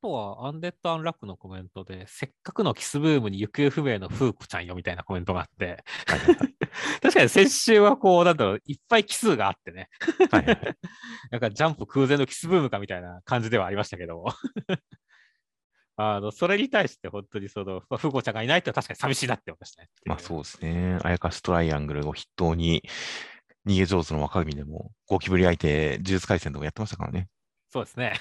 とは、アンデッド・アンラックのコメントで、せっかくのキスブームに行方不明のフーコちゃんよみたいなコメントがあって、はいはいはい 確かに先週はこう、なんだろう、いっぱい奇数があってね、はいはいはい なんかジャンプ空前のキスブームかみたいな感じではありましたけど、あのそれに対して本当にその、まあ、フーコちゃんがいないってのは確かに寂しいなって思いましたね。まあそうですね。あやかしトライアングルを筆頭に、逃げ上手の若君でも、ゴキブリ相手、呪術廻戦とかやってましたからね。そうですね。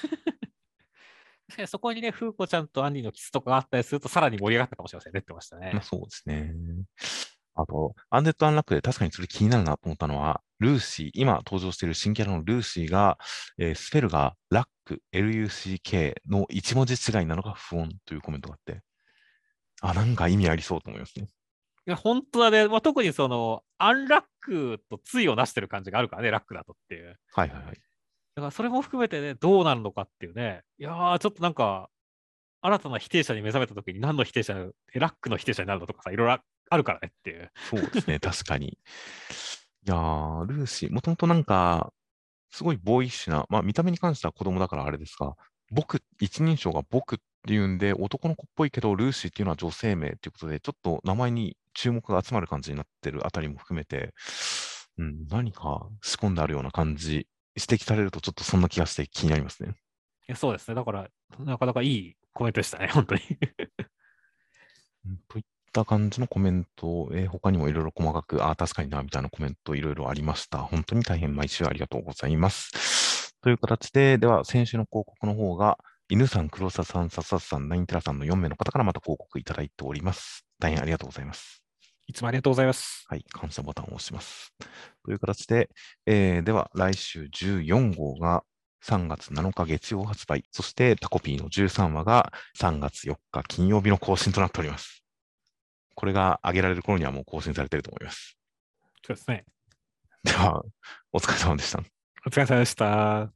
そこにね、フーコちゃんとアンディのキスとかがあったりすると、さらに盛り上がったかもしれませんねって言ってましたねまあ。そうですね。あと、アンデッド・アンラックで確かにそれ気になるなと思ったのは、ルーシー、今登場している新キャラのルーシーが、えースペルがラック、LUCK の一文字違いなのが不穏というコメントがあって、あ、なんか意味ありそうと思いますね。いや、本当だね。まあ、特にその、アンラックと対をなしてる感じがあるからね、ラックだとっていう。はいはいはい。だからそれも含めてね、どうなるのかっていうね。いやー、ちょっとなんか、新たな否定者に目覚めたときに何の否定者ラックの否定者になるのとかさ、いろいろあるからねっていう。そうですね、確かに。いやー、ルーシー、もともとなんか、すごいボーイッシュな、まあ見た目に関しては子供だからあれですが、僕、一人称が僕っていうんで、男の子っぽいけど、ルーシーっていうのは女性名っていうことで、ちょっと名前に注目が集まる感じになってるあたりも含めて、うん、何か仕込んであるような感じ、指摘されるとちょっとそんな気がして気になりますね。いやそうですね。だから、なかなかいいコメントでしたね、本当に。うんといった感じのコメント、えー他にもいろいろ細かく、ああ、確かにな、みたいなコメントいろいろありました。本当に大変毎週ありがとうございます。という形で、では先週の広告の方が、犬さん、黒沢さん、さささん、ナインテラさんの4名の方からまた広告いただいております。大変ありがとうございます。いつもありがとうございます。はい、感謝ボタンを押します。という形で、えーでは来週14号が3月7日月曜発売、そしてタコピーの13話が3月4日金曜日の更新となっております。これが上げられる頃にはもう更新されていると思います。そうですね。では、お疲れ様でした。お疲れ様でした。